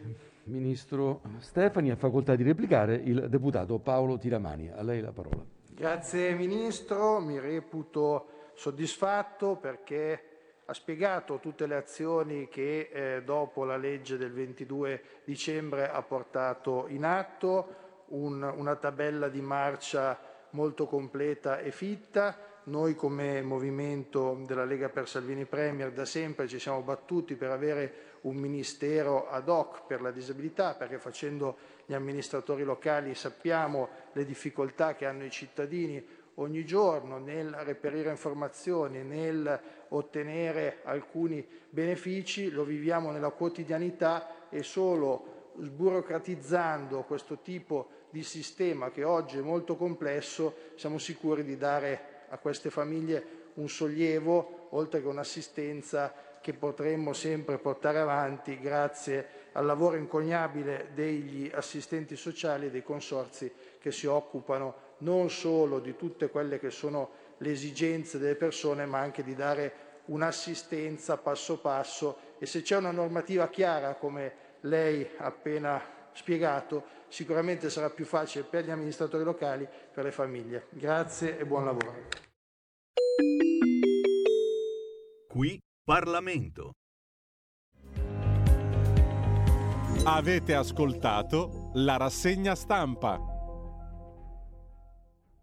Ministro Stefani. Ha facoltà di replicare il deputato Paolo Tiramani. A lei la parola. Grazie Ministro, mi reputo soddisfatto perché ha spiegato tutte le azioni che eh, dopo la legge del 22 dicembre ha portato in atto, un, una tabella di marcia molto completa e fitta. Noi come movimento della Lega per Salvini Premier da sempre ci siamo battuti per avere un ministero ad hoc per la disabilità, perché facendo gli amministratori locali sappiamo le difficoltà che hanno i cittadini ogni giorno nel reperire informazioni, nel ottenere alcuni benefici, lo viviamo nella quotidianità e solo sburocratizzando questo tipo di sistema che oggi è molto complesso siamo sicuri di dare a queste famiglie un sollievo oltre che un'assistenza che potremmo sempre portare avanti grazie al lavoro incognabile degli assistenti sociali e dei consorzi che si occupano non solo di tutte quelle che sono le esigenze delle persone, ma anche di dare un'assistenza passo passo e se c'è una normativa chiara, come lei ha appena spiegato, sicuramente sarà più facile per gli amministratori locali e per le famiglie. Grazie e buon lavoro. Qui Parlamento. Avete ascoltato la rassegna stampa.